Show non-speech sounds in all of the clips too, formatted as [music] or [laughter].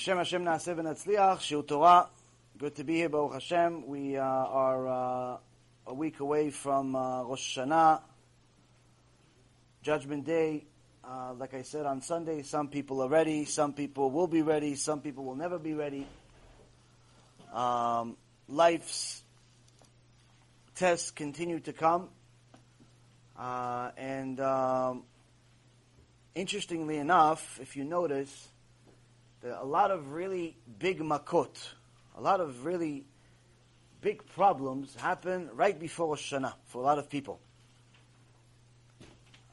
B'Shem Hashem Naaseh V'Natzliach, Shiur Torah. Good to be here, Baruch Hashem. We uh, are uh, a week away from uh, Rosh Hashanah, Judgment Day. Uh, like I said on Sunday, some people are ready, some people will be ready, some people will never be ready. Um, life's tests continue to come. Uh, and um, interestingly enough, if you notice, there are a lot of really big makot, a lot of really big problems happen right before Hashanah for a lot of people.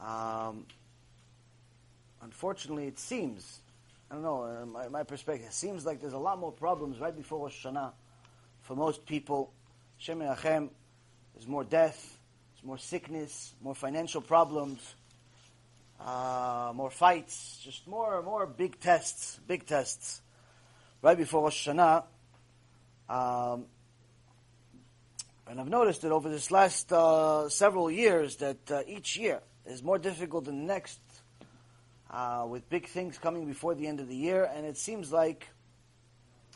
Um, unfortunately, it seems, I don't know, uh, my, my perspective, it seems like there's a lot more problems right before Hashanah for most people. Shem Achem, there's more death, there's more sickness, more financial problems, uh, more fights, just more more big tests, big tests. Right before Rosh Hashanah, um, and I've noticed that over this last uh, several years that uh, each year is more difficult than the next, uh, with big things coming before the end of the year, and it seems like,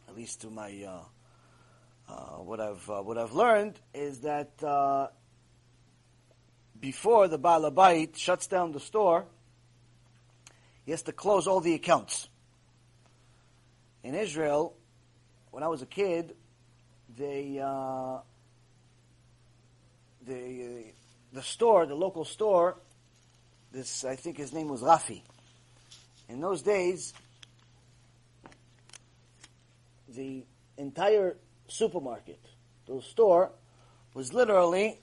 at least to my uh, uh, what I've what I've learned is that before the Baal Habayit shuts down the store, he has to close all the accounts. In Israel, when I was a kid, they, uh, the, the store, the local store, this, I think his name was Rafi. In those days, the entire supermarket, the store, was literally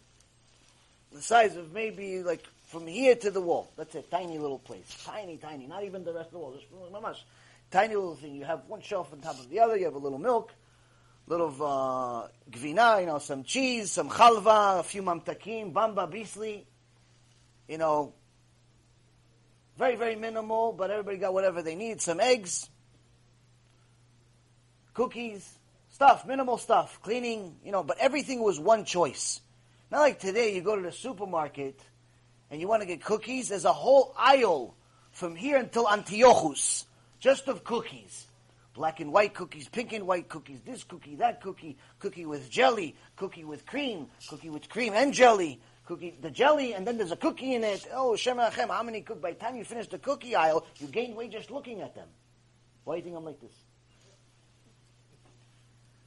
the size of maybe like from here to the wall. That's a tiny little place. Tiny, tiny. Not even the rest of the wall. Just mamash. Tiny little thing. You have one shelf on top of the other. You have a little milk, little uh, gvina, you know, some cheese, some chalva, a few mamtakim, bamba, bisli. You know, very, very minimal, but everybody got whatever they need. Some eggs, cookies, stuff, minimal stuff, cleaning, you know, but everything was one choice. Not like today, you go to the supermarket and you want to get cookies, there's a whole aisle from here until Antiochus, just of cookies. Black and white cookies, pink and white cookies, this cookie, that cookie, cookie with jelly, cookie with cream, cookie with cream and jelly, cookie, the jelly, and then there's a cookie in it. Oh, Shem Achem, how many cookies? By the time you finish the cookie aisle, you gain weight just looking at them. Why do you think I'm like this?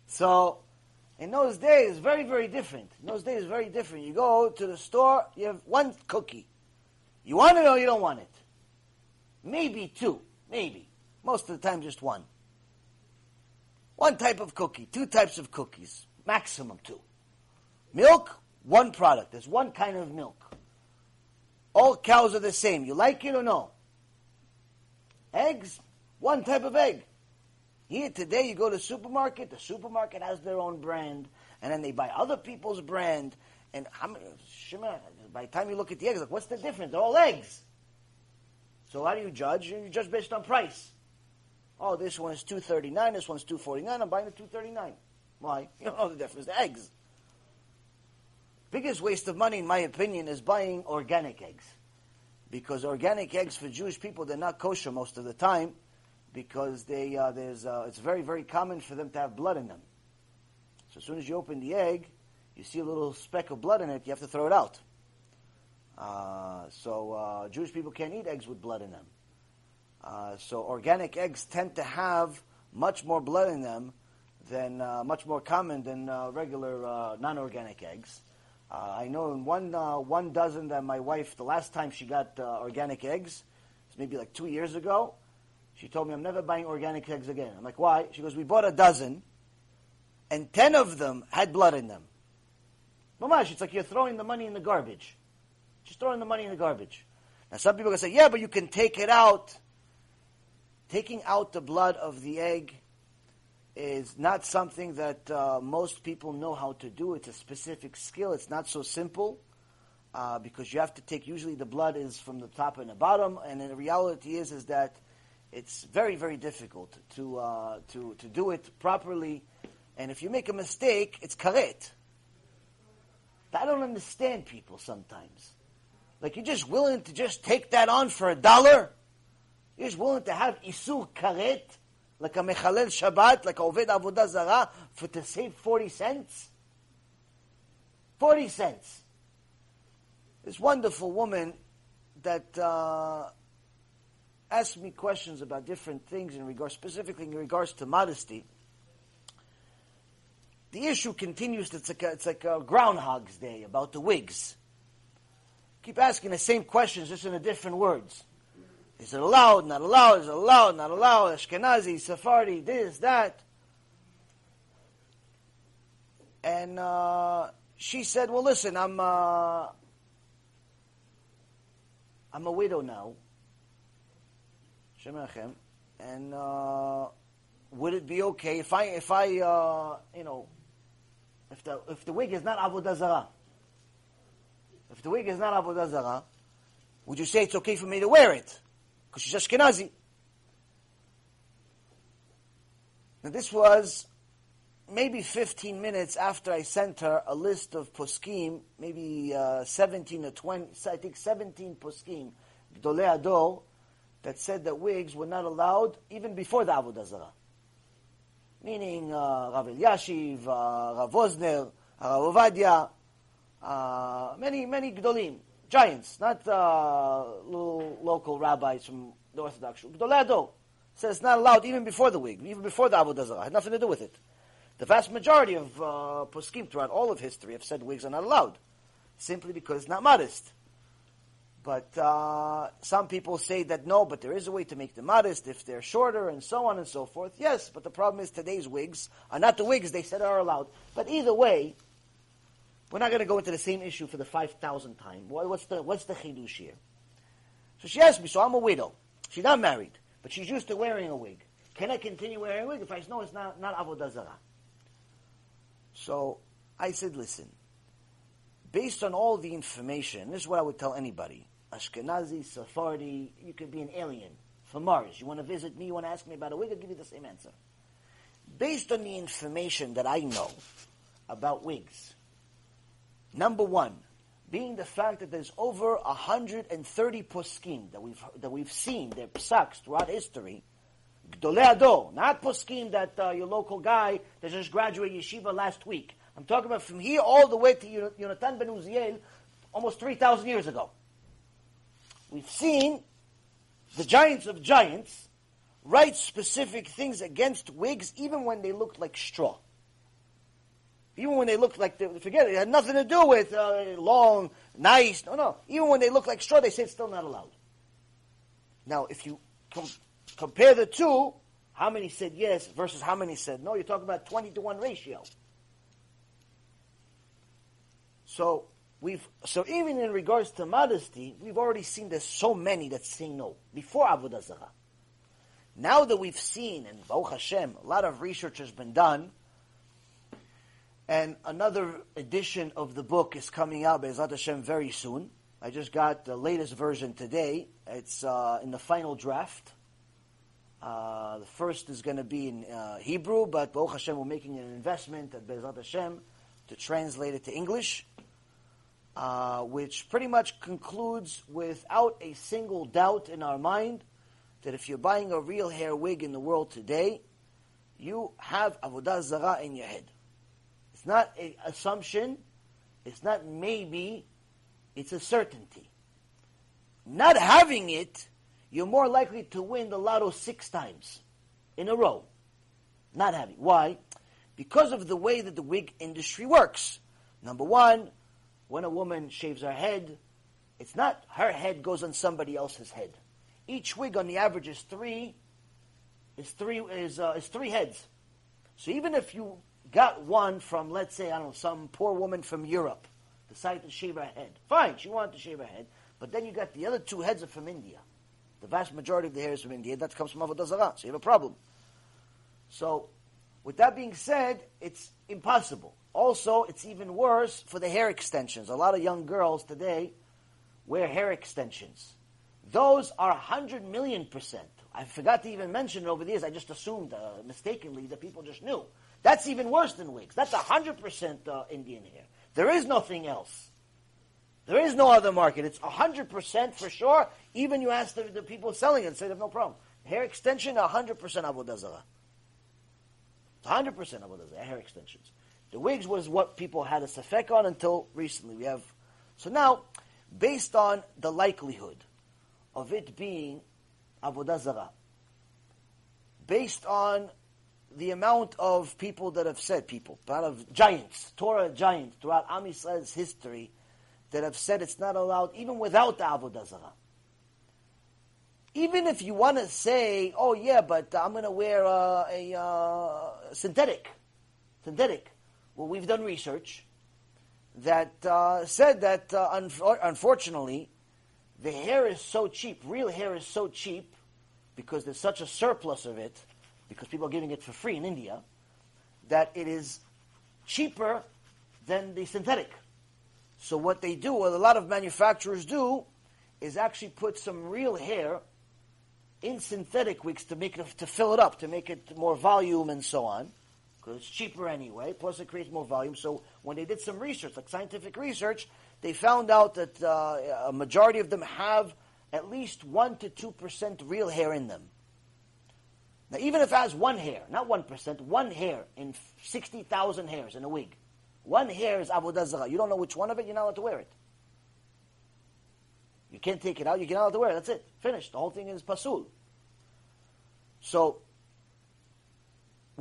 So, in those days, very, very different. In those days, very different. You go to the store, you have one cookie. You want it or you don't want it? Maybe two. Maybe. Most of the time, just one. One type of cookie, two types of cookies, maximum two. Milk, one product. There's one kind of milk. All cows are the same. You like it or no? Eggs, one type of egg. Here today, you go to the supermarket. The supermarket has their own brand, and then they buy other people's brand. And how many, by the time you look at the eggs, like what's the difference? They're all eggs. So how do you judge? You judge based on price. Oh, this one is two thirty nine. This one's two forty nine. I'm buying the two thirty nine. Why? [laughs] You don't know the difference. The eggs. Biggest waste of money, in my opinion, is buying organic eggs, because organic eggs for Jewish people they're not kosher most of the time because they, uh, there's, uh, it's very, very common for them to have blood in them. So as soon as you open the egg, you see a little speck of blood in it, you have to throw it out. Uh, so uh, Jewish people can't eat eggs with blood in them. Uh, so organic eggs tend to have much more blood in them than uh, much more common than regular non-organic eggs. I know in one one dozen that my wife, the last time she got organic eggs, it's maybe like two years ago, she told me, I'm never buying organic eggs again. I'm like, why? She goes, we bought a dozen, and ten of them had blood in them. Mamash, it's like you're throwing the money in the garbage. Just throwing the money in the garbage. Now, some people to say, yeah, but you can take it out. Taking out the blood of the egg is not something that uh, most people know how to do. It's a specific skill. It's not so simple uh, because you have to take. Usually, the blood is from the top and the bottom, and the reality is is that it's very, very difficult to, uh, to, to do it properly. And if you make a mistake, it's karet. I don't understand people sometimes. Like you're just willing to just take that on for a dollar? You're just willing to have isur karet? like a Mechalel Shabbat, like a Oved Avodah zara, for to save 40 cents? 40 cents. This wonderful woman that uh, asked me questions about different things in regards, specifically in regards to modesty. The issue continues. It's like a, it's like a Groundhog's Day about the wigs. Keep asking the same questions, just in a different words. Is it allowed? Not allowed? Is it allowed? Not allowed? Ashkenazi, Sephardi, this, that. And uh, she said, "Well, listen, I'm uh, I'm a widow now. Shemachem, and uh, would it be okay if I if I uh, you know if the if the wig is not avodah zarah? If the wig is not avodah zarah, would you say it's okay for me to wear it? Because she's Ashkenazi. Now this was maybe 15 minutes after I sent her a list of poskim, maybe uh, 17 or 20, I think 17 poskim, Gdolei that said that wigs were not allowed even before the Avodah Zarah. Meaning uh, Rav Elyashiv, uh, Rav Wosner, Rav Ovadia, uh, many, many Gdolim, giants, not uh, little local rabbis from the Orthodox. Gdolei Ador says it's not allowed even before the wig, even before the Avodah Zarah. Had nothing to do with it. The vast majority of uh, poskim throughout all of history have said wigs are not allowed, simply because it's not modest. But uh, some people say that no, but there is a way to make them modest if they're shorter and so on and so forth. Yes, but the problem is today's wigs are not the wigs they said are allowed. But either way, we're not going to go into the same issue for the five thousandth time. What's the what's the chidush here? So she asked me. So I'm a widow. She's not married, but she's used to wearing a wig. Can I continue wearing a wig if I know it's not not avodah zarah? So I said, listen, based on all the information, this is what I would tell anybody. Ashkenazi, Sephardi, you could be an alien from Mars. You want to visit me, you want to ask me about a wig, I'll give you the same answer. Based on the information that I know about wigs, number one, being the fact that there's over 130 poskim that we've, that we've seen, their psaks throughout history, Gdolei Ador, not poskim that uh, your local guy that just graduated yeshiva last week. I'm talking about from here all the way to Yonatan ben Uziel, almost 3,000 years ago. We've seen the giants of giants write specific things against wigs even when they looked like straw. Even when they looked like, they, forget it, it had nothing to do with uh, long, nice, no, no. Even when they look like straw, they say it's still not allowed. Now, if you com- compare the two, how many said yes versus how many said no, you're talking about 20 to 1 ratio. So, we've, so even in regards to modesty, we've already seen there's so many that say no, before Avodah Zarah. Now that we've seen, and Baruch Hashem, a lot of research has been done, and another edition of the book is coming out, Be'ezrat Hashem, very soon. I just got the latest version today. It's uh, in the final draft. Uh, the first is going to be in uh, Hebrew, but Baruch Hashem, we're making an investment at Be'ezrat Hashem to translate it to English, uh, which pretty much concludes without a single doubt in our mind that if you're buying a real hair wig in the world today, you have Avodah Zarah in your head. It's not an assumption, it's not maybe, it's a certainty. Not having it, you're more likely to win the lotto six times in a row. Not having. Why? Because of the way that the wig industry works. Number one, when a woman shaves her head, it's not her head goes on somebody else's head. Each wig on the average is three, is three is uh, is three heads. So even if you got one from, let's say, I don't know, some poor woman from Europe, decided to shave her head. Fine, she wanted to shave her head, but then you got the other two heads are from India. The vast majority of the hair is from India. That comes from Avodah Zarah, so you have a problem. So, with that being said, it's impossible. Also, it's even worse for the hair extensions. A lot of young girls today wear hair extensions. Those are 100 million percent. I forgot to even mention it over the years. I just assumed uh, mistakenly that people just knew. That's even worse than wigs. That's 100% uh, Indian hair. There is nothing else. There is no other market. It's 100% for sure. Even you ask the, the people selling it, say they have no problem. Hair extension, 100% avodah zarah. 100% avodah zarah, hair extensions. The wigs was what people had a safek on until recently. We have so now, based on the likelihood of it being avodah zarah, based on the amount of people that have said people, a lot of giants, Torah giants throughout Am Yisrael's history that have said it's not allowed even without the avodah zarah. Even if you want to say, oh yeah, but I'm going to wear uh, a uh, synthetic, synthetic. Well, we've done research that uh, said that uh, un- unfortunately, the hair is so cheap. Real hair is so cheap because there's such a surplus of it, because people are giving it for free in India, that it is cheaper than the synthetic. So what they do, what a lot of manufacturers do, is actually put some real hair in synthetic wigs to make it to fill it up, to make it more volume and so on, because it's cheaper anyway. Plus, it creates more volume. So when they did some research, like scientific research, they found out that uh, a majority of them have at least one to two percent real hair in them. Now, even if it has one hair, not one percent, one hair in sixty thousand hairs in a wig, one hair is avodah zarah. You don't know which one of it, you're not allowed to wear it. You can't take it out, you're not allowed to wear it. That's it. Finished. The whole thing is pasul. So,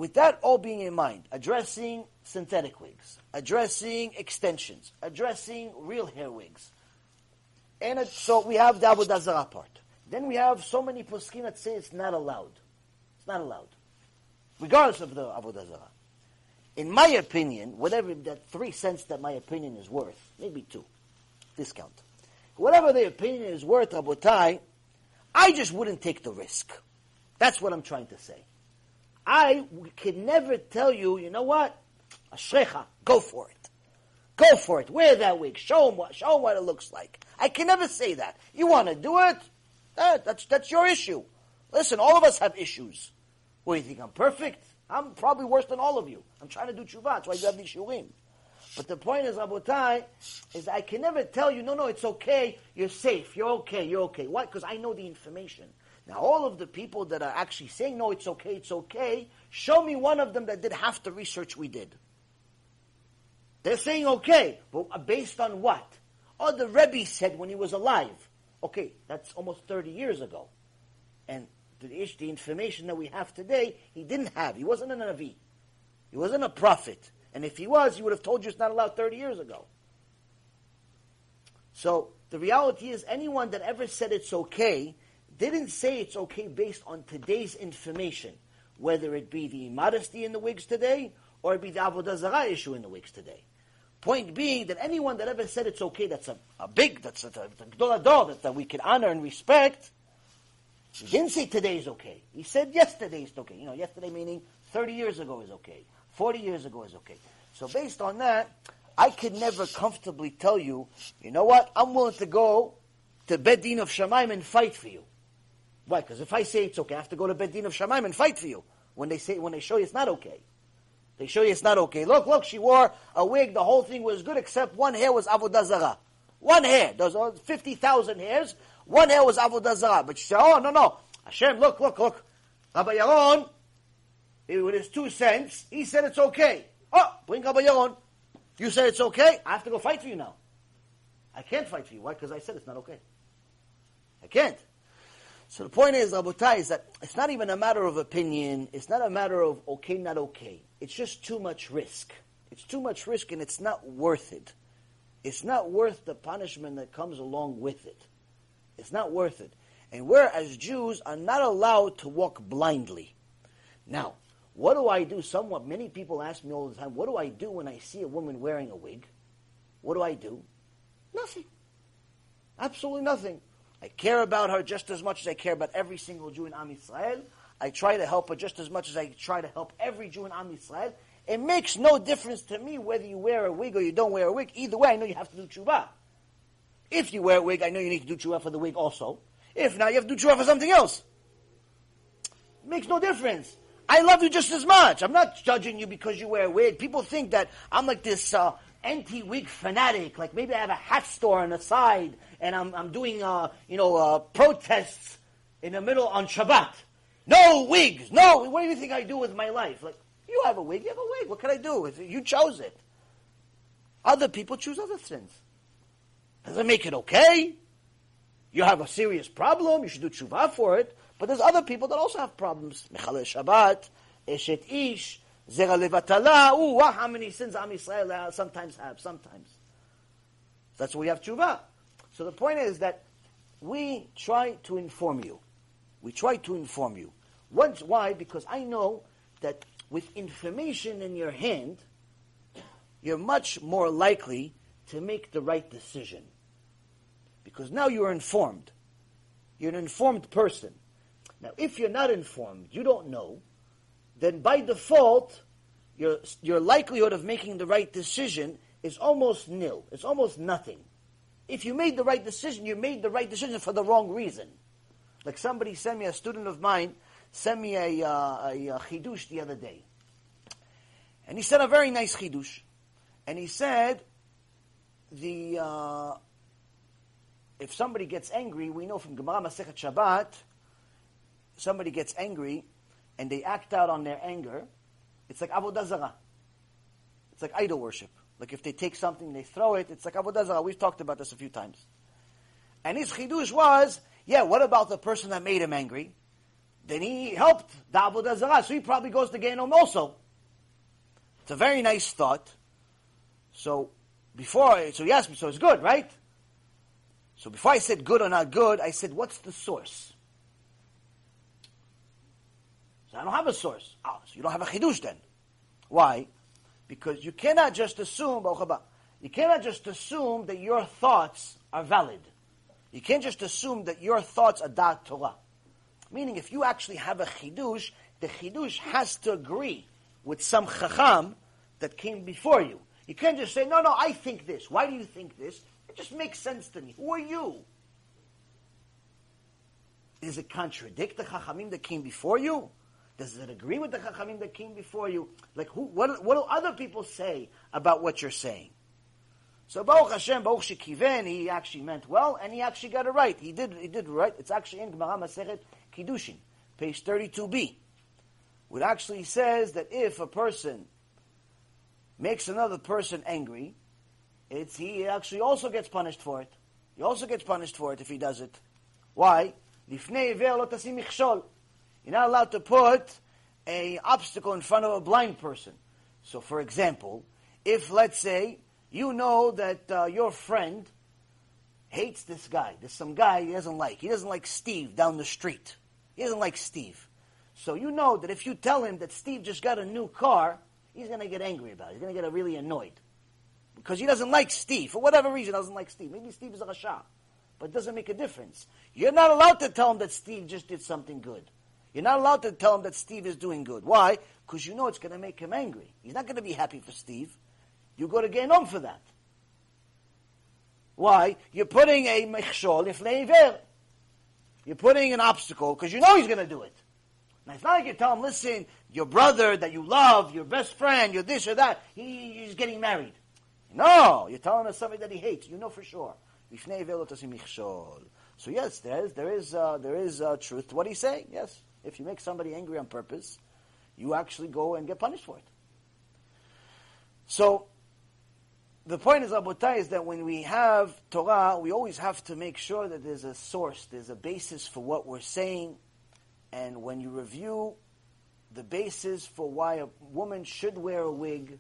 with that all being in mind, addressing synthetic wigs, addressing extensions, addressing real hair wigs, and so we have the avodah zarah part. Then we have so many poskim that say it's not allowed. It's not allowed, regardless of the avodah zarah in my opinion, whatever that three cents that my opinion is worth, maybe two, discount. Whatever the opinion is worth, Rabotai, I just wouldn't take the risk. That's what I'm trying to say. I can never tell you, you know what? Ashrecha, go for it. Go for it. Wear that wig. Show them what, show them what it looks like. I can never say that. You want to do it? Eh, that's, that's your issue. Listen, all of us have issues. What, do you think I'm perfect? I'm probably worse than all of you. I'm trying to do tshuva. That's why you have these shurim. But the point is, Rabotai, is I can never tell you, no, no, it's okay, you're safe, you're okay, you're okay. Why? Because I know the information. Now, all of the people that are actually saying, no, it's okay, it's okay, show me one of them that did half the research we did. They're saying okay, but uh, based on what? Oh, the Rebbe said when he was alive. Okay, that's almost 30 years ago. And the, the information that we have today, he didn't have. He wasn't a Navi. He wasn't a prophet. And if he was, he would have told you it's not allowed 30 years ago. So the reality is, anyone that ever said it's okay didn't say it's okay based on today's information, whether it be the modesty in the wigs today or it be the avodah zarah issue in the wigs today. Point being that anyone that ever said it's okay, that's a, a big, that's a, a, a that, that we can honor and respect, he didn't say today is okay. He said yesterday is okay. You know, yesterday meaning 30 years ago is okay. 40 years ago is okay. So based on that, I could never comfortably tell you, you know what, I'm willing to go to Bedin of Shemaim and fight for you. Why? Because if I say it's okay, I have to go to Bedin of Shemaim and fight for you. When they say, when they show you it's not okay. They show you it's not okay. Look, look, she wore a wig, the whole thing was good, except one hair was avodah zarah. One hair. Those are 50,000 hairs. One hair was avodah zarah, but she said, "Oh no, no, Hashem, look, look, look." Rabbi Yaron, with his two cents, he said it's okay. Oh, bring Rabbi Yaron. You said it's okay. I have to go fight for you now. I can't fight for you. Why? Because I said it's not okay. I can't. So the point is, Rabotai, is that it's not even a matter of opinion. It's not a matter of okay, not okay. It's just too much risk. It's too much risk, and it's not worth it. It's not worth the punishment that comes along with it. It's not worth it. And whereas Jews are not allowed to walk blindly. Now, what do I do? Somewhat, many people ask me all the time, what do I do when I see a woman wearing a wig? What do I do? Nothing. Absolutely nothing. I care about her just as much as I care about every single Jew in Am Yisrael. I try to help her just as much as I try to help every Jew in Am Yisrael. It makes no difference to me whether you wear a wig or you don't wear a wig. Either way, I know you have to do tshuva. If you wear a wig, I know you need to do tshuva for the wig also. If not, you have to do tshuva for something else. It makes no difference. I love you just as much. I'm not judging you because you wear a wig. People think that I'm like this uh, anti-wig fanatic. Like maybe I have a hat store on the side and I'm, I'm doing, uh, you know, uh, protests in the middle on Shabbat. No wigs. No. What do you think I do with my life? Like, you have a wig. You have a wig. What can I do? You chose it. Other people choose other sins. Doesn't make it okay. You have a serious problem. You should do tshuva for it. But there's other people that also have problems. Mechalel Shabbat, Eshet Ish, Zera Levatala. Ooh, wow, how many sins Am Yisrael sometimes have, sometimes. That's why we have tshuva. So the point is that we try to inform you. We try to inform you. Once, why? Because I know that with information in your hand, you're much more likely to make the right decision. Because now you're informed. You're an informed person. Now, if you're not informed, you don't know, then by default, your, your likelihood of making the right decision is almost nil. It's almost nothing. If you made the right decision, you made the right decision for the wrong reason. Like somebody sent me, a student of mine, sent me a, uh, a, a chidush the other day. And he said a very nice chidush. And he said, the, uh, if somebody gets angry, we know from Gemara Masechet Shabbat, somebody gets angry and they act out on their anger, it's like avodah zarah. It's like idol worship. Like if they take something, they throw it, it's like avodah zarah. We've talked about this a few times. And his chidush was, yeah, what about the person that made him angry? Then he helped the avodah zarah, so he probably goes to Gehenom also. It's a very nice thought. So before, so he asked me, so it's good, right? So before I said good or not good, I said, what's the source? So I don't have a source. Oh, so you don't have a chidush then. Why? Because you cannot just assume, you cannot just assume that your thoughts are valid. You can't just assume that your thoughts are dat Torah. Meaning, if you actually have a chidush, the chidush has to agree with some chacham that came before you. You can't just say, no, no, I think this. Why do you think this? It just makes sense to me. Who are you? Does it contradict the Chachamim that came before you? Does it agree with the Chachamim that came before you? Like, who, what, what do other people say about what you're saying? So Baruch Hashem, Baruch Shekiven, he actually meant well, and he actually got it right. He did, he did right. It's actually in Gemara Masechet Kiddushin, page 32b. It actually says that if a person makes another person angry, it's, he actually also gets punished for it. He also gets punished for it if he does it. Why? You're not allowed to put a obstacle in front of a blind person. So, for example, if let's say you know that uh, your friend hates this guy, there's some guy he doesn't like. He doesn't like Steve down the street. He doesn't like Steve. So you know that if you tell him that Steve just got a new car, he's going to get angry about it. He's going to get really annoyed because he doesn't like Steve. For whatever reason, he doesn't like Steve. Maybe Steve is a Rasha. But it doesn't make a difference. You're not allowed to tell him that Steve just did something good. You're not allowed to tell him that Steve is doing good. Why? Because you know it's going to make him angry. He's not going to be happy for Steve. You go to Gehenom for that. Why? You're putting a mechshol if You're putting an obstacle because you know he's going to do it. Now, it's not like you tell him, listen, your brother that you love, your best friend, your this or that, he, he's getting married. No, you're telling us something that he hates. You know for sure. So yes, there is there is uh, there is uh, truth to what he's saying. Yes, if you make somebody angry on purpose, you actually go and get punished for it. So the point is, Rabotai, is that when we have Torah, we always have to make sure that there's a source, there's a basis for what we're saying, and when you review the basis for why a woman should wear a wig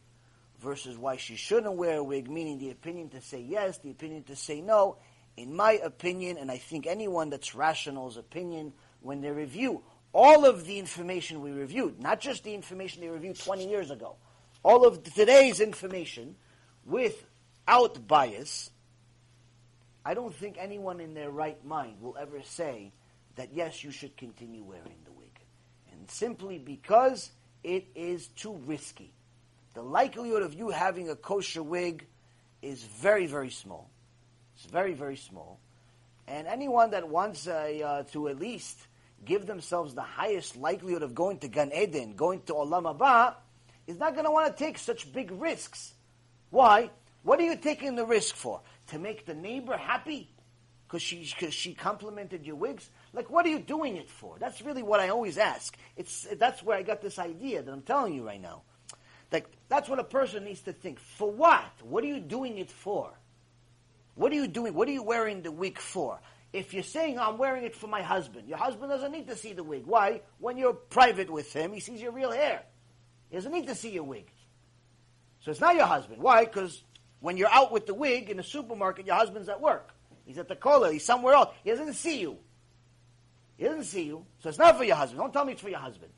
versus why she shouldn't wear a wig, meaning the opinion to say yes, the opinion to say no. In my opinion, and I think anyone that's rational's opinion, when they review all of the information we reviewed, not just the information they reviewed 20 years ago, all of today's information without bias, I don't think anyone in their right mind will ever say that yes, you should continue wearing the wig. And simply because it is too risky the likelihood of you having a kosher wig is very, very small. It's very, very small. And anyone that wants uh, to at least give themselves the highest likelihood of going to Gan Eden, going to Olam Haba, is not going to want to take such big risks. Why? What are you taking the risk for? To make the neighbor happy? Because she, cause she complimented your wigs? Like, what are you doing it for? That's really what I always ask. It's, that's where I got this idea that I'm telling you right now. Like, that's what a person needs to think. For what? What are you doing it for? What are you doing? What are you wearing the wig for? If you're saying, I'm wearing it for my husband, your husband doesn't need to see the wig. Why? When you're private with him, he sees your real hair. He doesn't need to see your wig. So it's not your husband. Why? Because when you're out with the wig in the supermarket, your husband's at work. He's at the kollel. He's somewhere else. He doesn't see you. He doesn't see you. So it's not for your husband. Don't tell me it's for your husband.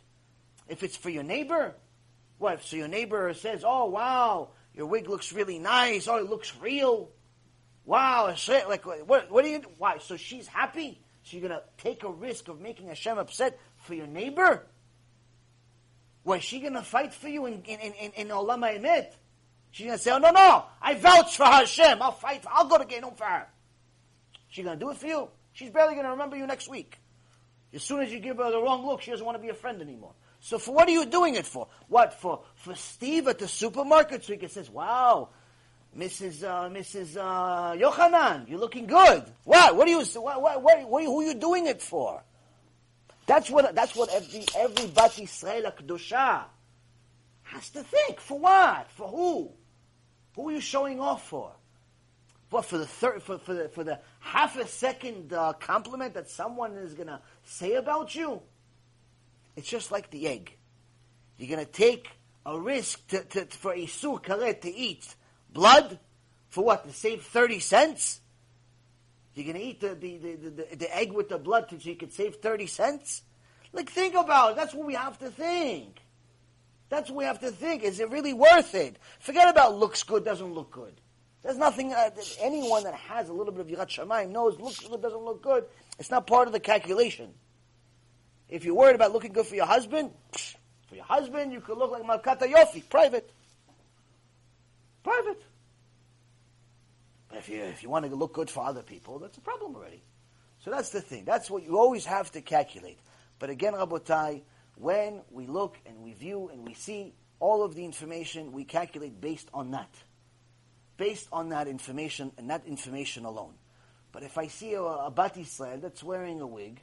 If it's for your neighbor, what? So your neighbor says, "Oh wow, your wig looks really nice. Oh, it looks real. Wow, like what? What do you? Why? So she's happy. So you're gonna take a risk of making Hashem upset for your neighbor? Why is she gonna fight for you in in in, in? She's gonna say, "Oh no, no, I vouch for her Hashem. I'll fight. I'll go to Gehinnom for her." She's gonna do it for you. She's barely gonna remember you next week. As soon as you give her the wrong look, she doesn't want to be a friend anymore. So for what are you doing it for? What for? For Steve at the supermarket, so he can "Wow, Mrs. Uh, Mrs. Uh, Yochanan, you're looking good. What? What are you? What? What? what, what who are you doing it for? That's what. That's what every every Bat Kedusha has to think. For what? For who? Who are you showing off for? What for the third? For for the for the half a second uh, compliment that someone is gonna say about you? It's just like the egg. You're gonna take a risk to, to, for isur karet to eat blood for what? To save 30 cents? You're going to eat the, the, the, the, egg with the blood so you could save 30 cents? Like, think about it. That's what we have to think. That's what we have to think. Is it really worth it? Forget about looks good, doesn't look good. There's nothing, uh, anyone that has a little bit of Yirat Shamayim knows looks good, doesn't look good. It's not part of the calculation. If you're worried about looking good for your husband, for your husband, you could look like Malkata Yofi, private. Private. But if you, if you want to look good for other people, that's a problem already. So that's the thing. That's what you always have to calculate. But again, Rabotai, when we look and we view and we see all of the information, we calculate based on that. Based on that information and that information alone. But if I see a, a Bat Yisrael that's wearing a wig,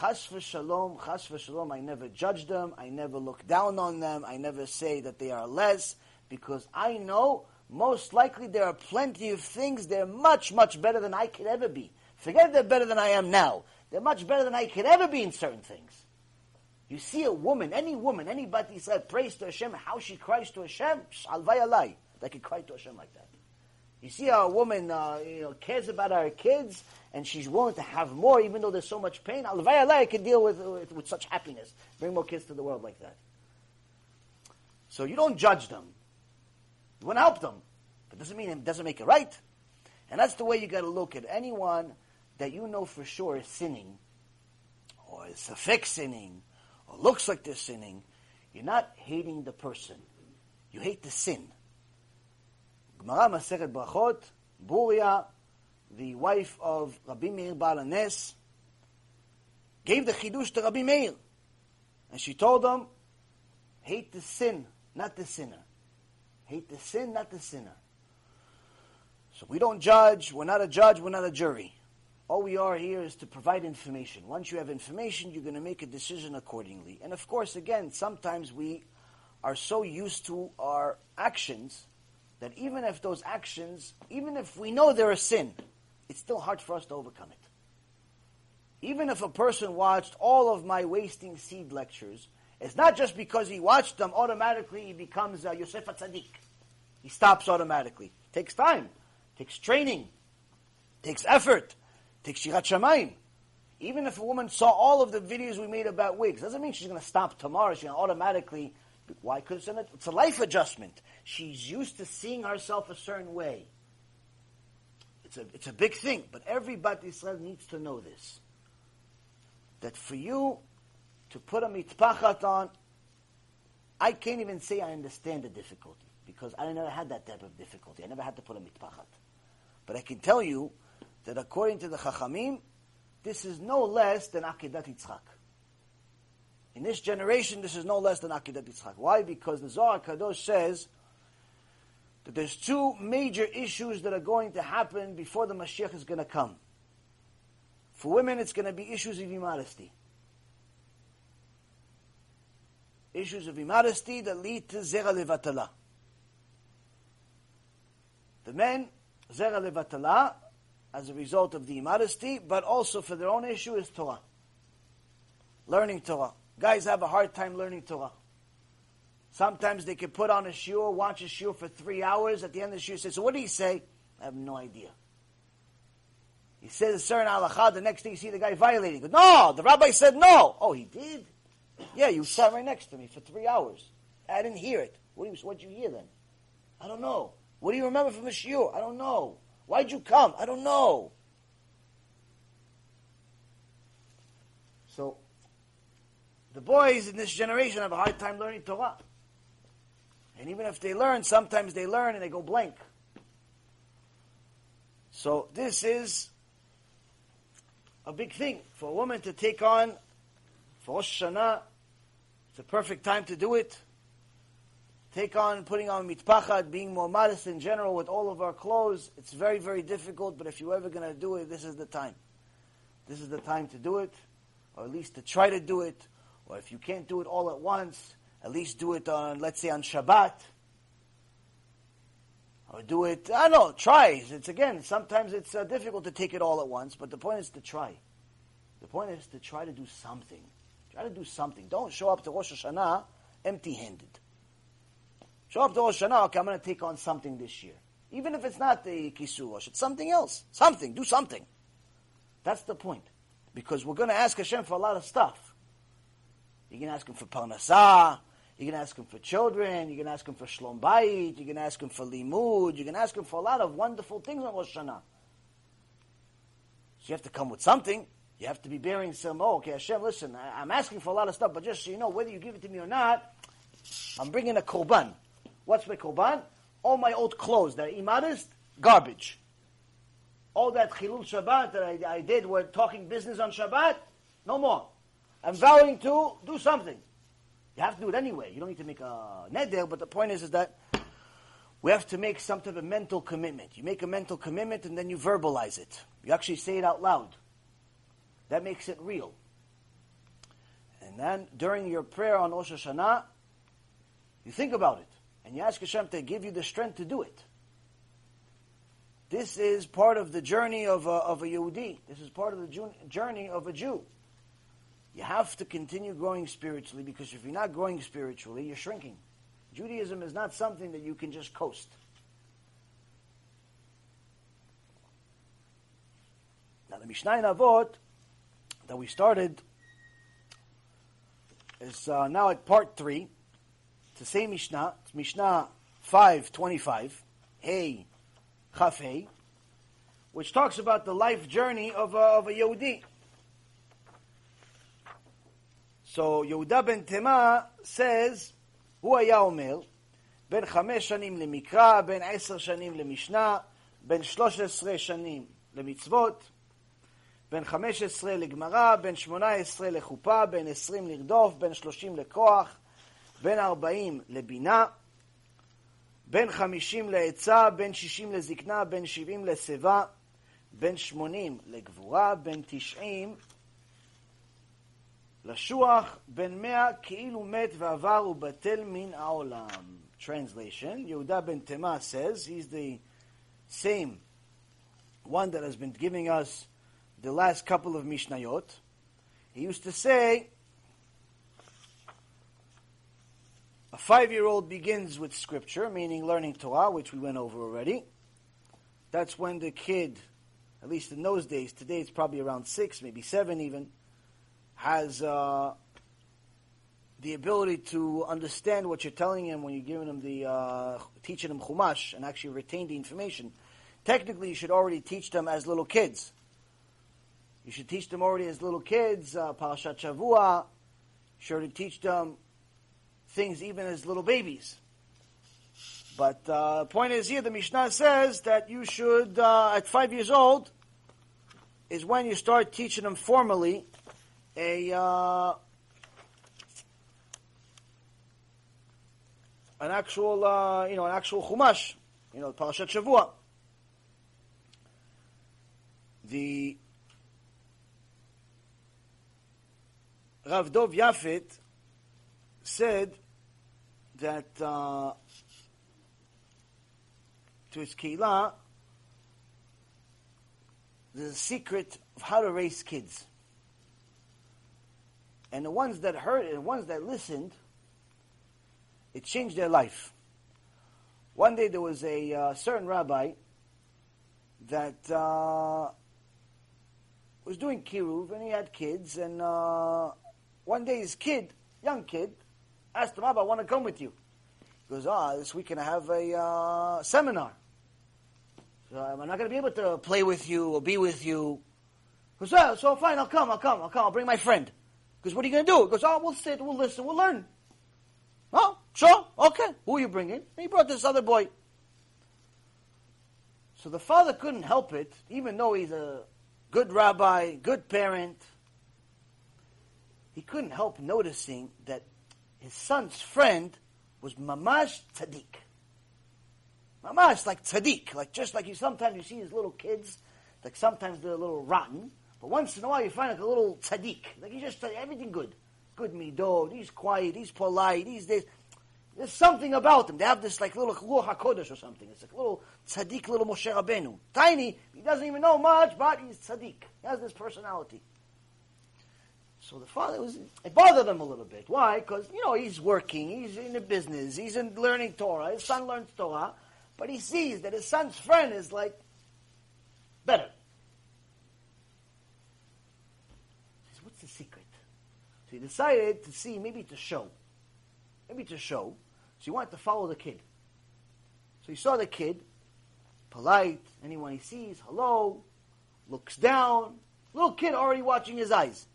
chas v'shalom, chas v'shalom, I never judge them, I never look down on them, I never say that they are less, because I know most likely there are plenty of things they're much, much better than I could ever be. Forget they're better than I am now. They're much better than I could ever be in certain things. You see a woman, any woman, anybody said praise to Hashem, how she cries to Hashem, alvay alai. They can cry to Hashem like that. You see how a woman uh, you know, cares about her kids and she's willing to have more even though there's so much pain. Alvay alai can deal with, with, with such happiness. Bring more kids to the world like that. So you don't judge them. You want to help them. But doesn't mean it doesn't make it right. And that's the way you got to look at anyone that you know for sure is sinning, or is a fake sinning, or looks like they're sinning. You're not hating the person. You hate the sin. Gemara Masechet Brachot, Bruria, the wife of Rabbi Meir Baal HaNes, gave the chidush to Rabbi Meir. And she told him, hate the sin, not the sinner. Hate the sin, not the sinner. So we don't judge. We're not a judge. We're not a jury. All we are here is to provide information. Once you have information, you're going to make a decision accordingly. And of course, again, sometimes we are so used to our actions that even if those actions, even if we know they're a sin, it's still hard for us to overcome it. Even if a person watched all of my wasting seed lectures, it's not just because he watched them, automatically he becomes a Yosef Tzaddik. He stops automatically. It takes time, it takes training, it takes effort, it takes Yirat Shamayim. Even if a woman saw all of the videos we made about wigs, doesn't mean she's going to stop tomorrow. She's going to automatically. Why? Because it's a life adjustment. She's used to seeing herself a certain way. It's a, it's a big thing, but everybody Bat Yisrael needs to know this. That for you to put a mitpachat on, I can't even say I understand the difficulty because I never had that type of difficulty. I never had to put a mitpachat. But I can tell you that according to the Chachamim, this is no less than Akedat Yitzchak. In this generation, this is no less than Akedat Yitzchak. Why? Because the Zohar Kadosh says that there's two major issues that are going to happen before the Mashiach is going to come. For women, it's going to be issues of immodesty. Issues of immodesty that lead to zera levatala. The men, zera levatala, as a result of the immodesty, but also for their own issue is Torah. Learning Torah. Guys have a hard time learning Torah. Sometimes they can put on a shiur, watch a shiur for three hours. At the end of the shiur, say, "So what did he say?" I have no idea. He says a certain halacha. The next thing you see the guy violating. Goes, no, the rabbi said no. Oh, he did. Yeah, you sat right next to me for three hours. I didn't hear it. What did you, you hear then? I don't know. What do you remember from the shiur? I don't know. Why'd you come? I don't know. So, the boys in this generation have a hard time learning Torah. And even if they learn, sometimes they learn and they go blank. So this is a big thing for a woman to take on for Hashanah. It's a perfect time to do it. Take on putting on mitpachat, being more modest in general with all of our clothes. It's very, very difficult, but if you're ever going to do it, this is the time. This is the time to do it, or at least to try to do it. Or if you can't do it all at once, at least do it on, let's say, on Shabbat. Or do it, I don't know, try. It's again, sometimes it's uh, difficult to take it all at once, but the point is to try. The point is to try to do something. Try to do something. Don't show up to Rosh Hashanah empty handed. Show up to Rosh Hashanah, okay, I'm going to take on something this year. Even if it's not the Kisui Rosh, it's something else. Something, do something. That's the point. Because we're going to ask Hashem for a lot of stuff. You can ask Him for Parnasah, you can ask him for children. You can ask him for shlom bayit. You can ask him for limud. You can ask him for a lot of wonderful things on Rosh Hashanah. So you have to come with something. You have to be bearing some. Oh, okay, Hashem, listen. I, am asking for a lot of stuff, but just so you know, whether you give it to me or not, I'm bringing a korban. What's my korban? All my old clothes that are immodest, garbage. All that chilul Shabbat that I, I did, we're talking business on Shabbat, no more. I'm vowing to do something. You have to do it anyway. You don't need to make a neder, but the point is, is that we have to make some type of mental commitment. You make a mental commitment and then you verbalize it. You actually say it out loud. That makes it real. And then during your prayer on Rosh Hashanah, you think about it and you ask Hashem to give you the strength to do it. This is part of the journey of a, of a Yehudi. This is part of the journey of a Jew. You have to continue growing spiritually because if you're not growing spiritually, you're shrinking. Judaism is not something that you can just coast. Now, the Mishnah in Avot that we started is uh, now at part three. It's the same Mishnah. It's Mishnah 525, Hey, Chaf Hey, which talks about the life journey of a, of a Yehudi. So Yehuda ben Tema says, הוא היה אומר, בין חמש שנים למקרא, בין עשר שנים למשנה, בין שלוש עשרה שנים למצוות, בין חמש עשרה לגמרא, בין שמונה עשרה לחופה, בין עשרים לרדוף, בין שלושים לכוח, בין ארבעים לבינה, בין חמישים לעצה, בין שישים לזקנה, בין שבעים לשיבה, בין שמונים לגבורה, בין תשעים לשוח בן מאה כאילו מת ועבר ובטל מן העולם. Translation, Yehuda ben Tema says, he's the same one that has been giving us the last couple of Mishnayot. He used to say, a five-year-old begins with scripture, meaning learning Torah, which we went over already. That's when the kid, at least in those days, today it's probably around six, maybe seven even, has uh, the ability to understand what you're telling him when you're giving him the uh, teaching him chumash and actually retain the information. Technically, you should already teach them as little kids. You should teach them already as little kids, uh, Parashat Shavua. You should teach them things even as little babies. But uh, the point is here, the Mishnah says that you should, uh, at five years old, is when you start teaching them formally a uh, an actual uh, you know an actual chumash you know, Parashat Shavua. The Rav Dov Yafet said that uh, to his keilah, there's a secret of how to raise kids. And the ones that heard it, the ones that listened, it changed their life. One day there was a uh, certain rabbi that uh, was doing kiruv, and he had kids, and uh, one day his kid, young kid, asked him, Rabbi, I want to come with you. He goes, ah, this weekend I have a uh, seminar. So I'm not going to be able to play with you or be with you. He goes, so fine, I'll come, I'll come, I'll come, I'll bring my friend. Because what are you going to do? He goes, oh, we'll sit, we'll listen, we'll learn. Oh, sure, okay. Who are you bringing? And he brought this other boy. So the father couldn't help it, even though he's a good rabbi, good parent. He couldn't help noticing that his son's friend was mamash tzaddik. Mamash like tzaddik, like just like you sometimes you see these little kids, like sometimes they're a little rotten, but once in a while you find like a little tzaddik, like he's just everything good, good midot. He's quiet, he's polite, he's this. There's something about them. They have this like little Ruach HaKodesh or something. It's like a little tzaddik, little Moshe Rabbeinu. Tiny, he doesn't even know much, but he's tzaddik. He has this personality. So the father was, it bothered him a little bit. Why? Because, you know, he's working, he's in the business, he's in learning Torah, his son learns Torah, but he sees that his son's friend is like better. He says, what's the secret? So he decided to see, maybe to show. Maybe to show so he wanted to follow the kid. So he saw the kid, polite, anyone he sees, hello, looks down. Little kid already watching his eyes.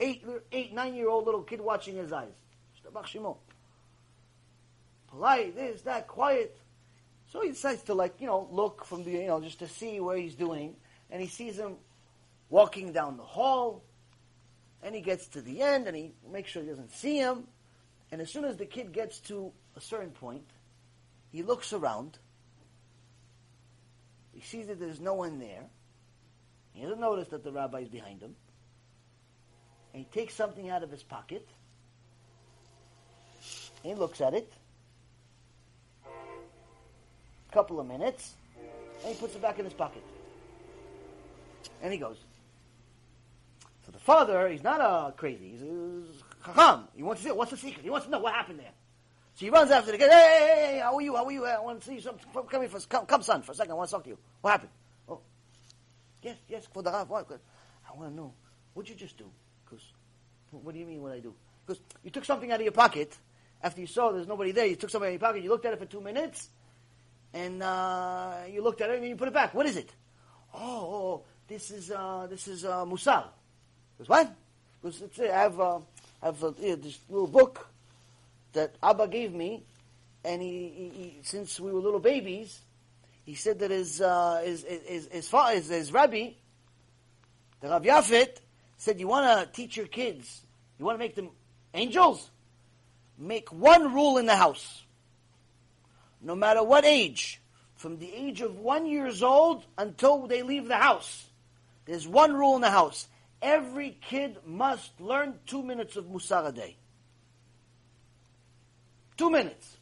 Eight, eight, nine year old little kid watching his eyes. Polite, this, that, quiet. So he decides to like, you know, look from the, you know, just to see where he's doing. And he sees him walking down the hall. And he gets to the end and he makes sure he doesn't see him. And as soon as the kid gets to a certain point, he looks around. He sees that there's no one there. He doesn't notice that the rabbi is behind him. And he takes something out of his pocket. He looks at it. A couple of minutes. And he puts it back in his pocket. And he goes. So the father, he's not a crazy. He's, uh, he's chacham. He wants to see what's the secret. He wants to know what happened there. So he runs after the kid. Hey, hey, hey, how are you? How are you? I want to see you. Some, come here for come, come, son, for a second. I want to talk to you. What happened? Oh, yes, yes, for the Rav. What? I want to know. What'd you just do? What do you mean? What I do? Because you took something out of your pocket after you saw there's nobody there. You took something out of your pocket. You looked at it for two minutes, and uh, you looked at it and you put it back. What is it? Oh, oh, oh this is uh, this is uh, musar. Because what? Because I have uh, I have uh, this little book that Abba gave me, and he, he, he, since we were little babies, he said that his uh, his, his, his, his, his rabbi, the Rav Yafet, said, "You want to teach your kids, you want to make them angels, make one rule in the house. No matter what age, from the age of one years old until they leave the house, there's one rule in the house: every kid must learn two minutes of Musar a day." Two minutes.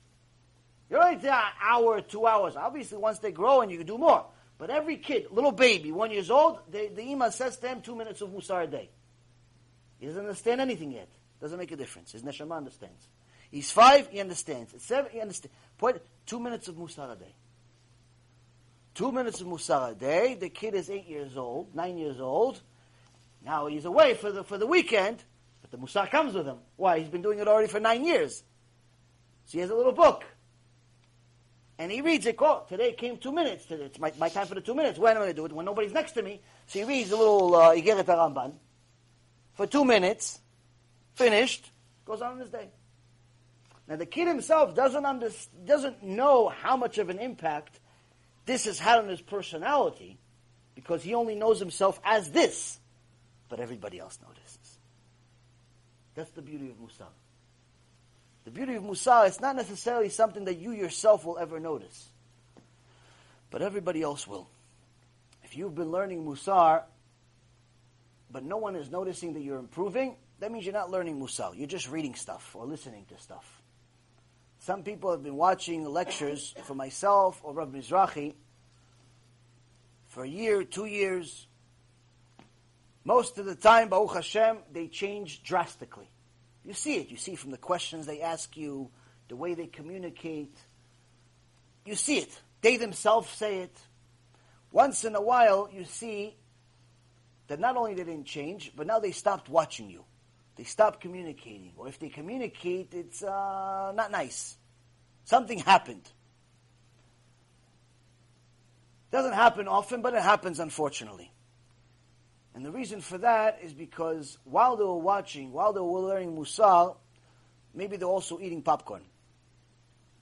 You're only there an hour, two hours. Obviously, once they grow and you can do more. But every kid, little baby, one years old, they, the imam says to him two minutes of musar a day. He doesn't understand anything yet. Doesn't make a difference. His neshama understands. He's five, he understands. At seven, he understands. Point, two minutes of musar a day. Two minutes of musar a day. The kid is eight years old, nine years old. Now he's away for the, for the weekend, but the musar comes with him. Why? He's been doing it already for nine years. So he has a little book. And he reads it. Oh, today came two minutes. It's my, my time for the two minutes. When am I going to do it? When nobody's next to me. So he reads a little uh, Igeret Ramban for two minutes. Finished. Goes on his day. Now the kid himself doesn't under, doesn't know how much of an impact this has had on his personality because he only knows himself as this, but everybody else notices. That's the beauty of Musar. The beauty of Musar, it's not necessarily something that you yourself will ever notice. but everybody else will. If you've been learning Musar, but no one is noticing that you're improving, that means you're not learning Musar. You're just reading stuff or listening to stuff. Some people have been watching lectures for myself or Rav Mizrahi for a year, two years. Most of the time, Baruch Hashem, they change drastically. You see it. You see from the questions they ask you, the way they communicate. You see it. They themselves say it. Once in a while, you see that not only they didn't change, but now they stopped watching you. They stopped communicating. Or if they communicate, it's uh, not nice. Something happened. Doesn't happen often, but it happens unfortunately. And the reason for that is because while they were watching, while they were learning Musar, maybe they're also eating popcorn.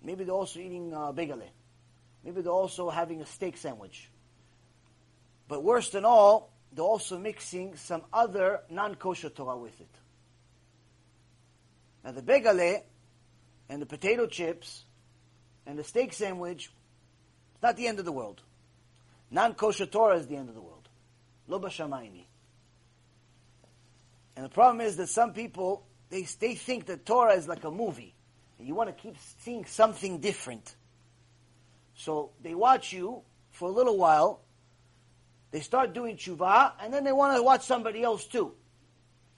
Maybe they're also eating uh. Maybe they're also having a steak sandwich. But worse than all, they're also mixing some other non-kosher Torah with it. Now the begale and the potato chips and the steak sandwich, it's not the end of the world. Non-kosher Torah is the end of the world. Lo b'shamayni. And the problem is that some people, they, they think that Torah is like a movie. And you want to keep seeing something different. So they watch you for a little while, they start doing tshuva, and then they want to watch somebody else too.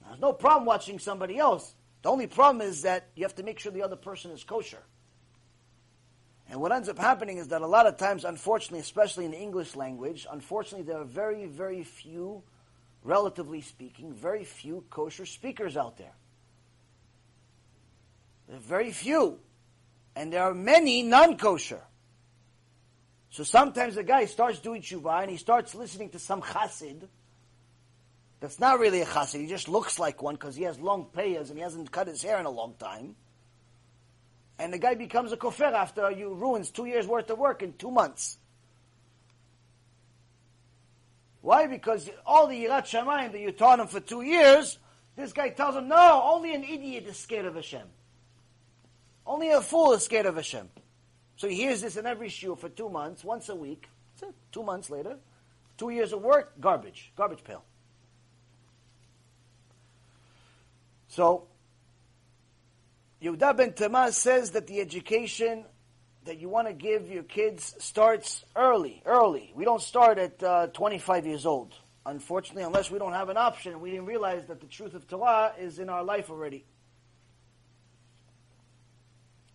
Now, there's no problem watching somebody else. The only problem is that you have to make sure the other person is kosher. And what ends up happening is that a lot of times, unfortunately, especially in the English language, unfortunately, there are very, very few, relatively speaking, very few kosher speakers out there. There are very few. And there are many non kosher. So sometimes a guy starts doing tshuva and he starts listening to some chassid that's not really a chassid. He just looks like one because he has long payas and he hasn't cut his hair in a long time. And the guy becomes a kofir after you ruins two years worth of work in two months. Why? Because all the Yirat Shamayim that you taught him for two years, this guy tells him, no, only an idiot is scared of Hashem. Only a fool is scared of Hashem. So he hears this in every shiur for two months, once a week. Two months later, two years of work, garbage, garbage pail. So Yehuda ben Tema says that the education that you want to give your kids starts early, early. We don't start at uh, 25 years old, unfortunately, unless we don't have an option. We didn't realize that the truth of Torah is in our life already.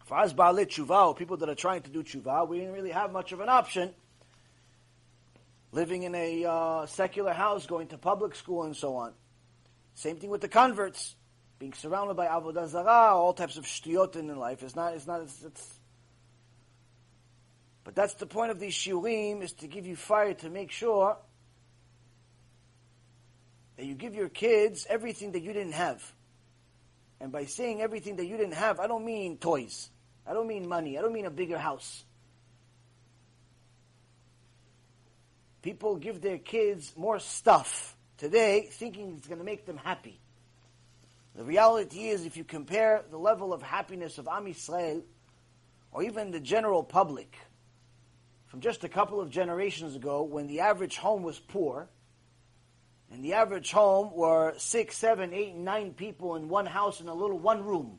For us, Baalei Tshuva, or people that are trying to do Tshuva, we didn't really have much of an option. Living in a uh, secular house, going to public school, and so on. Same thing with the converts being surrounded by avodah zarah, all types of shtuyot in life. It's not. It's not. It's, it's, but that's the point of these shiurim is to give you fire to make sure that you give your kids everything that you didn't have. And by saying everything that you didn't have, I don't mean toys. I don't mean money. I don't mean a bigger house. People give their kids more stuff today thinking it's going to make them happy. The reality is, if you compare the level of happiness of Am Yisrael, or even the general public, from just a couple of generations ago, when the average home was poor, and the average home were six, seven, eight, nine people in one house in a little one room.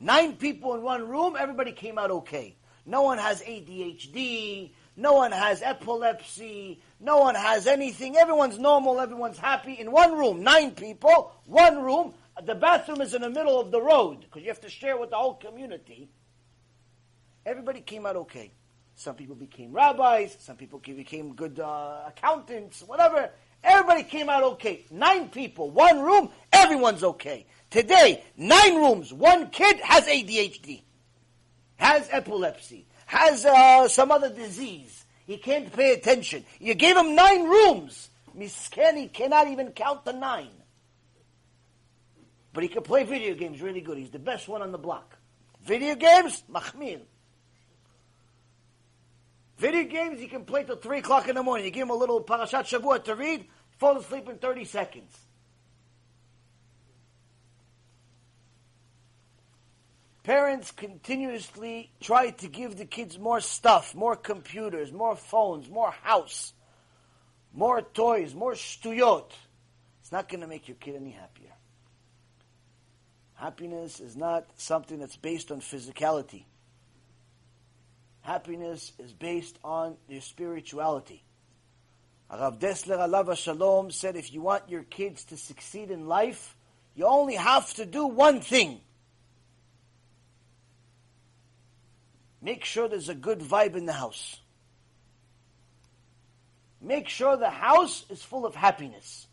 Nine people in one room, everybody came out okay. No one has ADHD, no one has epilepsy, no one has anything. Everyone's normal, everyone's happy in one room. Nine people, one room, the bathroom is in the middle of the road because you have to share with the whole community. Everybody came out okay. Some people became rabbis, some people became good uh, accountants, whatever. Everybody came out okay. Nine people, one room, everyone's okay. Today, nine rooms, one kid has ADHD, has epilepsy, has uh, some other disease. He can't pay attention. You gave him nine rooms. Misken, he cannot even count the nine. But he can play video games really good. He's the best one on the block. Video games, machmir. Video games, he can play till 3 o'clock in the morning. You give him a little parashat shavua to read, fall asleep in 30 seconds. parents continuously try to give the kids more stuff, more computers, more phones, more house, more toys, more shtuyot, it's not going to make your kid any happier. Happiness is not something that's based on physicality. Happiness is based on your spirituality. Rav Dessler Alav Shalom said if you want your kids to succeed in life, you only have to do one thing. Make sure there's a good vibe in the house. Make sure the house is full of happiness.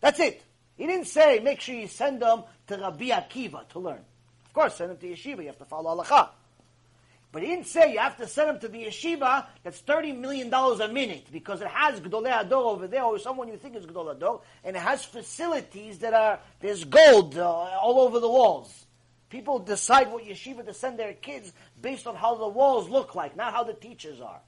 That's it. He didn't say make sure you send them to Rabbi Akiva to learn. Of course, send them to yeshiva. You have to follow halacha. But he didn't say you have to send them to the yeshiva that's thirty million dollars a minute because it has Gdolei Ador over there, or someone you think is Gdolei Ador, and it has facilities that are there's gold uh, all over the walls. People decide what yeshiva to send their kids based on how the walls look like, not how the teachers are.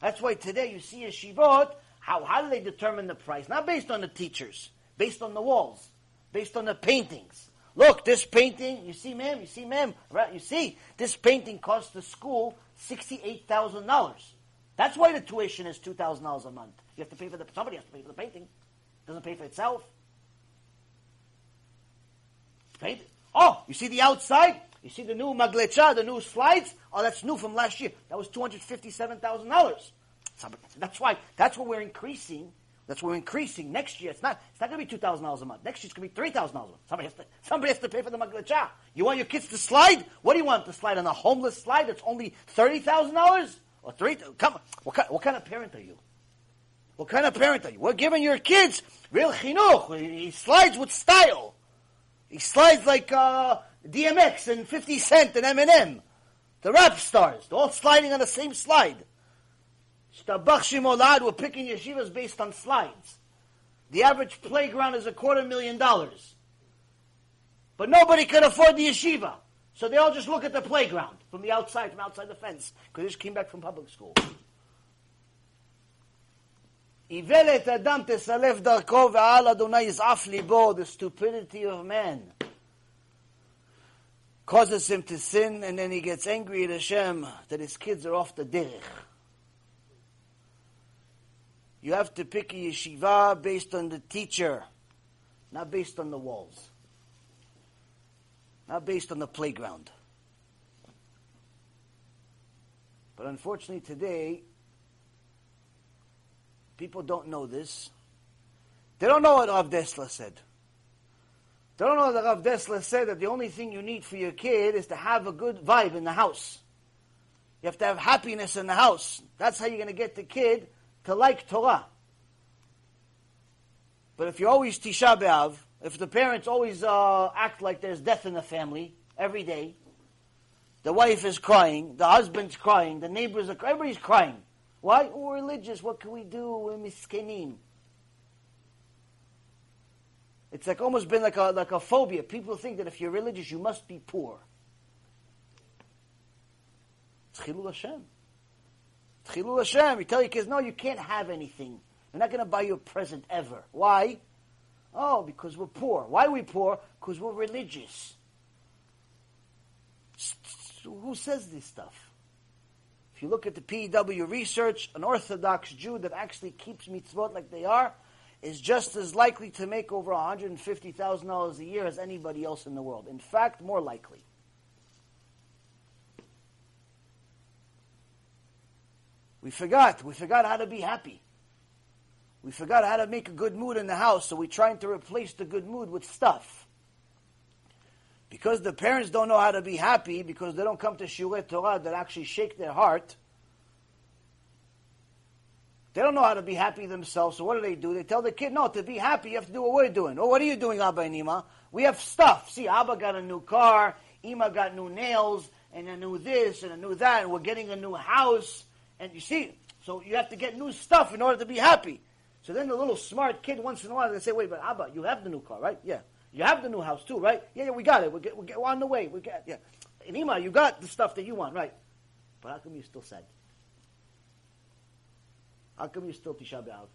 That's why today you see yeshivot. How how do they determine the price? Not based on the teachers, based on the walls, based on the paintings. Look, this painting, you see, ma'am, you see, ma'am, right? You see, this painting cost the school sixty-eight thousand dollars. That's why the tuition is two thousand dollars a month. You have to pay for the somebody has to pay for the painting. It doesn't pay for itself. Paint. Oh, you see the outside? You see the new maglesha, the new slides? Oh, that's new from last year. That was two hundred fifty-seven thousand dollars. That's why. That's what we're increasing that's we're increasing next year. It's not. It's not going to be two thousand dollars a month. Next year it's going to be three thousand dollars a month. Somebody has to. Somebody has to pay for the maglesha. You want your kids to slide? What do you want to slide on a homeless slide that's only thirty thousand dollars or three? Come. On. What kind, what kind of parent are you? What kind of parent are you? We're giving your kids real chinuch. He slides with style. He slides like uh, DMX and Fifty Cent and Eminem, the rap stars. They're all sliding on the same slide. Tabach olad were picking yeshivas based on slides. The average playground is a quarter million dollars. But nobody could afford the yeshiva. So they all just look at the playground from the outside, from outside the fence, because they just came back from public school. The stupidity of man causes him to sin, and then he gets angry at Hashem that his kids are off the derech. You have to pick a yeshiva based on the teacher, not based on the walls, not based on the playground. But unfortunately, today, people don't know this. They don't know what Rav Dessler said. They don't know that Rav Dessler said that the only thing you need for your kid is to have a good vibe in the house. You have to have happiness in the house. That's how you're going to get the kid to like Torah. But if you're always Tisha B'Av, if the parents always uh, act like there's death in the family every day, the wife is crying, the husband's crying, the neighbors are crying, everybody's crying. Why? We're religious. What can we do? We're miskenim. It's like almost been like a like a phobia. People think that if you're religious, you must be poor. It's Hashem. Chilul Hashem. You tell your kids, no, you can't have anything. We're not going to buy you a present ever. Why? Oh, because we're poor. Why are we poor? Because we're religious. Who says this stuff? If you look at the PEW research, an Orthodox Jew that actually keeps mitzvot like they are is just as likely to make over $150,000 a year as anybody else in the world. In fact, more likely. We forgot. We forgot how to be happy. We forgot how to make a good mood in the house, so we're trying to replace the good mood with stuff. Because the parents don't know how to be happy, because they don't come to Shiurei Torah that actually shake their heart, they don't know how to be happy themselves, so what do they do? They tell the kid, no, to be happy, you have to do what we're doing. Oh, what are you doing, Abba and Ima? We have stuff. See, Abba got a new car, Ima got new nails, and a new this, and a new that, and we're getting a new house, and you see, so you have to get new stuff in order to be happy. So then the little smart kid once in a while they say, "Wait, but Abba, you have the new car, right? Yeah, you have the new house too, right? Yeah, yeah, we got it. We're, get, we're, get, we're on the way. We get yeah. And Ima, you got the stuff that you want, right? But how come you still sad? How come you still Tisha B'av?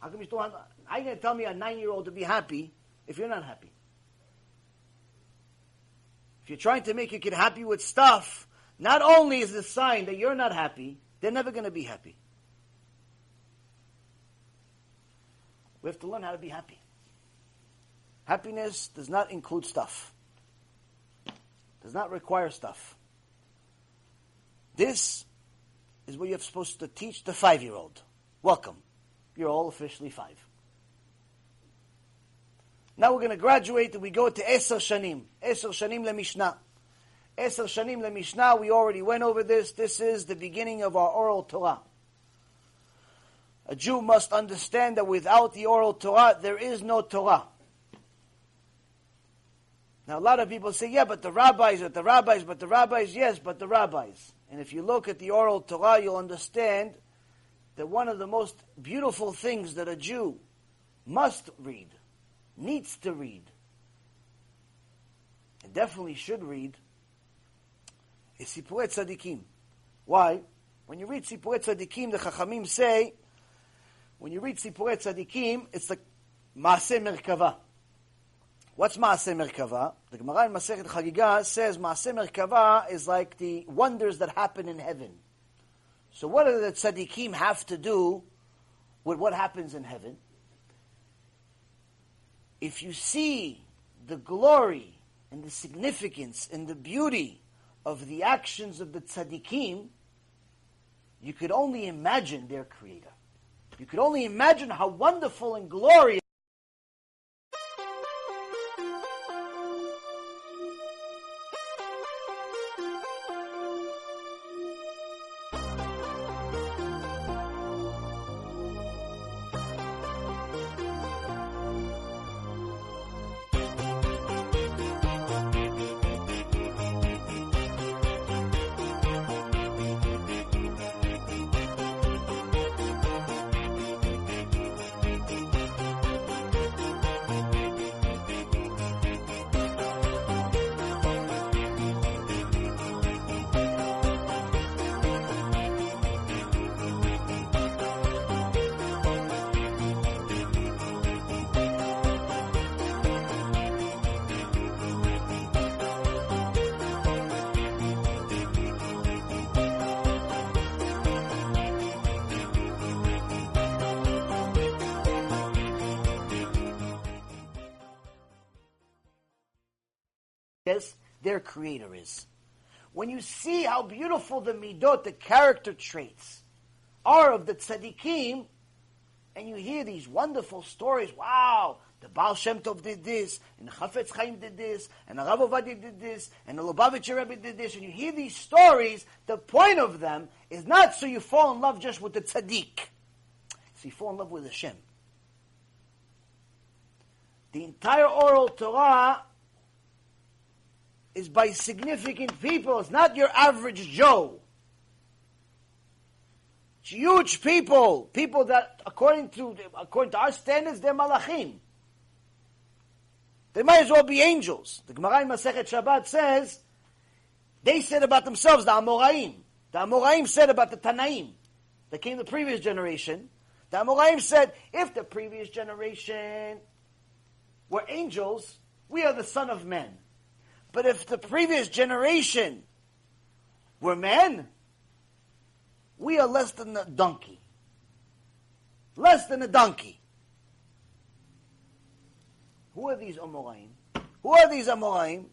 How come you still? How are you to tell me a nine-year-old to be happy if you're not happy? if you're trying to make your kid happy with stuff, not only is it a sign that you're not happy, they're never going to be happy. We have to learn how to be happy. Happiness does not include stuff. Does not require stuff. This is what you're supposed to teach the five-year-old. Welcome. You're all officially five. Now we're going to graduate and we go to Eser Shanim. Eser Shanim le Mishnah. Eser Shanim le Mishnah, we already went over this. This is the beginning of our oral Torah. A Jew must understand that without the oral Torah, there is no Torah. Now, a lot of people say, yeah, but the rabbis, but the rabbis, but the rabbis, yes, but the rabbis. And if you look at the oral Torah, you'll understand that one of the most beautiful things that a Jew must read, needs to read, and definitely should read, is Sipurei Tzadikim. Why? When you read Sipurei Tzadikim, the Chachamim say, when you read Sipurei Tzadikim, it's like Maaseh Merkava. What's Maaseh Merkava? The Gemara in Masechet Chagiga says Maaseh Merkava is like the wonders that happen in heaven. So what do the tzaddikim have to do with what happens in heaven? If you see the glory and the significance and the beauty of the actions of the tzaddikim, you could only imagine their creator. You could only imagine how wonderful and glorious creator is. When you see how beautiful the midot, the character traits, are of the tzaddikim, and you hear these wonderful stories, wow, the Baal Shem Tov did this, and the Chafetz Chaim did this, and the Rav Ovadia did this, and the Lubavitcher Rebbe did this, and you hear these stories, the point of them is not so you fall in love just with the tzaddik, so you fall in love with Hashem. The entire oral Torah is by significant people. It's not your average Joe. It's huge people, people that, according to according to our standards, they're malachim. They might as well be angels. The Gemara in Masechet Shabbat says they said about themselves, the Amoraim. The Amoraim said about the Tanaim. That came the previous generation. The Amoraim said, if the previous generation were angels, we are the son of men. But if the previous generation were men, we are less than a donkey. Less than a donkey. Who are these Amoraim? Who are these Amoraim?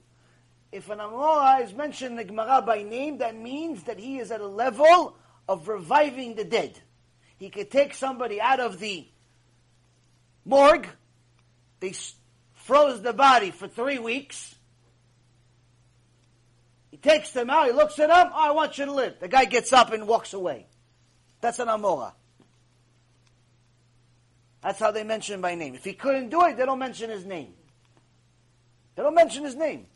If an Amorah is mentioned in the Gemara by name, that means that he is at a level of reviving the dead. He could take somebody out of the morgue, they froze the body for three weeks, takes them out, he looks at them, oh, I want you to live. The guy gets up and walks away. That's an Amora. That's how they mention by name. If he couldn't do it, they don't mention his name. They don't mention his name.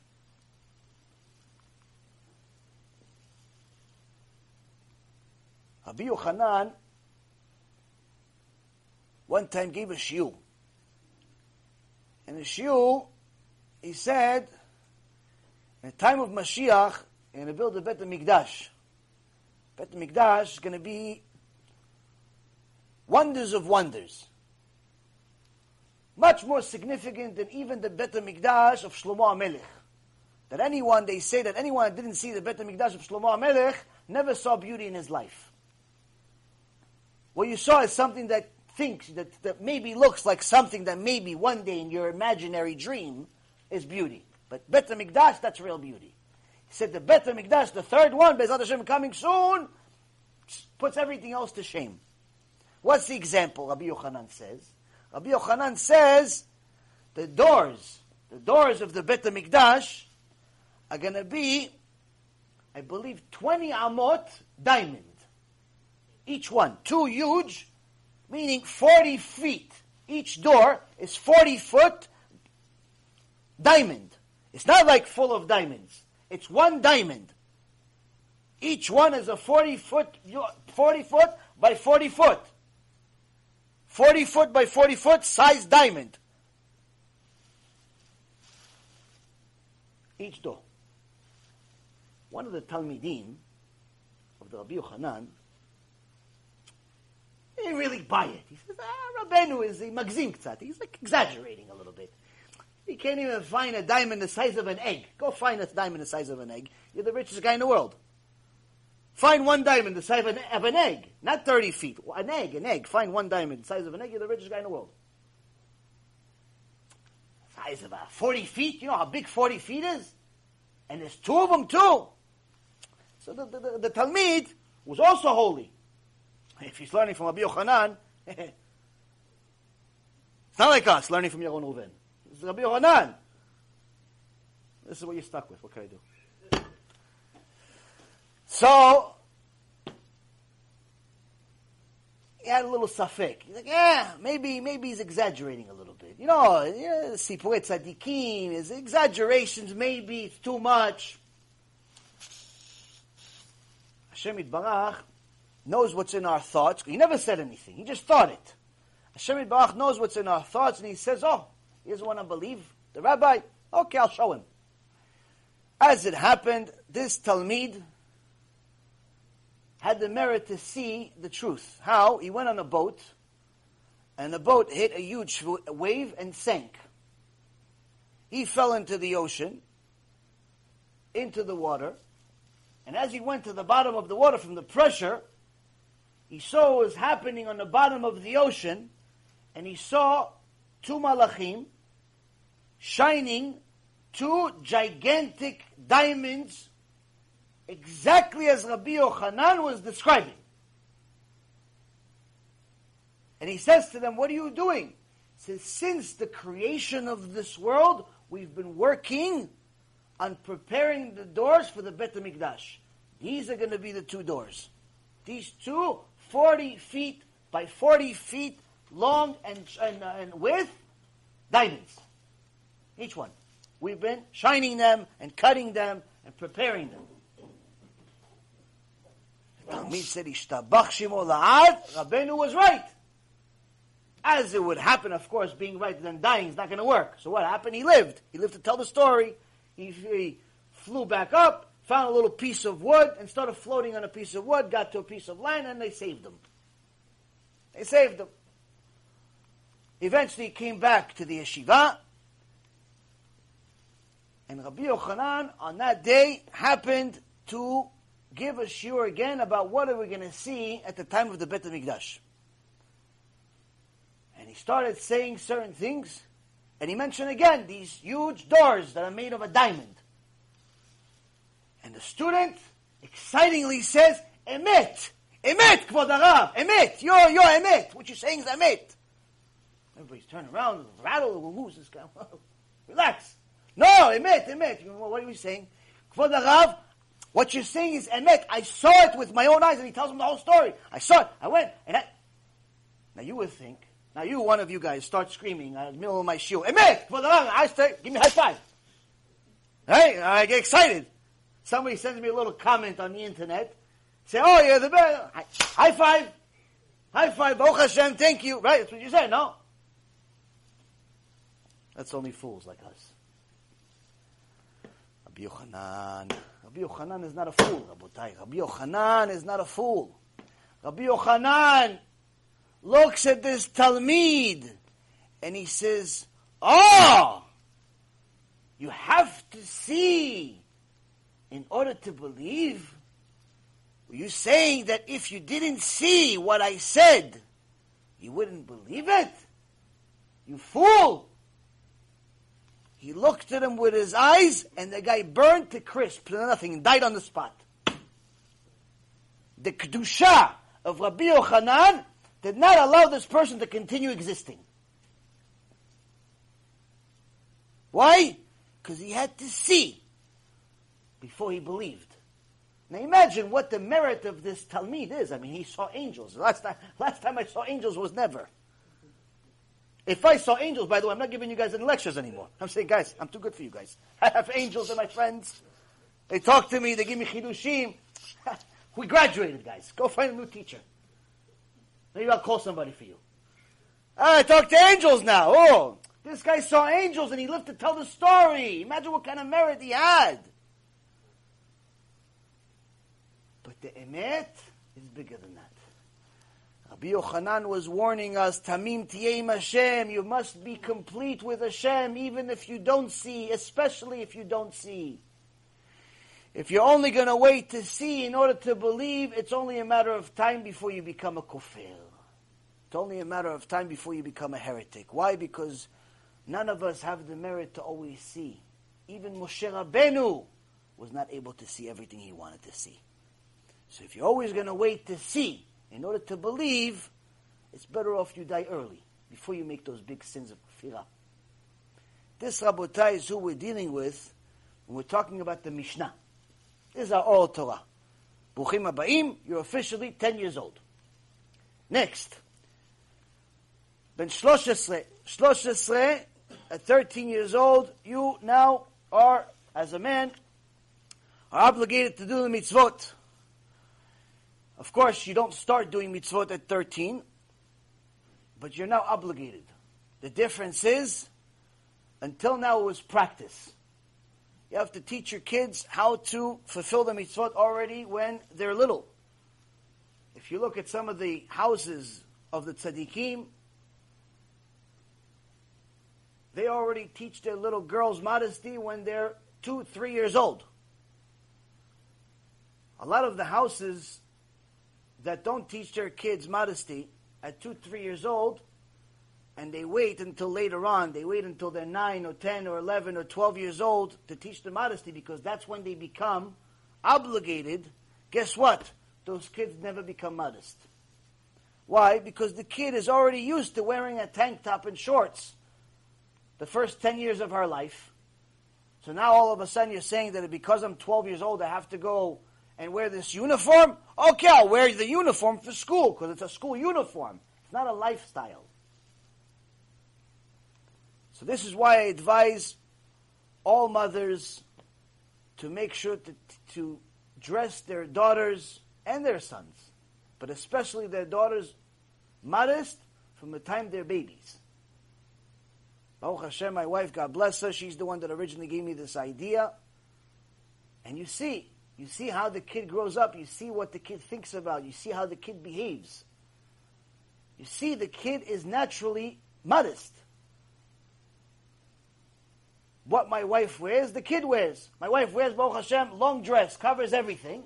Rabbi Yochanan one time gave a shiur. And the shiur, he said, in the time of Mashiach, they're going to build a Bet Mikdash. Bet Mikdash is going to be wonders of wonders. Much more significant than even the Bet Mikdash of Shlomo HaMelech. that anyone, they say that anyone that didn't see the Bet HaMikdash of Shlomo HaMelech never saw beauty in his life. What you saw is something that thinks, that, that maybe looks like something that maybe one day in your imaginary dream is beauty. But Bet HaMikdash, that's real beauty. He said the Bet HaMikdash, the third one, BeEzrat Hashem coming soon, puts everything else to shame. What's the example Rabbi Yochanan says? Rabbi Yochanan says the doors, the doors of the Bet HaMikdash are going to be, I believe, 20 amot diamond. Each one. Two huge, meaning 40 feet. Each door is 40 foot diamond. It's not like full of diamonds. It's one diamond. Each one is a 40 foot, 40 foot by 40 foot. 40 foot by 40 foot size diamond. Each door. One of the Talmidim of the Rabbi Yochanan, he didn't really buy it. He says, ah, Rabbeinu is a magzim ktzat. He's like exaggerating a little bit. You can't even find a diamond the size of an egg. Go find a diamond the size of an egg. You're the richest guy in the world. Find one diamond the size of an, of an egg, not 30 feet. An egg, an egg. Find one diamond the size of an egg, you're the richest guy in the world. Size of a 40 feet, you know how big 40 feet is? And there's two of them too. So the, the, the, the Talmid was also holy. If he's learning from Rabbi Yochanan, [laughs] it's not like us learning from Yaron Reuven. Rabbi Yochanan. This is what you're stuck with. What can I do? So, he had a little safek. He's like, yeah, maybe, maybe he's exaggerating a little bit. You know, Sipurei Tzadikim, his exaggerations, maybe it's too much. Hashem Yitbarach knows what's in our thoughts. He never said anything. He just thought it. Hashem Yitbarach knows what's in our thoughts, and he says, oh, he doesn't want to believe the rabbi. Okay, I'll show him. As it happened, this Talmid, had the merit to see the truth. How? He went on a boat, and the boat hit a huge wave and sank. He fell into the ocean, into the water, and as he went to the bottom of the water from the pressure, he saw what was happening on the bottom of the ocean, and he saw two malachim shining two gigantic diamonds exactly as Rabbi Yochanan was describing. And he says to them, What are you doing? Says, Since the creation of this world, we've been working on preparing the doors for the Bet HaMikdash. These are going to be the two doors. These two, 40 feet by 40 feet long and, and, and width, diamonds. Each one. We've been shining them and cutting them and preparing them. Talmid said, Ishtabach Shimo La'ad, Rabbeinu was right. As it would happen, of course, being right then dying is not going to work. So what happened? He lived. He lived to tell the story. He, he flew back up, found a little piece of wood, and started floating on a piece of wood, got to a piece of land, and they saved him. They saved him. Eventually, he came back to the yeshiva, and Rabbi Yochanan on that day happened to give a shiur again about what are we going to see at the time of the Bet HaMikdash. And he started saying certain things, and he mentioned again these huge doors that are made of a diamond. And the student excitingly says, Emet! Emet, Kvod Arav! Emet! You're, you're Emet! What you're saying is Emet! Everybody's turning around, rattle, who's this guy? [laughs] Relax. No, Emet, Emet. What are you saying? Kvod Arav, what you're saying is emet. I saw it with my own eyes, and he tells him the whole story. I saw it. I went, and I... Now you would think, now you, one of you guys, start screaming in the middle of my shiur, emet! The I start, give me a high five. Right? I get excited. Somebody sends me a little comment on the internet. Say, oh, you're the best. High five. High five. Baruch Hashem, thank you. Right? That's what you said, no? That's only fools like us. Rabbi Yochanan. Rabbi Yochanan is not a fool, Rabotai. Rabbi Yochanan is not a fool. Rabbi Yochanan looks at this Talmid and he says, Oh, You have to see in order to believe. Were you saying that if you didn't see what I said, you wouldn't believe it? You fool! He looked at him with his eyes, and the guy burned to crisp to nothing and died on the spot. The Kedusha of Rabbi Yochanan did not allow this person to continue existing. Why? Because he had to see before he believed. Now imagine what the merit of this Talmid is. I mean, he saw angels. Last time, last time I saw angels was never. If I saw angels, by the way, I'm not giving you guys any lectures anymore. I'm saying, guys, I'm too good for you guys. [laughs] I have angels and my friends. They talk to me, they give me chidushim. [laughs] we graduated, guys. Go find a new teacher. Maybe I'll call somebody for you. Ah, I talk to angels now. Oh, this guy saw angels and he lived to tell the story. Imagine what kind of merit he had. But the emet is bigger than that. Rabbi Yochanan was warning us, Tamim tiyem Hashem, you must be complete with Hashem, even if you don't see, especially if you don't see. If you're only going to wait to see in order to believe, it's only a matter of time before you become a kofir. It's only a matter of time before you become a heretic. Why? Because none of us have the merit to always see. Even Moshe Rabbeinu was not able to see everything he wanted to see. So if you're always going to wait to see, in order to believe, it's better off you die early before you make those big sins of kfirah. This Rabotai is who we're dealing with when we're talking about the Mishnah. This is our oral Torah. Buchim Abaim, you're officially 10 years old. Next. Ben Shloshesre. Shloshesre, at 13 years old, you now are, as a man, are obligated to do the mitzvot. Of course, you don't start doing mitzvot at 13, but you're now obligated. The difference is, until now it was practice. You have to teach your kids how to fulfill the mitzvot already when they're little. If you look at some of the houses of the tzaddikim, they already teach their little girls modesty when they're two, three years old. A lot of the houses that don't teach their kids modesty at two, three years old, and they wait until later on, they wait until they're nine or ten or eleven or twelve years old to teach them modesty because that's when they become obligated. Guess what? Those kids never become modest. Why? Because the kid is already used to wearing a tank top and shorts the first 10 years of her life. So now all of a sudden you're saying that because I'm 12 years old, I have to go and wear this uniform? Okay, I'll wear the uniform for school because it's a school uniform. It's not a lifestyle. So this is why I advise all mothers to make sure to, to dress their daughters and their sons, but especially their daughters modest from the time they're babies. Baruch Hashem, my wife, God bless her, she's the one that originally gave me this idea. And you see, you see how the kid grows up. You see what the kid thinks about. You see how the kid behaves. You see the kid is naturally modest. What my wife wears, the kid wears. My wife wears, Baruch Hashem, long dress, covers everything.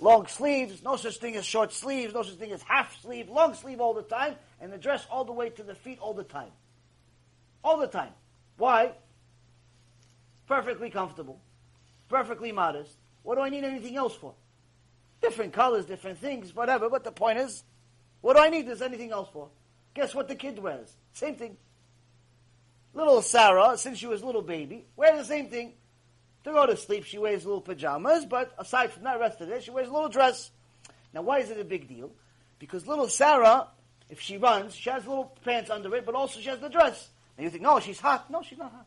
Long sleeves, no such thing as short sleeves, no such thing as half sleeve, long sleeve all the time, and the dress all the way to the feet all the time. All the time. Why? Perfectly comfortable, perfectly modest, what do I need anything else for? Different colors, different things, whatever. But the point is, what do I need this anything else for? Guess what the kid wears? Same thing. Little Sarah, since she was a little baby, wears the same thing. To go to sleep, she wears little pajamas, but aside from that, rest of it, she wears a little dress. Now, why is it a big deal? Because little Sarah, if she runs, she has little pants under it, but also she has the dress. And you think, no, she's hot. No, she's not hot.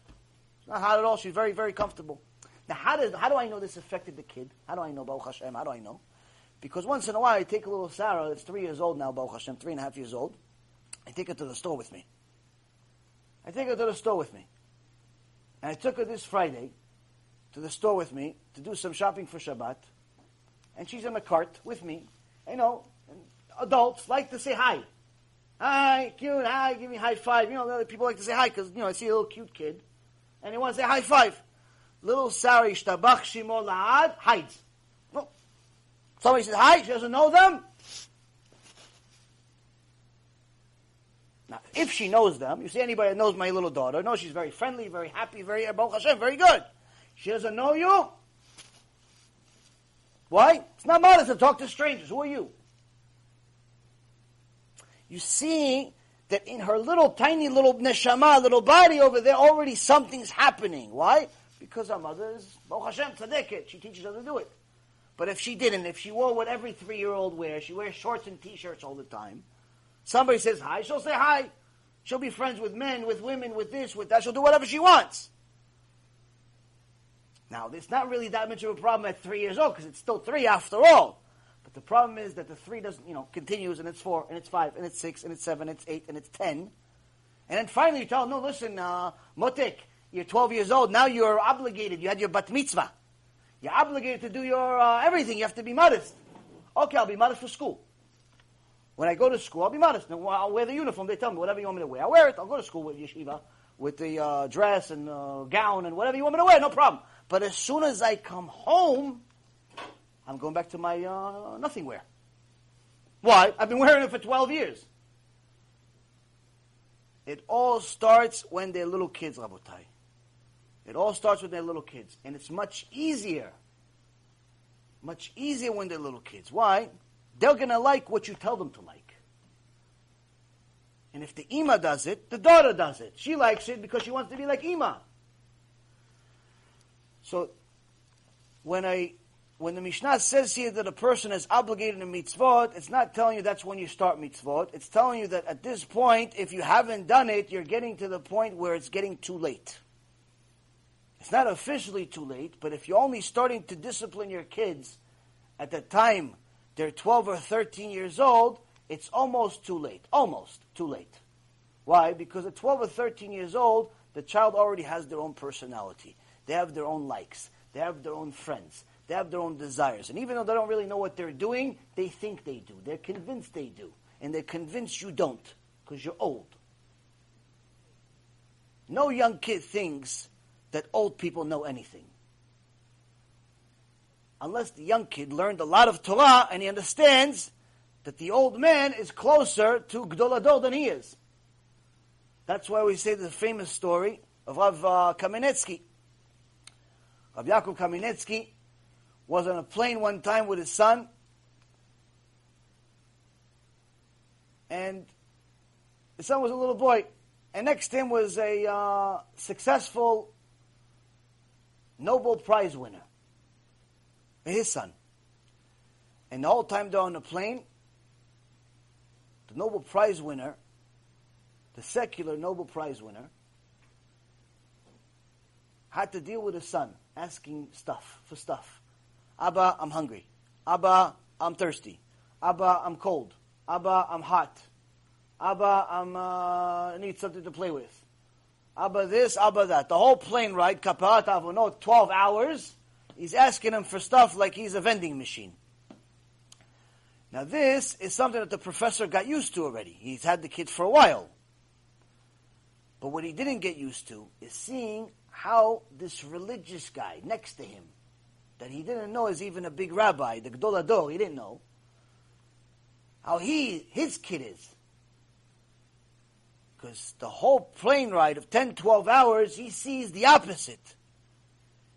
She's not hot at all. She's very, very comfortable. Now, how, does, how do I know this affected the kid? How do I know, Baruch Hashem? How do I know? Because once in a while, I take a little Sarah, that's three years old now, Baruch Hashem, three and a half years old. I take her to the store with me. I take her to the store with me. And I took her this Friday to the store with me to do some shopping for Shabbat. And she's in the cart with me. You know, adults like to say hi. Hi, cute, hi, give me high five. You know, the other people like to say hi because, you know, I see a little cute kid. And they want to say high five. Little Sarah Ishtabach Shimo La'ad hides. Well, somebody says hi, she doesn't know them. Now, if she knows them, you see anybody that knows my little daughter, knows she's very friendly, very happy, very uh, Hashem, very good. She doesn't know you. Why? It's not modest to talk to strangers. Who are you? You see that in her little tiny little neshama, little body over there, already something's happening. Why? Because her mother is Baruch Hashem tzaddiket. She teaches her to do it. But if she didn't, if she wore what every three-year-old wears, she wears shorts and t-shirts all the time. Somebody says hi, she'll say hi. She'll be friends with men, with women, with this, with that. She'll do whatever she wants. Now, it's not really that much of a problem at three years old because it's still three after all. But the problem is that the three doesn't, you know, continues and it's four and it's five and it's six and it's seven, and it's eight and it's ten. And then finally you tell no, listen, uh, Motik, you're 12 years old. Now you're obligated. You had your bat mitzvah. You're obligated to do your uh, everything. You have to be modest. Okay, I'll be modest for school. When I go to school, I'll be modest. I'll wear the uniform. They tell me whatever you want me to wear. I'll wear it. I'll go to school with yeshiva, with the uh, dress and uh, gown and whatever you want me to wear. No problem. But as soon as I come home, I'm going back to my uh, nothing wear. Why? I've been wearing it for 12 years. It all starts when they're little kids, Rabotai. It all starts with their little kids. And it's much easier. Much easier when they're little kids. Why? They're going to like what you tell them to like. And if the Ima does it, the daughter does it. She likes it because she wants to be like Ima. So when I when the Mishnah says here that a person is obligated to mitzvot, it's not telling you that's when you start mitzvot. It's telling you that at this point, if you haven't done it, you're getting to the point where it's getting too late. It's not officially too late, but if you're only starting to discipline your kids at the time they're 12 or 13 years old, it's almost too late. Almost too late. Why? Because at 12 or 13 years old, the child already has their own personality. They have their own likes. They have their own friends. They have their own desires. And even though they don't really know what they're doing, they think they do. They're convinced they do. And they're convinced you don't because you're old. No young kid thinks that old people know anything. Unless the young kid learned a lot of Torah and he understands that the old man is closer to Gadol HaDor than he is. That's why we say the famous story of Rav uh, Kamenetsky. Rav Yaakov Kamenetsky was on a plane one time with his son, and the son was a little boy, and next to him was a uh, successful Nobel Prize winner, his son. And all the whole time they're on the plane, the Nobel Prize winner, the secular Nobel Prize winner, had to deal with his son asking stuff for stuff. Abba, I'm hungry. Abba, I'm thirsty. Abba, I'm cold. Abba, I'm hot. Abba, I'm, uh, I need something to play with. Abba this, Abba that. The whole plane ride, kaparat avonot, 12 hours, he's asking him for stuff like he's a vending machine. Now this is something that the professor got used to already. He's had the kids for a while. But what he didn't get used to is seeing how this religious guy next to him, that he didn't know is even a big rabbi, the Gadol HaDor, he didn't know, how he, his kid is. Because the whole plane ride of 10, 12 hours, he sees the opposite.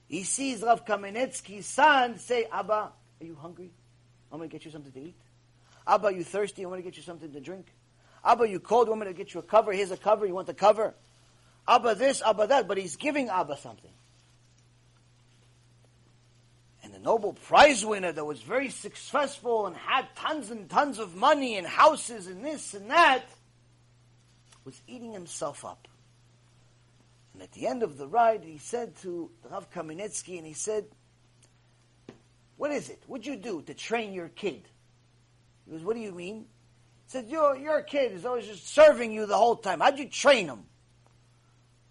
He sees Rav Kamenetsky's son say, Abba, are you hungry? I'm going to get you something to eat. Abba, are you thirsty? I want to get you something to drink. Abba, you cold? I'm going to get you a cover. Here's a cover. You want the cover? Abba this, Abba that, but he's giving Abba something. And the Nobel Prize winner that was very successful and had tons and tons of money and houses and this and that was eating himself up. And at the end of the ride, he said to Rav Kamenetsky, and he said, What is it? What'd you do to train your kid? He goes, What do you mean? He said, Your, your kid is always just serving you the whole time. How'd you train him?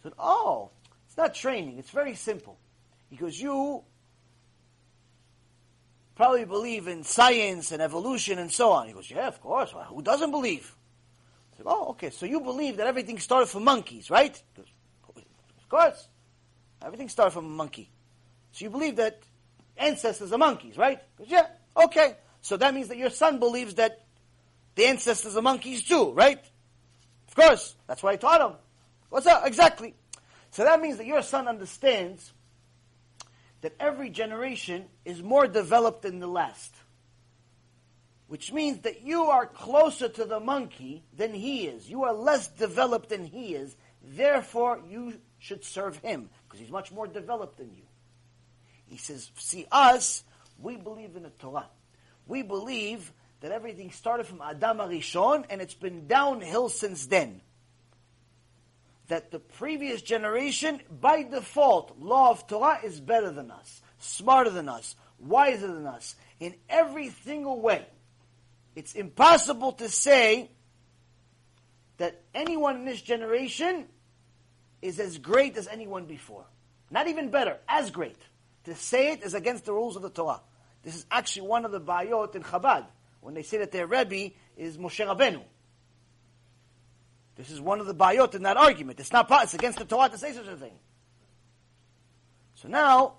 said, Oh, it's not training. It's very simple. He goes, You probably believe in science and evolution and so on. He goes, Yeah, of course. Well, who doesn't believe? Said, Oh, okay. So you believe that everything started from monkeys, right? Of course. Everything started from a monkey. So you believe that ancestors are monkeys, right? Yeah, okay. So that means that your son believes that the ancestors are monkeys too, right? Of course. That's what I taught him. What's that? Exactly. So that means that your son understands that every generation is more developed than the last. Which means that you are closer to the monkey than he is. You are less developed than he is. Therefore, you should serve him because he's much more developed than you. He says, see us, we believe in the Torah. We believe that everything started from Adam HaRishon and it's been downhill since then. That the previous generation, by default, law of Torah is better than us, smarter than us, wiser than us, in every single way. It's impossible to say that anyone in this generation is as great as anyone before. Not even better, as great. To say it is against the rules of the Torah. This is actually one of the bayot in Chabad, when they say that their Rebbe is Moshe Rabbeinu. This is one of the bayot in that argument. It's not it's against the Torah to say such a thing. So now,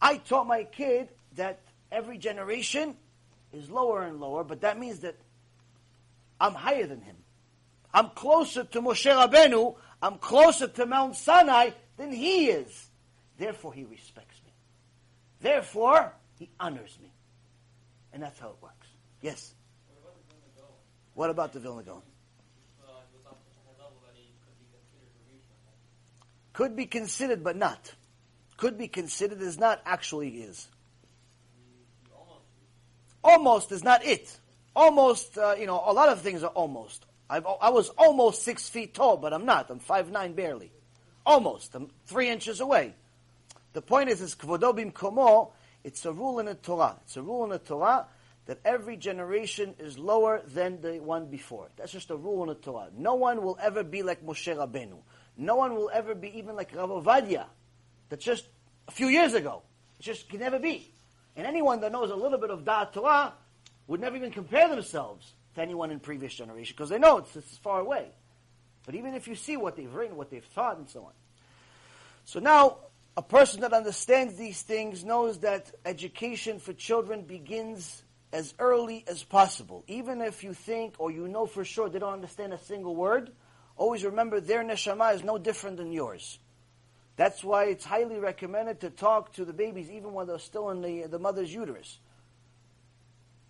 I taught my kid that every generation is lower and lower, but that means that I'm higher than him. I'm closer to Moshe Rabbeinu, I'm closer to Mount Sinai than he is. Therefore, he respects me. Therefore, he honors me. And that's how it works. Yes? What about the Vilna Gaon? Could be considered, but not. Could be considered as not actually is. Almost is not it. Almost, uh, you know, a lot of things are almost. I've, I was almost six feet tall, but I'm not. I'm five nine barely. Almost. I'm three inches away. The point is, is kvodobim komo. It's a rule in the Torah. It's a rule in the Torah that every generation is lower than the one before. That's just a rule in the Torah. No one will ever be like Moshe Rabbeinu. No one will ever be even like Rav Ovadia. That's just a few years ago. It just can never be. And anyone that knows a little bit of Da'at Torah would never even compare themselves to anyone in previous generation because they know it's, it's far away. But even if you see what they've written, what they've taught, and so on. So now, a person that understands these things knows that education for children begins as early as possible. Even if you think or you know for sure they don't understand a single word, always remember their neshama is no different than yours. That's why it's highly recommended to talk to the babies even when they're still in the, the mother's uterus.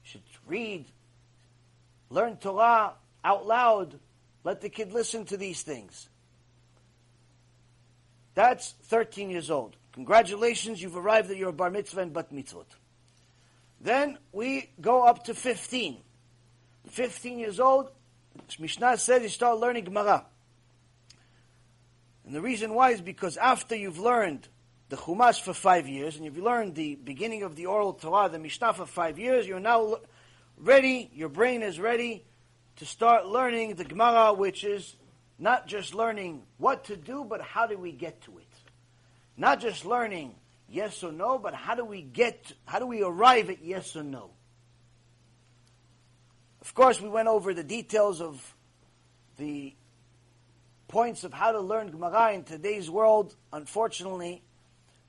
You should read, learn Torah out loud, let the kid listen to these things. That's 13 years old. Congratulations, you've arrived at your bar mitzvah and bat mitzvot. Then we go up to 15. 15 years old, Mishnah says you start learning Gemara. And the reason why is because after you've learned the Chumash for five years, and you've learned the beginning of the oral Torah, the Mishnah for five years, you're now ready, your brain is ready to start learning the Gemara, which is not just learning what to do, but how do we get to it. Not just learning yes or no, but how do we get, how do we arrive at yes or no? Of course, we went over the details of the points of how to learn Gemara in today's world. Unfortunately,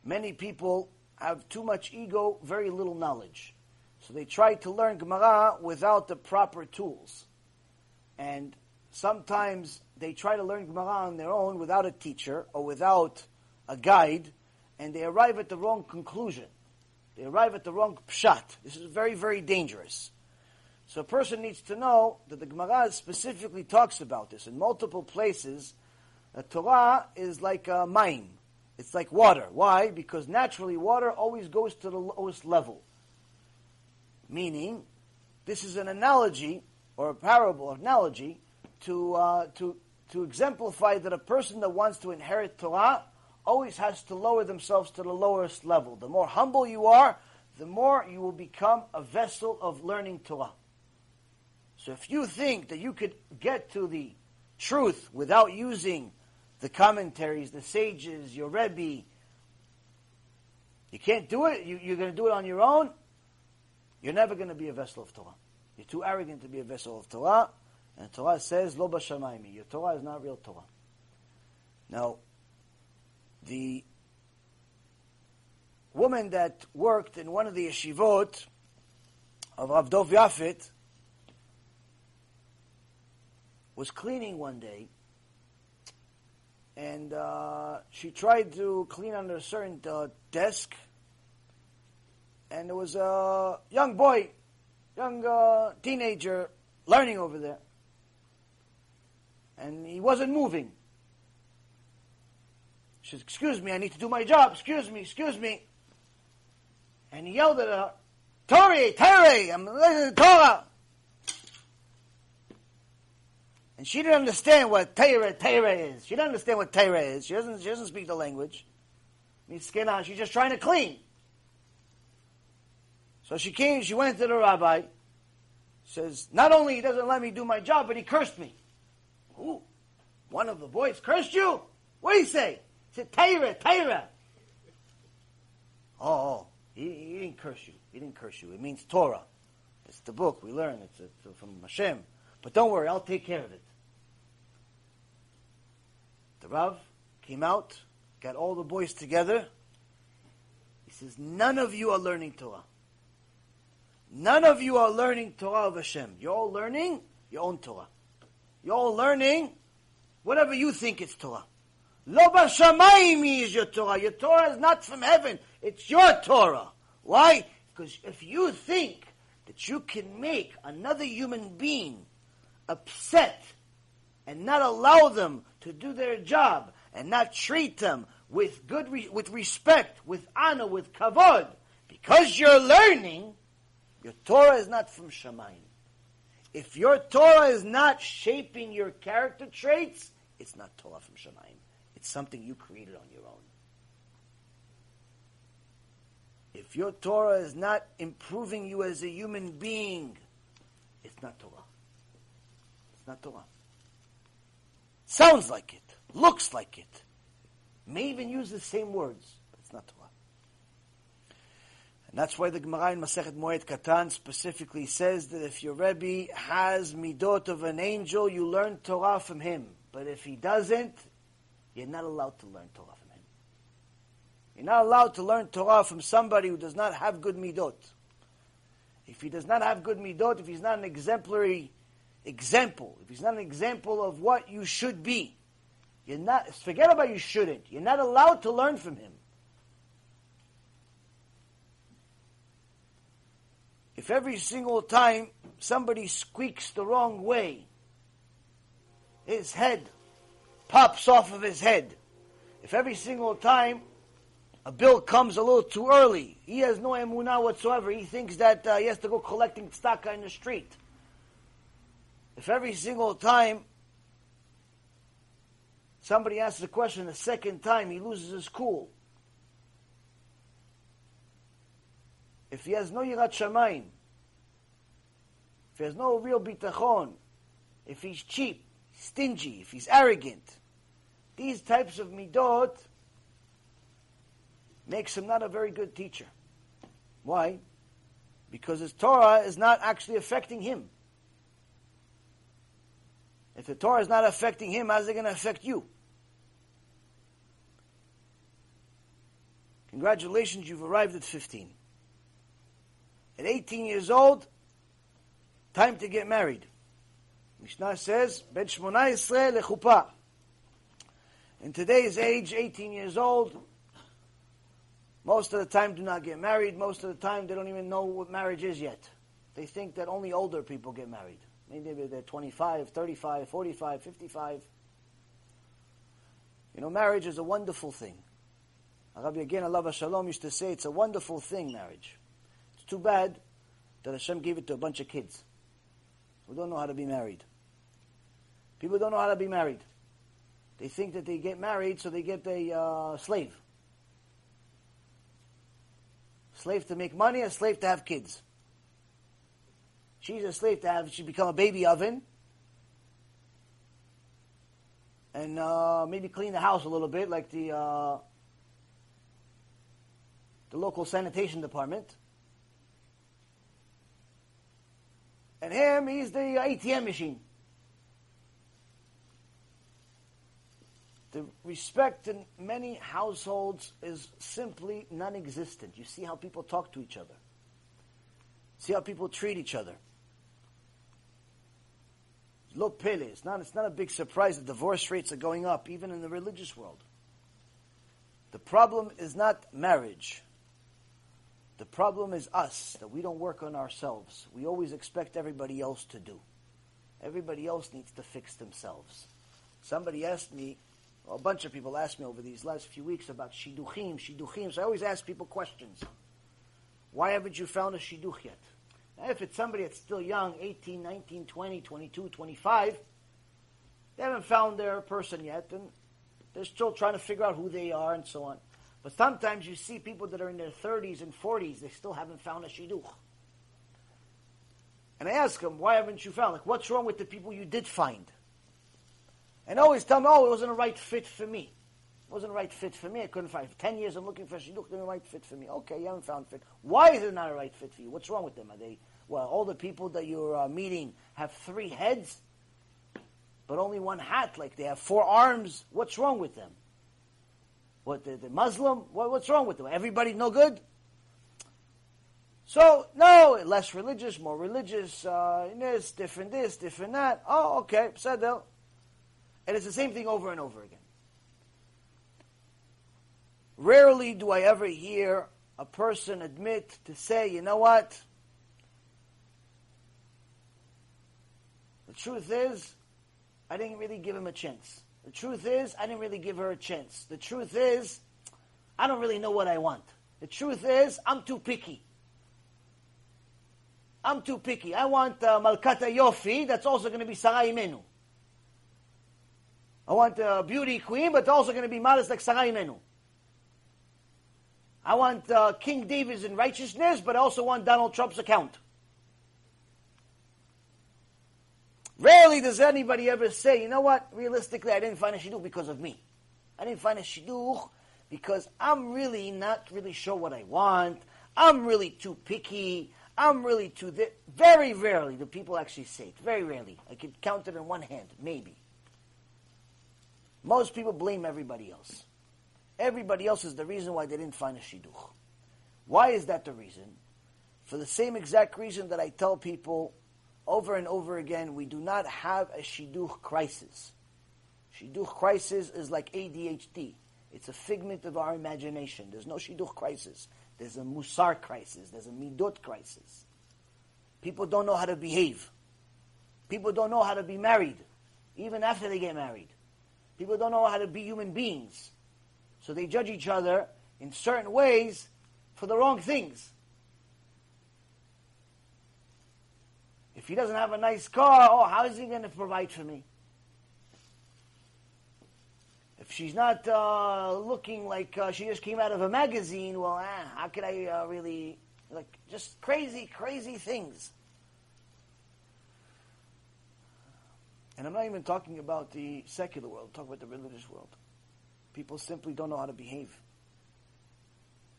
many people have too much ego, very little knowledge. So they try to learn Gemara without the proper tools. And sometimes they try to learn Gemara on their own without a teacher or without a guide, and they arrive at the wrong conclusion. They arrive at the wrong pshat. This is very, very dangerous. So a person needs to know that the Gemara specifically talks about this in multiple places. The Torah is like a mine. It's like water. Why? Because naturally water always goes to the lowest level. Meaning, this is an analogy or a parable analogy to, uh, to, to exemplify that a person that wants to inherit Torah always has to lower themselves to the lowest level. The more humble you are, the more you will become a vessel of learning Torah. So if you think that you could get to the truth without using the commentaries, the sages, your Rebbe, you can't do it, you, are going to do it on your own, you're never going to be a vessel of Torah. You're too arrogant to be a vessel of Torah. And Torah says, Lo b'shamayim. Your Torah is not real Torah. Now, the woman that worked in one of the yeshivot of Avdov Yafet was cleaning one day, and uh, she tried to clean under a certain uh, desk, and there was a young boy, young uh, teenager, learning over there, and he wasn't moving. She says, "Excuse me, I need to do my job. Excuse me, excuse me." And he yelled at her, "Tori, Tori, I'm listening to Torah." And she didn't understand what Torah, Torah is. She didn't understand what Torah is. She doesn't, she doesn't speak the language. Means skin on. She's just trying to clean. So she came, she went to the rabbi. Says, not only he doesn't let me do my job, but he cursed me. Who? One of the boys cursed you? What did he say? He said, Torah, Torah. Oh, oh. He, he, didn't curse you. He didn't curse you. It means Torah. It's the book we learn. It's, it's from Hashem. But don't worry, I'll take care of it. The Rav came out, got all the boys together. He says, None of you are learning Torah. None of you are learning Torah of Hashem. You're all learning your own Torah. You're all learning whatever you think it's Torah. Lo b'shamayim is your Torah. Your Torah is not from heaven. It's your Torah. Why? Because if you think that you can make another human being upset and not allow them to do their job and not treat them with good, re- with respect, with honor, with kavod, because you're learning, your Torah is not from Shemaim. If your Torah is not shaping your character traits, it's not Torah from Shemaim. It's something you created on your own. If your Torah is not improving you as a human being, it's not Torah. It's not Torah. Sounds like it, looks like it, may even use the same words, but it's not Torah. And that's why the Gemara in Masechet Moed Katan specifically says that if your Rebbe has midot of an angel, you learn Torah from him. But if he doesn't, you're not allowed to learn Torah from him. You're not allowed to learn Torah from somebody who does not have good midot. If he does not have good midot, if he's not an exemplary example, if he's not an example of what you should be, you're not, forget about you shouldn't. You're not allowed to learn from him. If every single time somebody squeaks the wrong way, his head pops off of his head. If every single time a bill comes a little too early, he has no emunah whatsoever. He thinks that uh, he has to go collecting tzedakah in the street if every single time somebody asks a question the second time he loses his cool, if he has no yirat shamayim, if he has no real bitachon, if he's cheap, stingy, if he's arrogant, these types of midot makes him not a very good teacher. Why? Because his Torah is not actually affecting him. If the Torah is not affecting him, how's it going to affect you? Congratulations, you've arrived at 15. At 18 years old, time to get married. Mishnah says, Ben Shmonah lechupa. In today's age, 18 years old, most of the time do not get married. Most of the time they don't even know what marriage is yet. They think that only older people get married. Maybe they're 25, 35, 45, 55. You know, marriage is a wonderful thing. Rabbi again, Allah Shalom used to say it's a wonderful thing, marriage. It's too bad that Hashem gave it to a bunch of kids who don't know how to be married. People don't know how to be married. They think that they get married so they get a uh, slave. Slave to make money, a slave to have kids. She's a slave to have, she become a baby oven. And uh, maybe clean the house a little bit, like the uh, the local sanitation department. And him, he's the ATM machine. The respect in many households is simply non existent. You see how people talk to each other, see how people treat each other. Lo pele. It's not, it's not a big surprise that divorce rates are going up, even in the religious world. The problem is not marriage. The problem is us, that we don't work on ourselves. We always expect everybody else to do. Everybody else needs to fix themselves. Somebody asked me, a bunch of people asked me over these last few weeks about shiduchim, shiduchim. So I always ask people questions. Why haven't you found a shidduch yet? If it's somebody that's still young, 18, 19, 20, 22, 25, they haven't found their person yet, and they're still trying to figure out who they are and so on. But sometimes you see people that are in their 30s and 40s, they still haven't found a shidduch. And I ask them, why haven't you found? Like, what's wrong with the people you did find? And always tell me, oh, it wasn't a right fit for me. It wasn't a right fit for me. I couldn't find. Ten years I'm looking for a shidduch, they're a right fit for me. Okay, you haven't found fit. Why is it not a right fit for you? What's wrong with them? Are they well? All the people that you're uh, meeting have three heads, but only one hat. Like they have four arms. What's wrong with them? What the, the Muslim? What, what's wrong with them? Everybody no good. So no, less religious, more religious. Uh, this different, this different, that. Oh, okay, said and it's the same thing over and over again. Rarely do I ever hear a person admit to say, you know what? The truth is, I didn't really give him a chance. The truth is, I didn't really give her a chance. The truth is, I don't really know what I want. The truth is, I'm too picky. I'm too picky. I want uh, Malkata Yofi, that's also going to be Sarah Imenu. I want a beauty queen, but also going to be modest like Sarah Imenu. I want uh, King David's in righteousness, but I also want Donald Trump's account. Rarely does anybody ever say, you know what, realistically, I didn't find a shidduch because of me. I didn't find a shidduch because I'm really not really sure what I want. I'm really too picky. I'm really too... Th-. Very rarely do people actually say it. Very rarely. I could count it in one hand, maybe. Most people blame everybody else. Everybody else is the reason why they didn't find a shidduch. Why is that the reason? For the same exact reason that I tell people over and over again, we do not have a shidduch crisis. Shidduch crisis is like ADHD. It's a figment of our imagination. There's no shidduch crisis. There's a musar crisis. There's a midot crisis. People don't know how to behave. People don't know how to be married, even after they get married. People don't know how to be human beings. So they judge each other in certain ways for the wrong things. If he doesn't have a nice car, oh, how is he going to provide for me? If she's not uh, looking like uh, she just came out of a magazine, well, eh, how could I uh, really, like, just crazy, crazy things. And I'm not even talking about the secular world, I'm talking about the religious world. People simply don't know how to behave.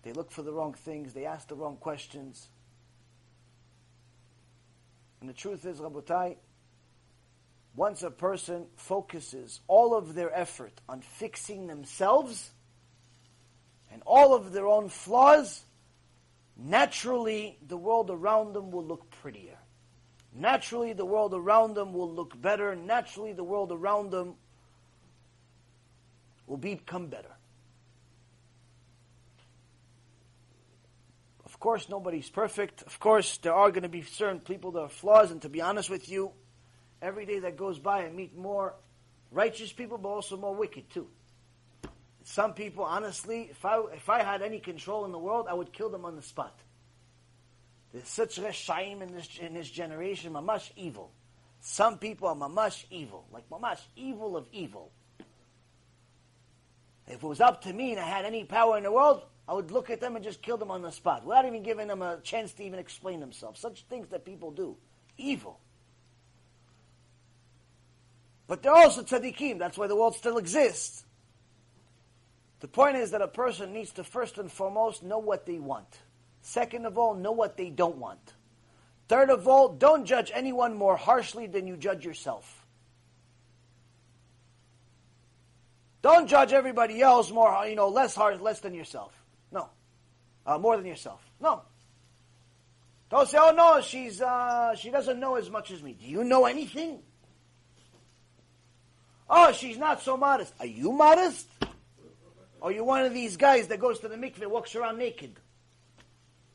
They look for the wrong things, they ask the wrong questions. And the truth is, Rabotai, once a person focuses all of their effort on fixing themselves and all of their own flaws, naturally the world around them will look prettier. Naturally, the world around them will look better. Naturally, the world around them will become better. Course, nobody's perfect. Of course, there are going to be certain people that are flaws. And to be honest with you, every day that goes by, I meet more righteous people, but also more wicked too. Some people, honestly, if I if I had any control in the world, I would kill them on the spot. There's such reshaim in this in this generation, mamash evil. Some people are mamash evil, like mamash evil of evil. If it was up to me and I had any power in the world, I would look at them and just kill them on the spot, without even giving them a chance to even explain themselves. Such things that people do, evil. But they're also tzaddikim. That's why the world still exists. The point is that a person needs to first and foremost know what they want. Second of all, know what they don't want. Third of all, don't judge anyone more harshly than you judge yourself. Don't judge everybody else more, you know, less hard, less than yourself. No. Uh, more than yourself. No. Don't say, oh no, she's, uh, she doesn't know as much as me. Do you know anything? Oh, she's not so modest. Are you modest? Are you one of these guys that goes to the mikveh, walks around naked?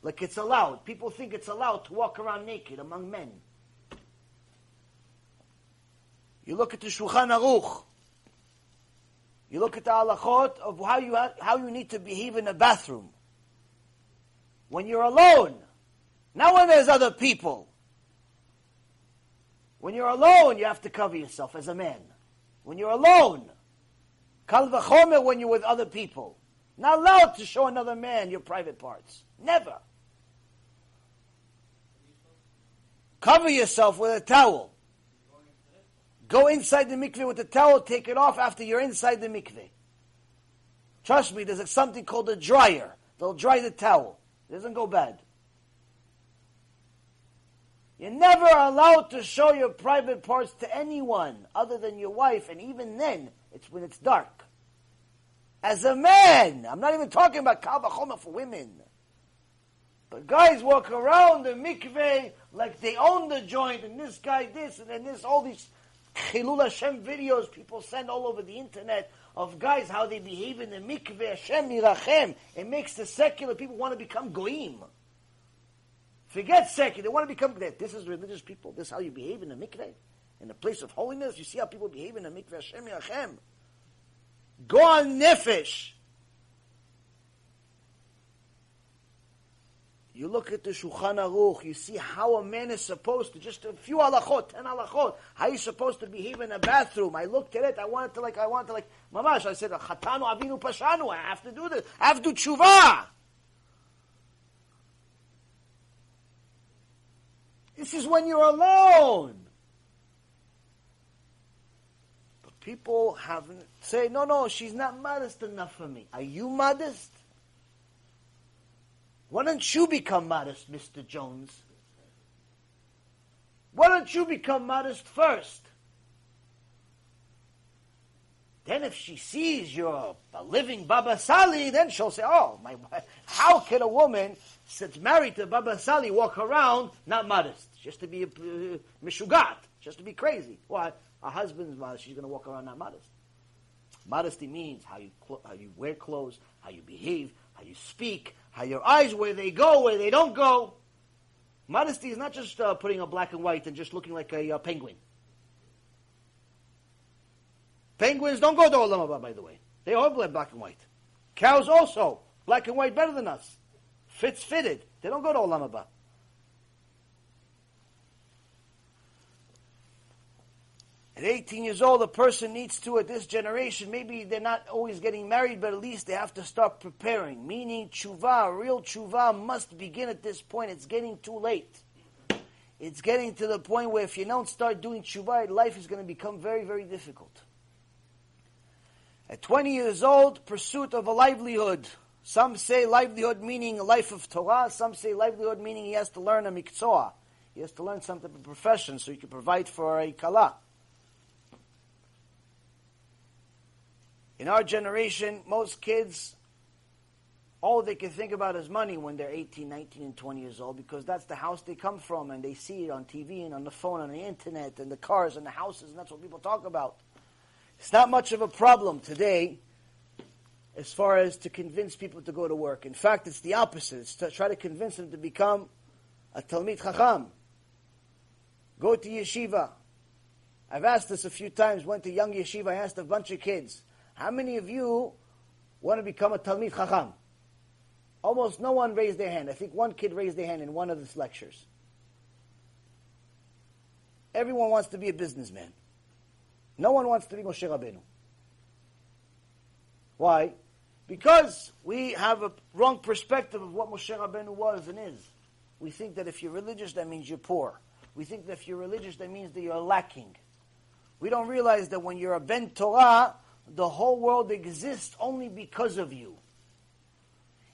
Like it's allowed. People think it's allowed to walk around naked among men. You look at the Shulchan Aruch. You look at the halachot of how you, how you need to behave in a bathroom. When you're alone. Not when there's other people. When you're alone, you have to cover yourself as a man. When you're alone. Kal v'chomer when you're with other people. Not allowed to show another man your private parts. Never. Cover yourself with a towel. Go inside the mikveh with the towel, take it off after you're inside the mikveh. Trust me, there's something called a dryer. They'll dry the towel. It doesn't go bad. You're never allowed to show your private parts to anyone other than your wife, and even then, it's when it's dark. As a man, I'm not even talking about kal for women. But guys walk around the mikveh like they own the joint, and this guy this, and then this, all these Chilul Hashem videos people send all over the internet of guys how they behave in the mikveh, Hashem mirachem. It makes the secular people want to become goyim. Forget secular, they want to become, that. this is religious people, this is how you behave in the mikveh. In the place of holiness, you see how people behave in the mikveh, Hashem mirachem. Go on nefesh. You look at the Shulchan Aruch, you see how a man is supposed to, just a few halachot, ten halachot, how he's supposed to behave in a bathroom. I looked at it, I wanted to like, I wanted to like, mamash, I said, chatanu avinu pashanu, I have to do this, I have to do tshuva. This is when you're alone. But people haven't, say, no, no, she's not modest enough for me. Are you modest? Why don't you become modest, Mr. Jones? Why don't you become modest first? Then if she sees you're a living Baba Sali, then she'll say, oh, my, how can a woman that's married to Baba Sali walk around not modest? Just to be uh, mishugat, just to be crazy. Why? A husband's modest, she's going to walk around not modest. Modesty means how you, how you wear clothes, how you behave, how you speak, how your eyes, where they go, where they don't go. Modesty is not just uh, putting on black and white and just looking like a uh, penguin. Penguins don't go to Olam Haba, by the way. They all black and white. Cows also, black and white better than us. Fits fitted. They don't go to Olam Haba. At 18 years old, a person needs to, at this generation, maybe they're not always getting married, but at least they have to start preparing. Meaning, tshuva, real tshuva must begin at this point. It's getting too late. It's getting to the point where if you don't start doing tshuva, life is going to become very, very difficult. At 20 years old, pursuit of a livelihood. Some say livelihood meaning a life of Torah. Some say livelihood meaning he has to learn a mikzoah. He has to learn some type of profession so he can provide for a kala. In our generation, most kids, all they can think about is money when they're 18, 19, and 20 years old because that's the house they come from and they see it on TV and on the phone and on the internet and the cars and the houses and that's what people talk about. It's not much of a problem today as far as to convince people to go to work. In fact, it's the opposite. It's to try to convince them to become a Talmid Chacham. Go to yeshiva. I've asked this a few times, went to young yeshiva, I asked a bunch of kids, how many of you want to become a Talmid Chacham? Almost no one raised their hand. I think one kid raised their hand in one of these lectures. Everyone wants to be a businessman. No one wants to be Moshe Rabbeinu. Why? Because we have a wrong perspective of what Moshe Rabbeinu was and is. We think that if you're religious, that means you're poor. We think that if you're religious, that means that you're lacking. We don't realize that when you're a Ben Torah, the whole world exists only because of you.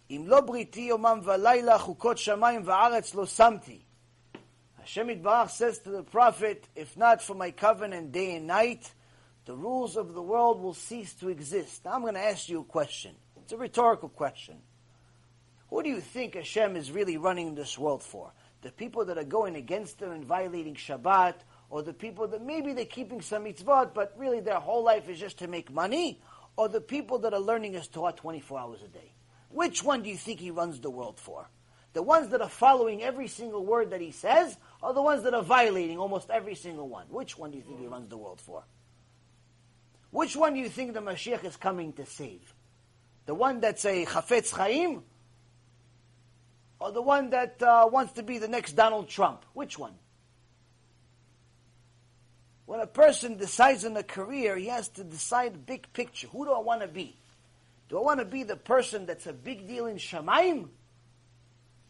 Im lo briti yomam v'layla chukot shamayim v'aretz lo samti. Hashem says to the prophet, if not for my covenant day and night, the rules of the world will cease to exist. Now I'm going to ask you a question. It's a rhetorical question. Who do you think Hashem is really running this world for? The people that are going against Him and violating Shabbat, or the people that maybe they're keeping some mitzvot, but really their whole life is just to make money, or the people that are learning His Torah 24 hours a day? Which one do you think He runs the world for? The ones that are following every single word that He says, or the ones that are violating almost every single one? Which one do you think He runs the world for? Which one do you think the Mashiach is coming to save? The one that's a Chafetz Chaim, or the one that uh, wants to be the next Donald Trump? Which one? When a person decides on a career, he has to decide big picture. Who do I want to be? Do I want to be the person that's a big deal in Shemaim?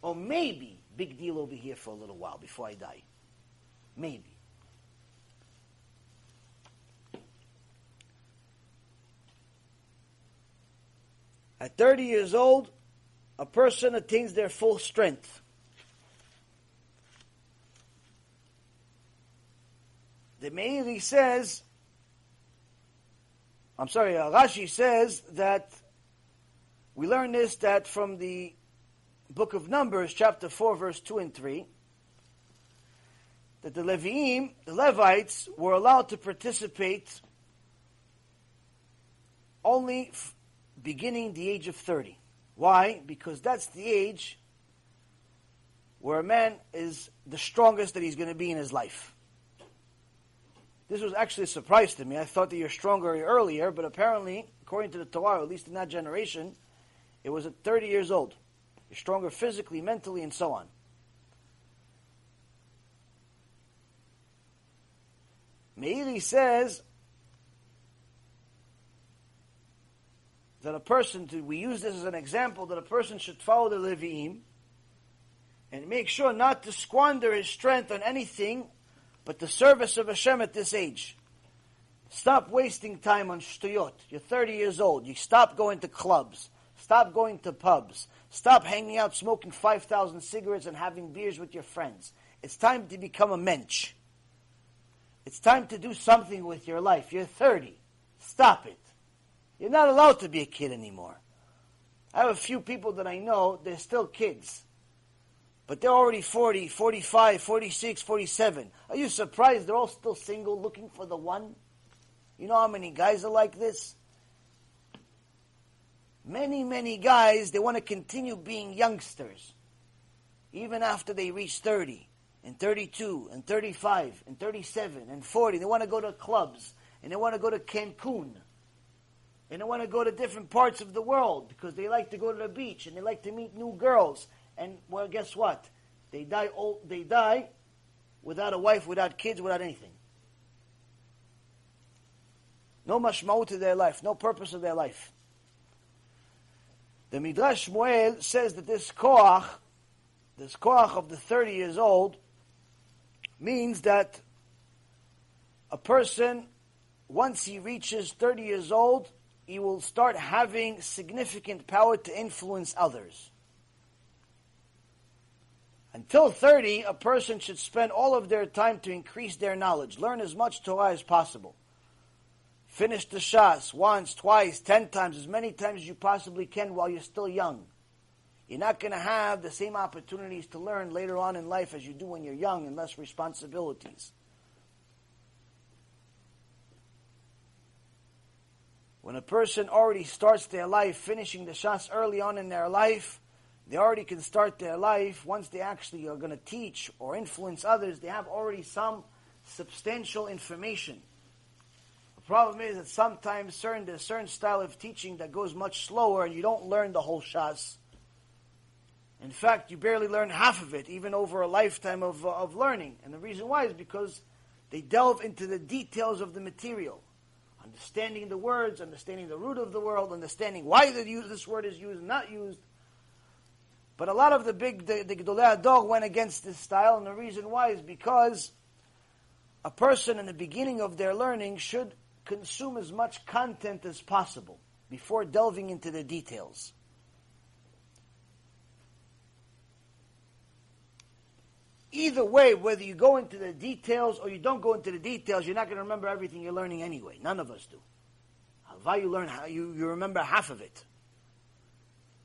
Or maybe big deal over here for a little while before I die? Maybe. At 30 years old, a person attains their full strength. The Meiri says, I'm sorry, uh, Rashi says that we learn this that from the book of Numbers, chapter 4, verse 2 and 3, that the Leviim, the Levites, were allowed to participate only f- beginning the age of 30. Why? Because that's the age where a man is the strongest that he's going to be in his life. This was actually a surprise to me. I thought that you're stronger earlier, but apparently, according to the Torah, at least in that generation, it was at 30 years old. You're stronger physically, mentally, and so on. Meiri says that a person, to, we use this as an example, that a person should follow the Levi'im and make sure not to squander his strength on anything but the service of Hashem at this age. Stop wasting time on shtuyot. You're 30 years old. You stop going to clubs. Stop going to pubs. Stop hanging out smoking 5,000 cigarettes and having beers with your friends. It's time to become a mensch. It's time to do something with your life. You're 30. Stop it. You're not allowed to be a kid anymore. I have a few people that I know, they're still kids. But they're already 40, 45, 46, 47. Are you surprised they're all still single looking for the one? You know how many guys are like this? Many, many guys, they want to continue being youngsters. Even after they reach 30, and 32, and 35, and 37, and 40. They want to go to clubs, and they want to go to Cancun. And they want to go to different parts of the world because they like to go to the beach and they like to meet new girls. And well, guess what? They die old. They die without a wife, without kids, without anything. No mashmaut to their life, no purpose of their life. The Midrash Shmuel says that this koach, this koach of the 30 years old, means that a person, once he reaches 30 years old, he will start having significant power to influence others. Until 30, a person should spend all of their time to increase their knowledge, learn as much Torah as possible. Finish the Shas once, twice, ten times, as many times as you possibly can while you're still young. You're not going to have the same opportunities to learn later on in life as you do when you're young and less responsibilities. When a person already starts their life finishing the Shas early on in their life, they already can start their life. Once they actually are going to teach or influence others, they have already some substantial information. The problem is that sometimes certain, there's a certain style of teaching that goes much slower and you don't learn the whole Shas. In fact, you barely learn half of it, even over a lifetime of, uh, of learning. And the reason why is because they delve into the details of the material understanding the words, understanding the root of the world, understanding why the this word is used, not used. But a lot of the big, the, the Hador went against this style, and the reason why is because a person in the beginning of their learning should consume as much content as possible before delving into the details. either way, whether you go into the details or you don't go into the details, you're not going to remember everything you're learning anyway. None of us do. How you learn how you, you remember half of it.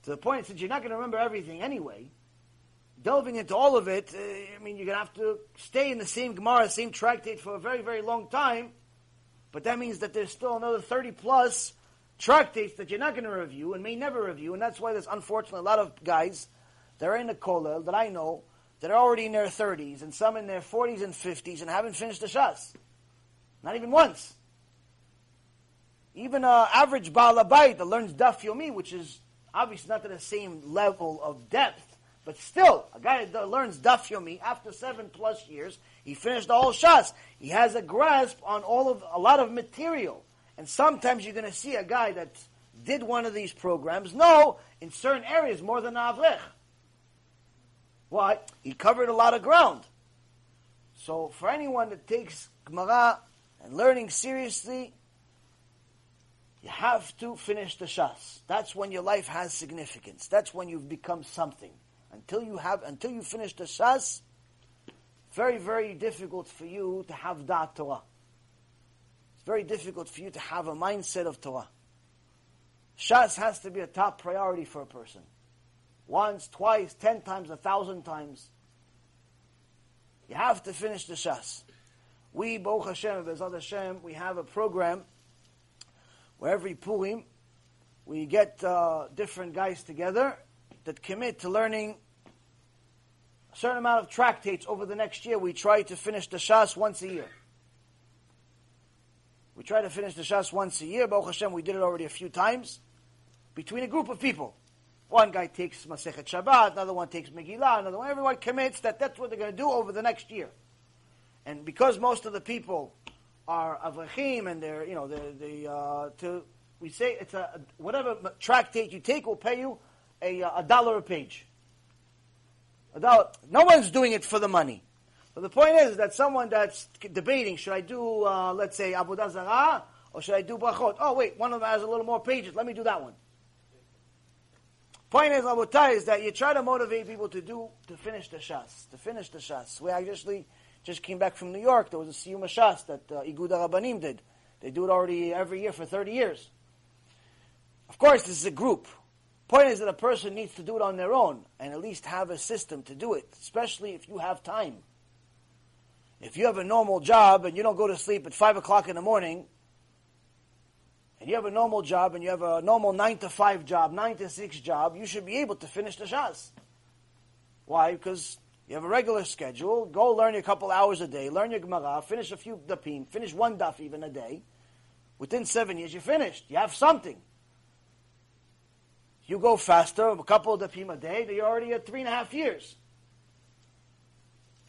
To the point that you're not going to remember everything anyway, delving into all of it, uh, I mean, you're going to have to stay in the same Gemara, same tractate for a very, very long time. But that means that there's still another 30 plus tractates that you're not going to review and may never review. And that's why there's unfortunately a lot of guys that are in the kollel that I know that are already in their 30s and some in their 40s and 50s and haven't finished the Shas. Not even once. Even an average Baalabait that learns Daf Yomi, which is obviously not to the same level of depth, but still, a guy that learns Daf Yomi after seven plus years, he finished the whole Shas. He has a grasp on all of a lot of material. And sometimes you're going to see a guy that did one of these programs know in certain areas more than Avrech. Why? He covered a lot of ground. So for anyone that takes Gemara and learning seriously, you have to finish the Shas. That's when your life has significance. That's when you've become something. Until you have, until you finish the Shas, very, very difficult for you to have that Torah. It's very difficult for you to have a mindset of Torah. Shas has to be a top priority for a person. Once, twice, ten times, a thousand times. You have to finish the Shas. We, Baruch Hashem, BeEzrat Hashem, we have a program where every Purim, we get uh, different guys together that commit to learning a certain amount of tractates over the next year. We try to finish the Shas once a year. We try to finish the Shas once a year. Baruch Hashem, we did it already a few times. Between a group of people. One guy takes Masechet Shabbat, another one takes Megillah, another one. Everyone commits that that's what they're going to do over the next year. And because most of the people are avrachim and they're, you know, they, they uh, to we say it's a whatever tractate you take will pay you a, uh, a dollar a page. A dollar. No one's doing it for the money. But the point is that someone that's debating, should I do, uh, let's say, Avodah Zarah, or should I do Brachot? Oh, wait, one of them has a little more pages. Let me do that one. Point is, Rabotai, is that you try to motivate people to do, to finish the Shas, to finish the Shas. We actually just came back from New York. There was a Siyum Shas that uh, Igud Rabbanim did. They do it already every year for 30 years. Of course, this is a group. Point is that a person needs to do it on their own and at least have a system to do it, especially if you have time. If you have a normal job and you don't go to sleep at 5 o'clock in the morning, and you have a normal job and you have a normal 9 to 5 job, 9 to 6 job, you should be able to finish the Shas. Why? Because you have a regular schedule, go learn a couple hours a day, learn your Gemara, finish a few dapim, finish one daf even a day. Within seven years, you're finished. You have something. You go faster, a couple of dapim a day, you're already at three and a half years.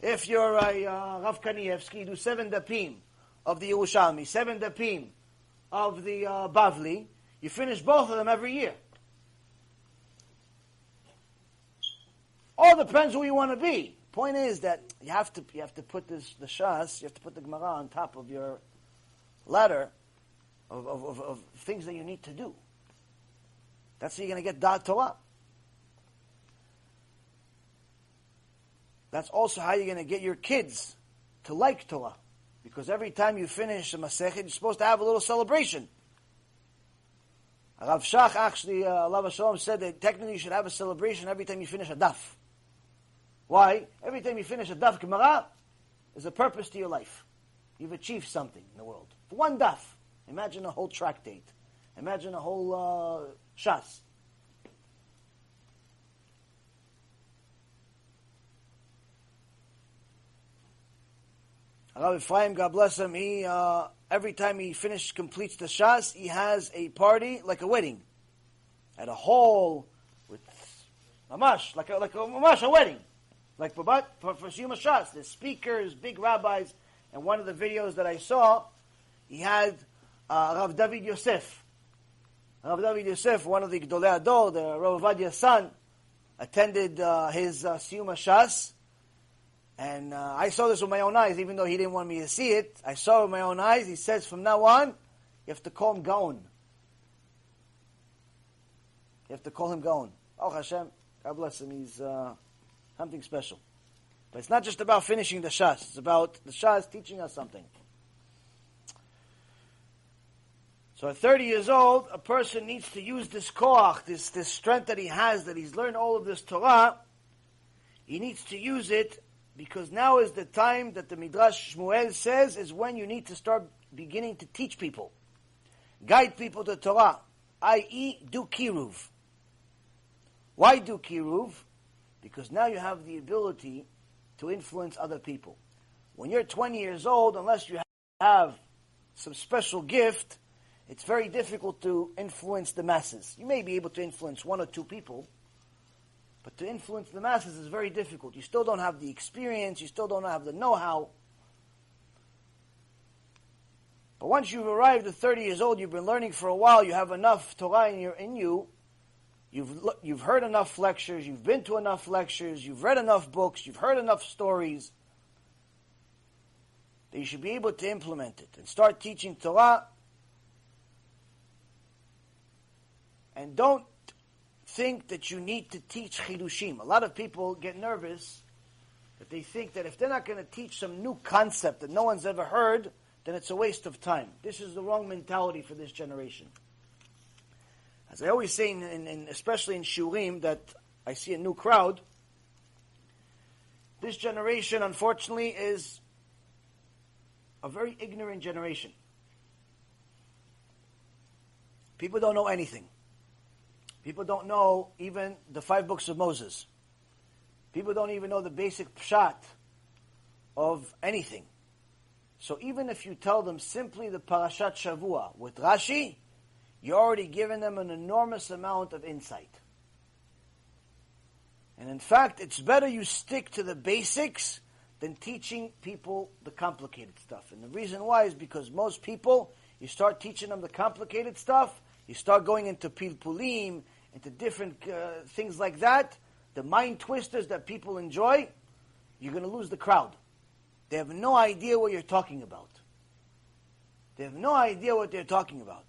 If you're a uh, Rav Kanievsky, do seven dapim of the Yerushalmi, seven dapim of the uh, Bavli, you finish both of them every year. All depends who you want to be. Point is that you have to you have to put this the shas, you have to put the Gemara on top of your ladder of, of, of, of things that you need to do. That's how you're going to get Da'at Torah. That's also how you're going to get your kids to like Torah. Because every time you finish a Masechet, you're supposed to have a little celebration. Rav Shach actually, uh, Allah said that technically you should have a celebration every time you finish a daf. Why? Every time you finish a daf Gemara, there's a purpose to your life. You've achieved something in the world. For one daf, imagine a whole tractate. Imagine a whole uh, Shas. Rabbi Ephraim, God bless him, he, uh, every time he finishes, completes the Shas, he has a party like a wedding. At a hall with mamash, like a, like a mamash, a wedding. Like for, for, for Siyum Shas, the speakers, big rabbis, and one of the videos that I saw, he had uh, Rav David Yosef, Rav David Yosef, one of the Gdolei HaDor, the Rav Ovadia's son, attended uh, his uh, Siyum Shas, and uh, I saw this with my own eyes, even though he didn't want me to see it. I saw it with my own eyes. He says, from now on, you have to call him Gaon. You have to call him Gaon. Oh Hashem, God bless him. He's uh, something special. But it's not just about finishing the Shas. It's about the Shas teaching us something. So at 30 years old, a person needs to use this koach, this, this strength that he has, that he's learned all of this Torah. He needs to use it because now is the time that the Midrash Shmuel says is when you need to start beginning to teach people. Guide people to Torah, i.e. do kiruv. Why do kiruv? Because now you have the ability to influence other people. When you're 20 years old, unless you have some special gift, it's very difficult to influence the masses. You may be able to influence one or two people, but to influence the masses is very difficult. You still don't have the experience, you still don't have the know how. But once you've arrived at 30 years old, you've been learning for a while, you have enough Torah in, your, in you, you've, you've heard enough lectures, you've been to enough lectures, you've read enough books, you've heard enough stories, that you should be able to implement it and start teaching Torah And don't think that you need to teach chidushim. A lot of people get nervous that they think that if they're not going to teach some new concept that no one's ever heard, then it's a waste of time. This is the wrong mentality for this generation. As I always say, in, in, especially in Shiurim, that I see a new crowd. This generation, unfortunately, is a very ignorant generation. People don't know anything. People don't know even the five books of Moses. People don't even know the basic pshat of anything. So even if you tell them simply the Parashat Shavua with Rashi, you're already giving them an enormous amount of insight. And in fact, it's better you stick to the basics than teaching people the complicated stuff. And the reason why is because most people, you start teaching them the complicated stuff, you start going into pilpulim, into different uh, things like that, the mind twisters that people enjoy, you're going to lose the crowd. They have no idea what you're talking about. They have no idea what they're talking about.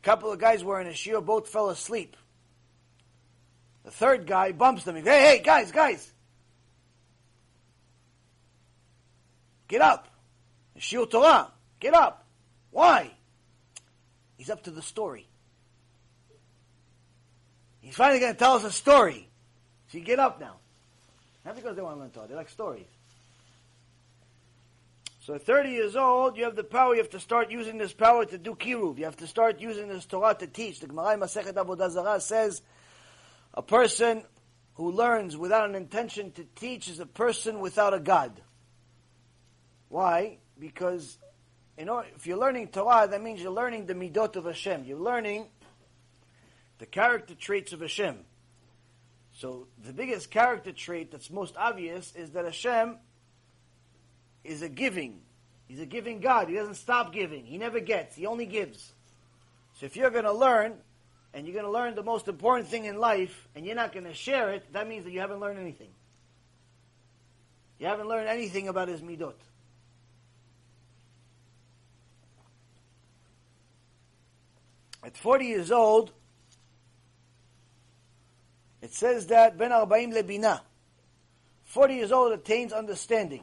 A couple of guys were in a shiur, both fell asleep. The third guy bumps them. He goes, hey, hey, guys, guys. Get up. Shiur Torah. Get up. Why? He's up to the story. He's finally going to tell us a story. So you get up now. Not because they want to learn Torah. They like stories. So at 30 years old, you have the power. You have to start using this power to do kiruv. You have to start using this Torah to teach. The Gemara Masechet Avodah Zarah says, a person who learns without an intention to teach is a person without a God. Why? Because order, if you're learning Torah, that means you're learning the midot of Hashem. You're learning the character traits of Hashem. So the biggest character trait that's most obvious is that Hashem is a giving. He's a giving God. He doesn't stop giving. He never gets. He only gives. So if you're going to learn, and you're going to learn the most important thing in life, and you're not going to share it, that means that you haven't learned anything. You haven't learned anything about his midot. At 40 years old, it says that Ben Arbaim lebina. 40 years old attains understanding.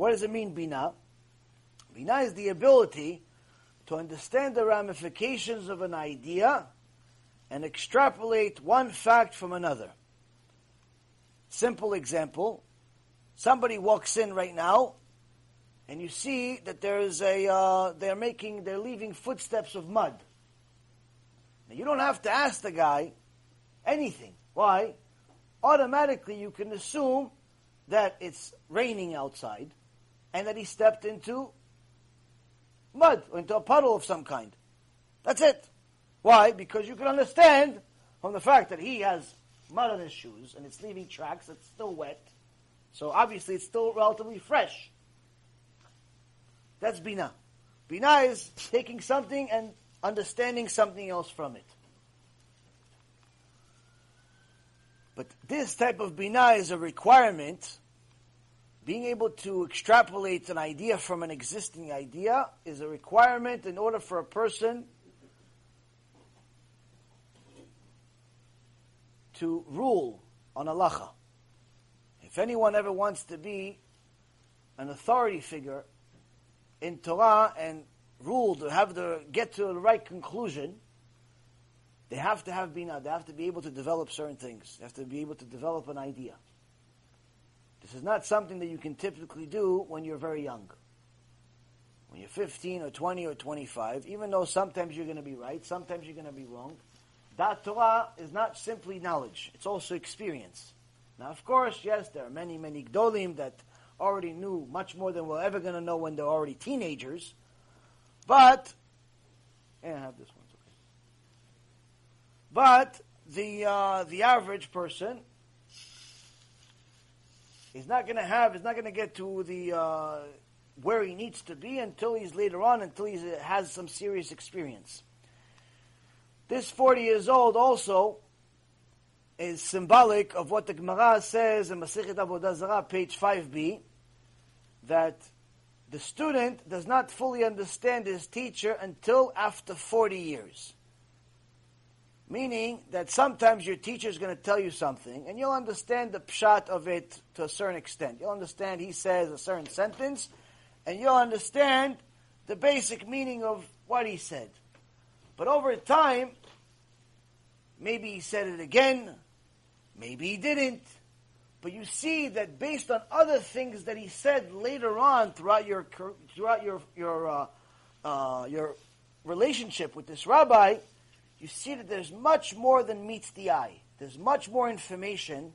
What does it mean, bina? Bina is the ability to understand the ramifications of an idea and extrapolate one fact from another. Simple example. Somebody walks in right now and you see that there is a, uh, they're making, they're leaving footsteps of mud. Now you don't have to ask the guy, anything. Why? Automatically you can assume that it's raining outside and that he stepped into mud or into a puddle of some kind. That's it. Why? Because you can understand from the fact that he has mud on his shoes and it's leaving tracks, it's still wet. So obviously it's still relatively fresh. That's Bina. Bina is taking something and understanding something else from it. But this type of bina is a requirement. Being able to extrapolate an idea from an existing idea is a requirement in order for a person to rule on halacha. If anyone ever wants to be an authority figure in Torah and rule to have the get to the right conclusion, they have to have bina. They have to be able to develop certain things. They have to be able to develop an idea. This is not something that you can typically do when you're very young. When you're 15 or 20 or 25, even though sometimes you're going to be right, sometimes you're going to be wrong, that Torah is not simply knowledge, it's also experience. Now, of course, yes, there are many, many Gdolim that already knew much more than we're ever going to know when they're already teenagers. But, and I have this one, okay. But the uh, the average person is not going to have, is not going to get to the uh, where he needs to be until he's later on, until he has some serious experience. This 40 years old also is symbolic of what the Gemara says in Masechet Avodah Zarah, page 5b, that the student does not fully understand his teacher until after 40 years. Meaning that sometimes your teacher is going to tell you something, and you'll understand the pshat of it to a certain extent. You'll understand he says a certain sentence, and you'll understand the basic meaning of what he said. But over time, maybe he said it again, Maybe he didn't. But you see that based on other things that he said later on throughout your throughout your your uh, uh, your relationship with this rabbi, you see that there's much more than meets the eye. There's much more information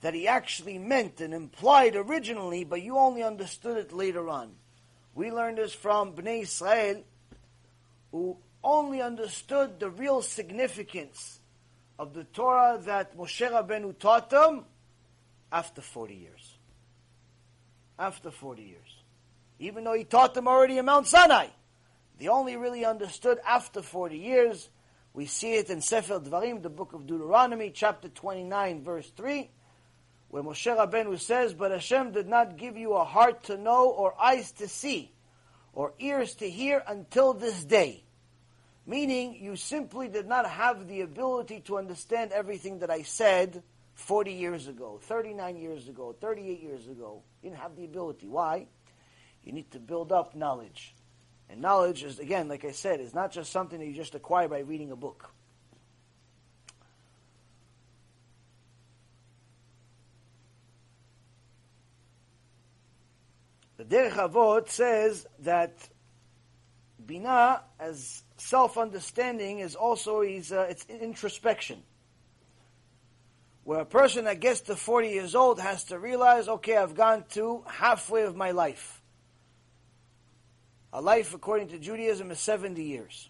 that he actually meant and implied originally, but you only understood it later on. We learned this from Bnei Israel, who only understood the real significance of the Torah that Moshe Rabbeinu taught them after 40 years. After 40 years. Even though he taught them already in Mount Sinai. They only really understood after 40 years. We see it in Sefer Dvarim, the book of Deuteronomy, chapter 29, verse 3, where Moshe Rabbeinu says, But Hashem did not give you a heart to know or eyes to see or ears to hear until this day. Meaning, you simply did not have the ability to understand everything that I said 40 years ago, 39 years ago, 38 years ago. You didn't have the ability. Why? You need to build up knowledge. And knowledge is, again, like I said, is not just something that you just acquire by reading a book. The Derech Avot says that Bina, as self-understanding, is also is, uh, it's introspection. Where a person that gets to 40 years old has to realize, okay, I've gone to halfway of my life. A life, according to Judaism, is 70 years.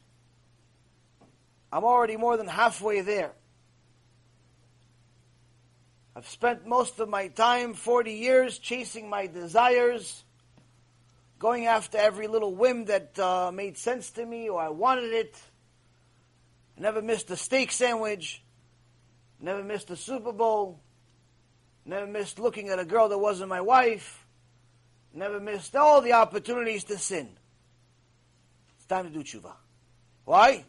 I'm already more than halfway there. I've spent most of my time, 40 years, chasing my desires, going after every little whim that uh, made sense to me or I wanted it. I never missed a steak sandwich. Never missed a Super Bowl. Never missed looking at a girl that wasn't my wife. Never missed all the opportunities to sin. Time to do tshuva. Why?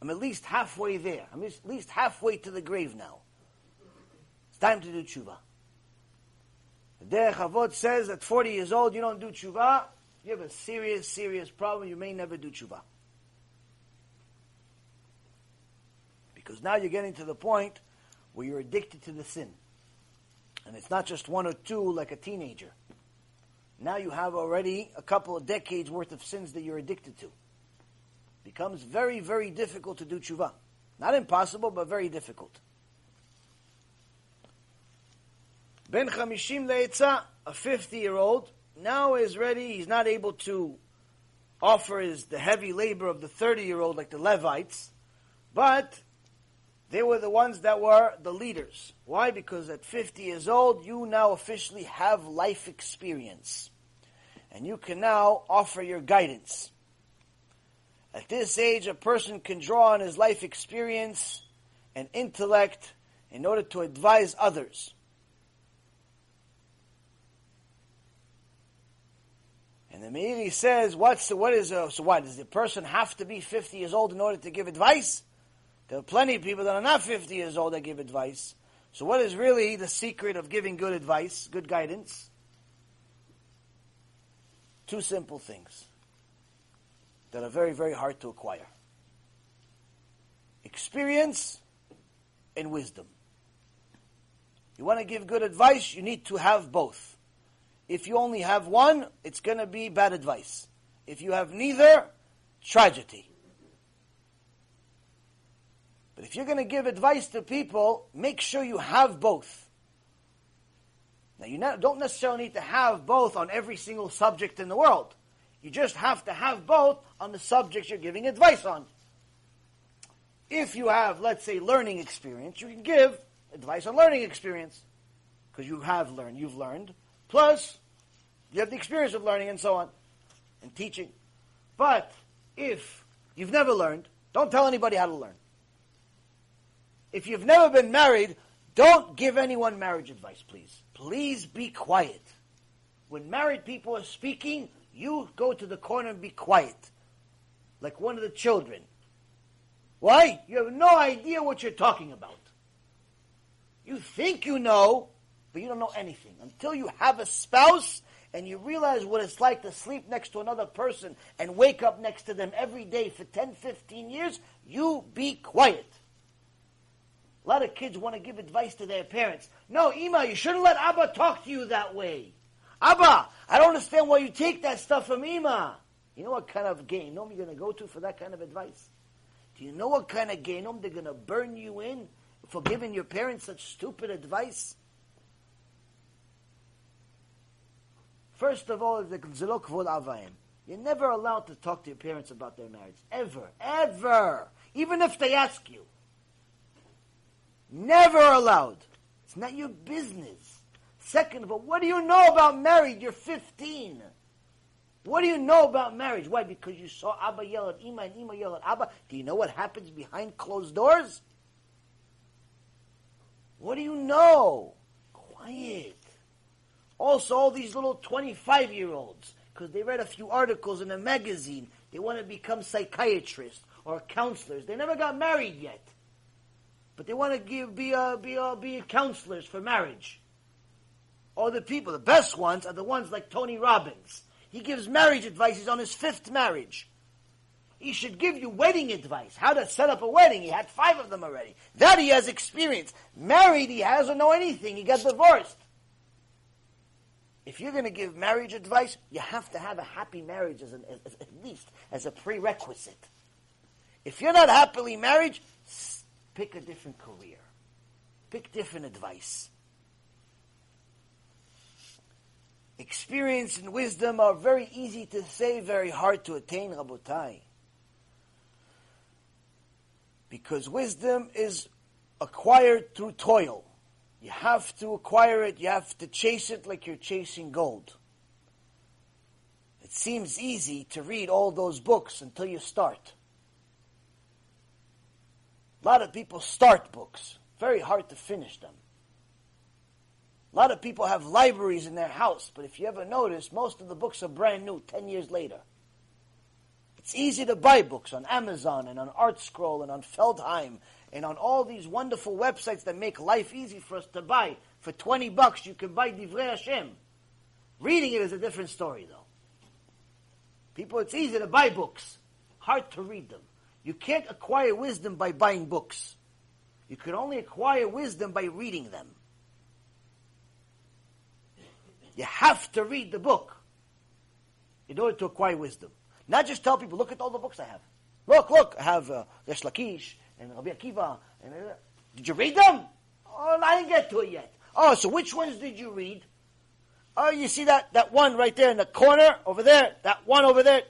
I'm at least halfway there. I'm at least halfway to the grave now. It's time to do tshuva. The Derech Avot says at 40 years old, you don't do tshuva, you have a serious, serious problem, you may never do tshuva. Because now you're getting to the point where you're addicted to the sin. And it's not just one or two like a teenager. Now you have already a couple of decades worth of sins that you're addicted to. Becomes very, very difficult to do tshuva. Not impossible, but very difficult. Ben Chamishim Le'etza, a 50 year old, now is ready. He's not able to offer his the heavy labor of the 30 year old like the Levites, but they were the ones that were the leaders. Why? Because at 50 years old, you now officially have life experience. And you can now offer your guidance. At this age, a person can draw on his life experience and intellect in order to advise others. And the Meiri says, what's the, what is, a, so what, does the person have to be 50 years old in order to give advice? There are plenty of people that are not 50 years old that give advice. So what is really the secret of giving good advice, good guidance? Two simple things that are very, very hard to acquire. Experience and wisdom. You want to give good advice, you need to have both. If you only have one, it's going to be bad advice. If you have neither, tragedy. But if you're going to give advice to people, make sure you have both. Now, you don't necessarily need to have both on every single subject in the world. You just have to have both on the subjects you're giving advice on. If you have, let's say, learning experience, you can give advice on learning experience because you have learned, you've learned. Plus, you have the experience of learning and so on, and teaching. But if you've never learned, don't tell anybody how to learn. If you've never been married, don't give anyone marriage advice, please. Please be quiet. When married people are speaking, you go to the corner and be quiet, like one of the children. Why? You have no idea what you're talking about. You think you know, but you don't know anything. Until you have a spouse and you realize what it's like to sleep next to another person and wake up next to them every day for 10, 15 years, you be quiet. A lot of kids want to give advice to their parents. No, Ima, you shouldn't let Abba talk to you that way. Abba, I don't understand why you take that stuff from Ima. You know what kind of game you're going to go to for that kind of advice? Do you know what kind of game they're going to burn you in for giving your parents such stupid advice? First of all, the Kvod Avayim. You're never allowed to talk to your parents about their marriage. Ever. Ever. Even if they ask you. Never allowed. It's not your business. Second of all, what do you know about marriage? You're 15. What do you know about marriage? Why? Because you saw Abba yell at Ima and Ima yell at Abba. Do you know what happens behind closed doors? What do you know? Quiet. Also, all these little 25 year olds, because they read a few articles in a magazine, they want to become psychiatrists or counselors. They never got married yet. But they want to give, be, a, be, a, be counselors for marriage. All the people, the best ones, are the ones like Tony Robbins. He gives marriage advice. He's on his fifth marriage. He should give you wedding advice, how to set up a wedding. He had five of them already. That he has experience. Married, he hasn't know anything. He got divorced if you're going to give marriage advice, you have to have a happy marriage as, an, as, at least as a prerequisite. If you're not happily married, pick a different career. Pick different advice. Experience and wisdom are very easy to say, very hard to attain, Rabotai. Because wisdom is acquired through toil. You have to acquire it, you have to chase it like you're chasing gold. It seems easy to read all those books until you start. A lot of people start books, very hard to finish them. A lot of people have libraries in their house, but if you ever notice, most of the books are brand new 10 years later. It's easy to buy books on Amazon and on ArtScroll and on Feldheim and on all these wonderful websites that make life easy for us to buy. For 20 bucks, you can buy Divrei Hashem. Reading it is a different story, though. People, it's easy to buy books, hard to read them. You can't acquire wisdom by buying books. You can only acquire wisdom by reading them. You have to read the book in order to acquire wisdom. Not just tell people, look at all the books I have. Look, look, I have uh, Resh Lakish, and Rabbi Akiva. And, uh, did you read them? Oh, I didn't get to it yet. Oh, so which ones did you read? Oh, you see that, that one right there in the corner over there? That one over there?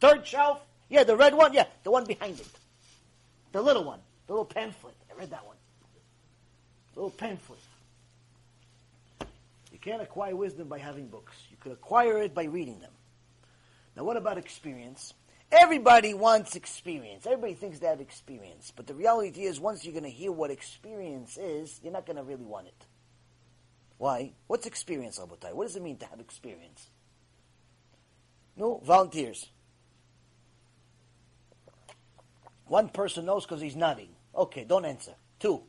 Third shelf? Yeah, the red one? Yeah, the one behind it. The little one. The little pamphlet. I read that one. The little pamphlet. You can't acquire wisdom by having books. You could acquire it by reading them. Now, what about experience? Everybody wants experience. Everybody thinks they have experience. But the reality is, once you're going to hear what experience is, you're not going to really want it. Why? What's experience, Rabotai? What does it mean to have experience? No, volunteers. One person knows because he's nodding. Okay, don't answer. Two.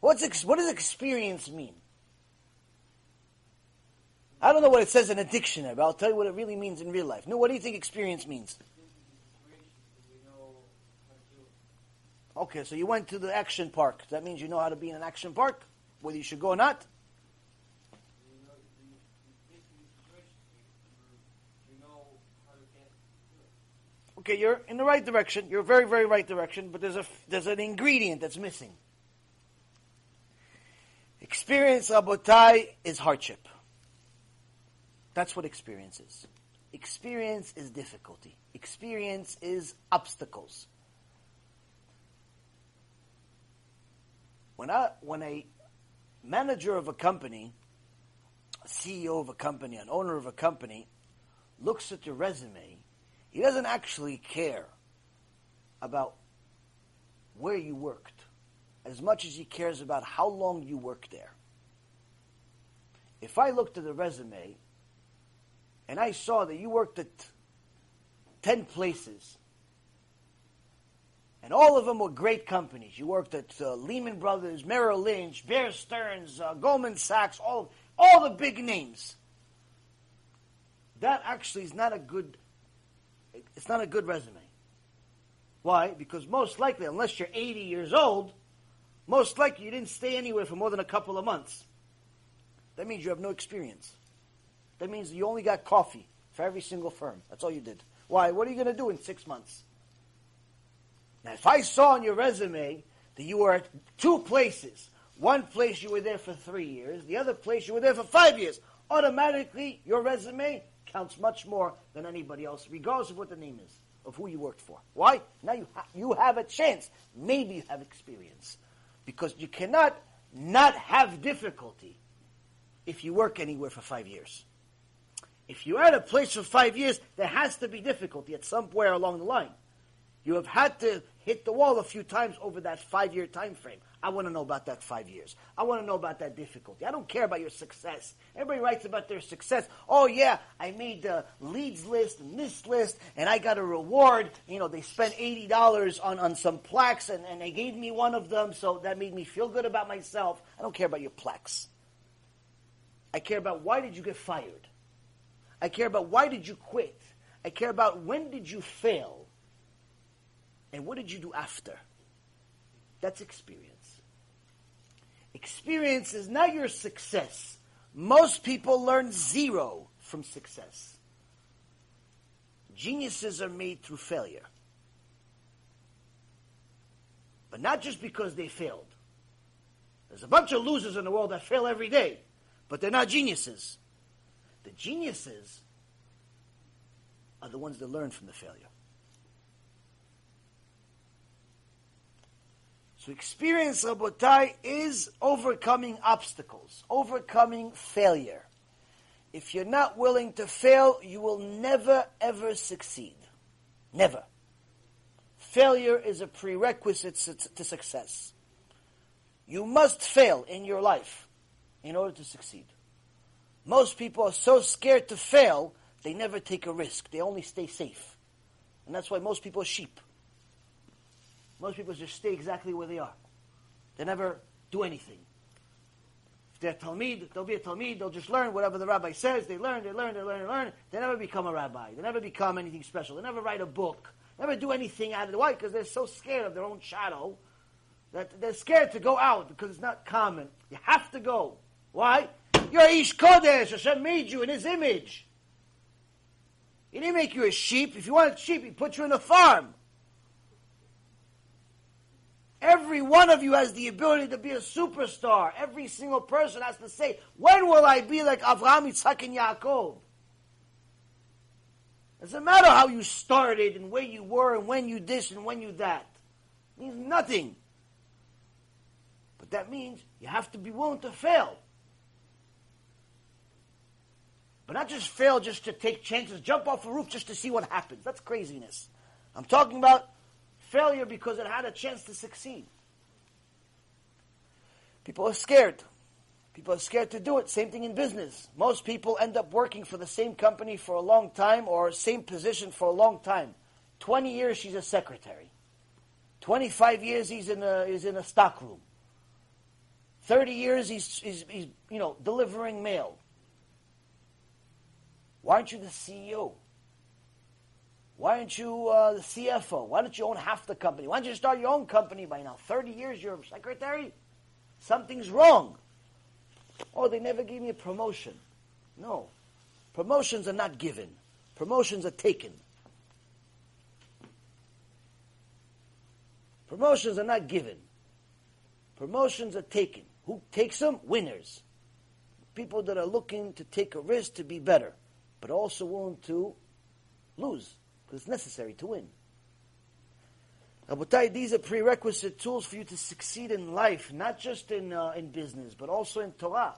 What's ex- what does experience mean? I don't know what it says in a dictionary, but I'll tell you what it really means in real life. No, what do you think experience means? Okay, so you went to the action park. That means you know how to be in an action park, whether you should go or not. Okay, you're in the right direction. You're very, very right direction, but there's a there's an ingredient that's missing. Experience, Rabotai, is hardship. That's what experience is. Experience is difficulty. Experience is obstacles. When I when a manager of a company, CEO of a company, an owner of a company, looks at your resume he doesn't actually care about where you worked as much as he cares about how long you worked there. If I looked at the resume and I saw that you worked at 10 places and all of them were great companies. You worked at uh, Lehman Brothers, Merrill Lynch, Bear Stearns, uh, Goldman Sachs, all, all the big names. That actually is not a good it's not a good resume. Why? Because most likely, unless you're 80 years old, most likely you didn't stay anywhere for more than a couple of months. That means you have no experience. That means you only got coffee for every single firm. That's all you did. Why? What are you going to do in six months? Now, if I saw on your resume that you were at two places, one place you were there for three years, the other place you were there for five years, automatically your resume counts much more than anybody else, regardless of what the name is, of who you worked for. Why? Now you, ha- you have a chance. Maybe you have experience. Because you cannot not have difficulty if you work anywhere for five years. If you're at a place for five years, there has to be difficulty at somewhere along the line. You have had to hit the wall a few times over that five year time frame. I want to know about that five years. I want to know about that difficulty. I don't care about your success. Everybody writes about their success. Oh yeah, I made the leads list and this list, and I got a reward. You know, they spent eighty dollars on on some plaques, and, and they gave me one of them, so that made me feel good about myself. I don't care about your plaques. I care about why did you get fired. I care about why did you quit. I care about when did you fail, and what did you do after. That's experience. Experience is not your success. Most people learn zero from success. Geniuses are made through failure. But not just because they failed. There's a bunch of losers in the world that fail every day, but they're not geniuses. The geniuses are the ones that learn from the failure. So experience, Rabotai, is overcoming obstacles, overcoming failure. If you're not willing to fail, you will never ever succeed. Never. Failure is a prerequisite to success. You must fail in your life in order to succeed. Most people are so scared to fail, they never take a risk. They only stay safe. And that's why most people are sheep. Most people just stay exactly where they are. They never do anything. If they're Talmid, they'll be a Talmid, they'll just learn whatever the rabbi says. They learn, they learn, they learn, they learn. They never become a rabbi. They never become anything special. They never write a book. Never do anything out of the way because they're so scared of their own shadow that they're scared to go out because it's not common. You have to go. Why? You're Ish Kodesh. Hashem made you in His image. He didn't make you a sheep. If you wanted sheep, He put you in a farm. Every one of you has the ability to be a superstar. Every single person has to say, when will I be like Avraham, Yitzhak, and Yaakov? It doesn't matter how you started and where you were and when you this and when you that. It means nothing. But that means you have to be willing to fail. But not just fail just to take chances, jump off a roof just to see what happens. That's craziness. I'm talking about failure because it had a chance to succeed. People are scared. People are scared to do it. Same thing in business. Most people end up working for the same company for a long time or same position for a long time. 20 years she's a secretary. 25 years he's in a, he's in a stock room. 30 years he's, he's, he's you know, delivering mail. Why aren't you the CEO? Why aren't you uh, the CFO? Why don't you own half the company? Why don't you start your own company by now? 30 years you're a secretary? Something's wrong. Oh, they never gave me a promotion. No. Promotions are not given. Promotions are taken. Promotions are not given. Promotions are taken. Who takes them? Winners. People that are looking to take a risk to be better, but also willing to lose because it's necessary to win. Rabotai, these are prerequisite tools for you to succeed in life, not just in, uh, in business, but also in Torah.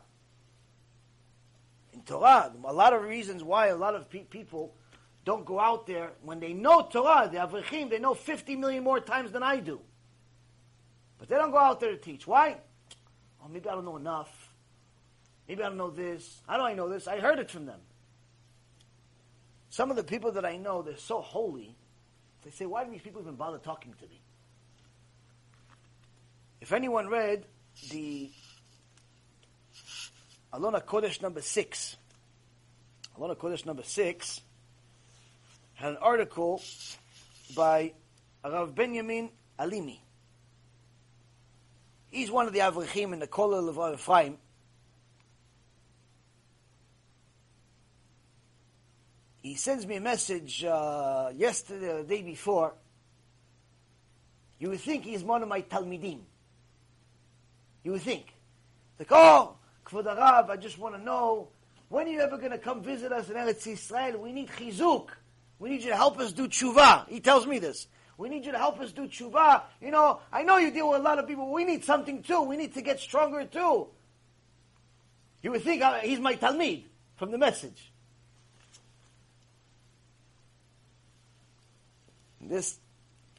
In Torah, a lot of reasons why a lot of pe- people don't go out there when they know Torah, the Avrechim, they know 50 million more times than I do. But they don't go out there to teach. Why? Oh, maybe I don't know enough. Maybe I don't know this. How do I know this? I heard it from them. Some of the people that I know, they're so holy. They say, why do these people even bother talking to me? If anyone read the Alon HaKodesh number six, Alon HaKodesh number six had an article by Rav Benjamin Alimi. He's one of the Avrechim in the Kollel of Ephraim. He sends me a message uh, yesterday the day before. You would think he's one of my Talmidim. You would think. Like, oh, Kvod I just want to know, when are you ever going to come visit us in Eretz Yisrael? We need chizuk. We need you to help us do tshuva. He tells me this. We need you to help us do tshuva. You know, I know you deal with a lot of people. We need something too. We need to get stronger too. You would think uh, he's my Talmid from the message. This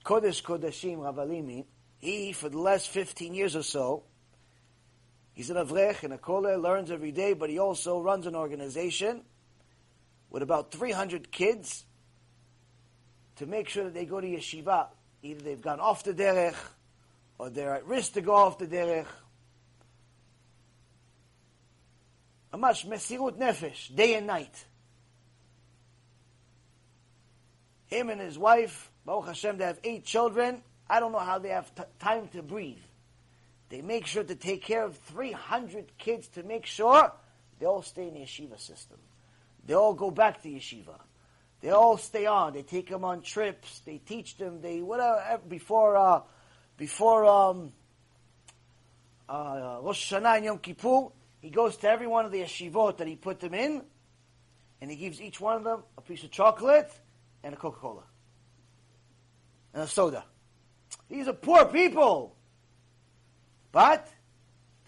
Kodesh Kodeshim Rav Alimi, he, for the last 15 years or so, he's an Avrech and a Kollel, learns every day, but he also runs an organization with about 300 kids to make sure that they go to yeshiva. Either they've gone off the derech, or they're at risk to go off the derech. Amash mesirut nefesh, day and night. Him and his wife Baruch Hashem, they have eight children. I don't know how they have t- time to breathe. They make sure to take care of 300 kids to make sure they all stay in the yeshiva system. They all go back to yeshiva. They all stay on. They take them on trips. They teach them. They whatever before uh, before um, uh, Rosh Hashanah and Yom Kippur. He goes to every one of the yeshivot that he put them in, and he gives each one of them a piece of chocolate and a Coca Cola and a soda. These are poor people. But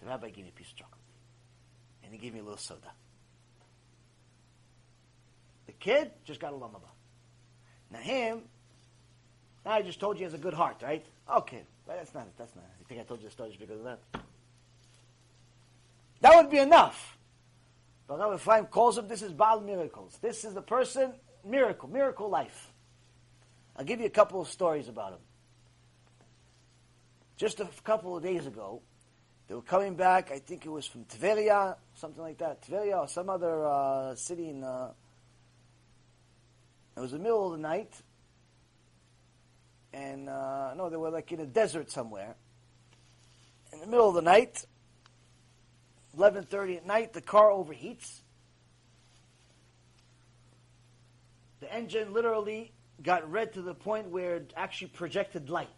the rabbi gave me a piece of chocolate. And he gave me a little soda. The kid just got a lamaba. Now him, now I just told you he has a good heart, right? Okay, but that's not it. That's not You think I told you the story just because of that? That would be enough. But Rabbi Ephraim calls him, this is Baal miracles. This is the person, miracle, miracle life. I'll give you a couple of stories about him. Just a couple of days ago, they were coming back. I think it was from Tveria, something like that. Tveria or some other uh, city in. Uh, it was the middle of the night, and uh, no, they were like in a desert somewhere. In the middle of the night, eleven thirty at night, the car overheats. The engine literally got red to the point where it actually projected light.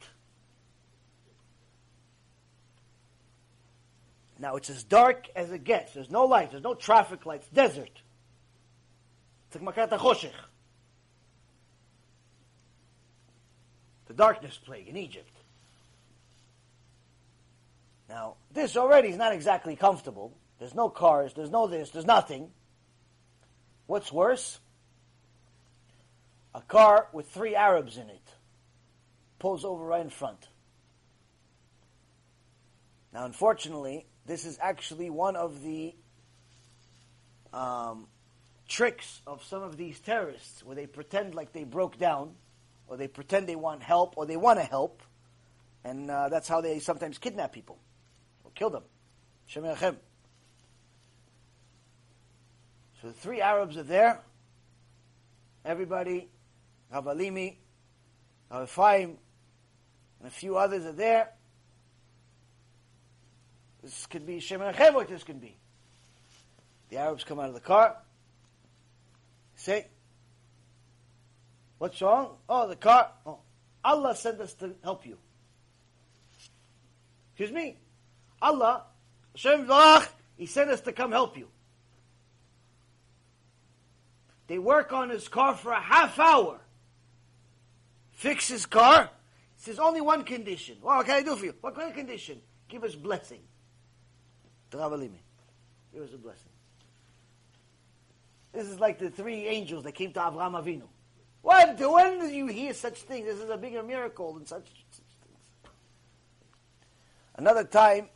Now it's as dark as it gets. There's no light. There's no traffic lights. Desert. It's like Makat HaChoshech. The darkness plague in Egypt. Now, this already is not exactly comfortable. There's no cars. There's no this. There's nothing. What's worse? A car with three Arabs in it pulls over right in front. Now, unfortunately, this is actually one of the um, tricks of some of these terrorists where they pretend like they broke down, or they pretend they want help, or they want to help, and uh, that's how they sometimes kidnap people or kill them. Shem. So the three Arabs are there. Everybody, Rav Alimi, Havafaim, and a few others are there. This could be Shem what this could be. The Arabs come out of the car. Say, what's wrong? Oh, the car. Oh, Allah sent us to help you. Excuse me. Allah, Hashem Varach, He sent us to come help you. They work on his car for a half hour. Fix his car. He says, only one condition. Well, what can I do for you? What kind of condition? Give us blessing. Give us a blessing. This is like the three angels that came to Avraham Avinu. What? When did you hear such things? This is a bigger miracle than such, such things. Another time,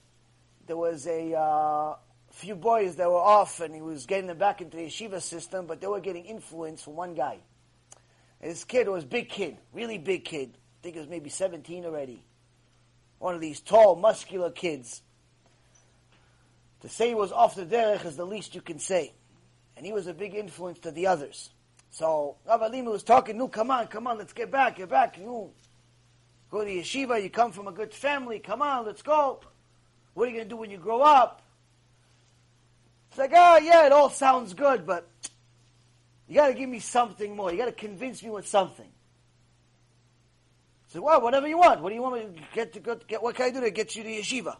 there was a uh, few boys that were off, and he was getting them back into the yeshiva system, but they were getting influence from one guy. And this kid was big kid, really big kid. I think he was maybe 17 already. One of these tall, muscular kids. To say he was off the derech is the least you can say. And he was a big influence to the others. So Rav was talking, no, come on, come on, let's get back, get back. You Go to yeshiva, you come from a good family, come on, let's go. What are you going to do when you grow up? It's like, oh, yeah, it all sounds good, but you got to give me something more. You got to convince me with something. So, well, whatever you want. What do you want me to get to get? What can I do to get you to yeshiva?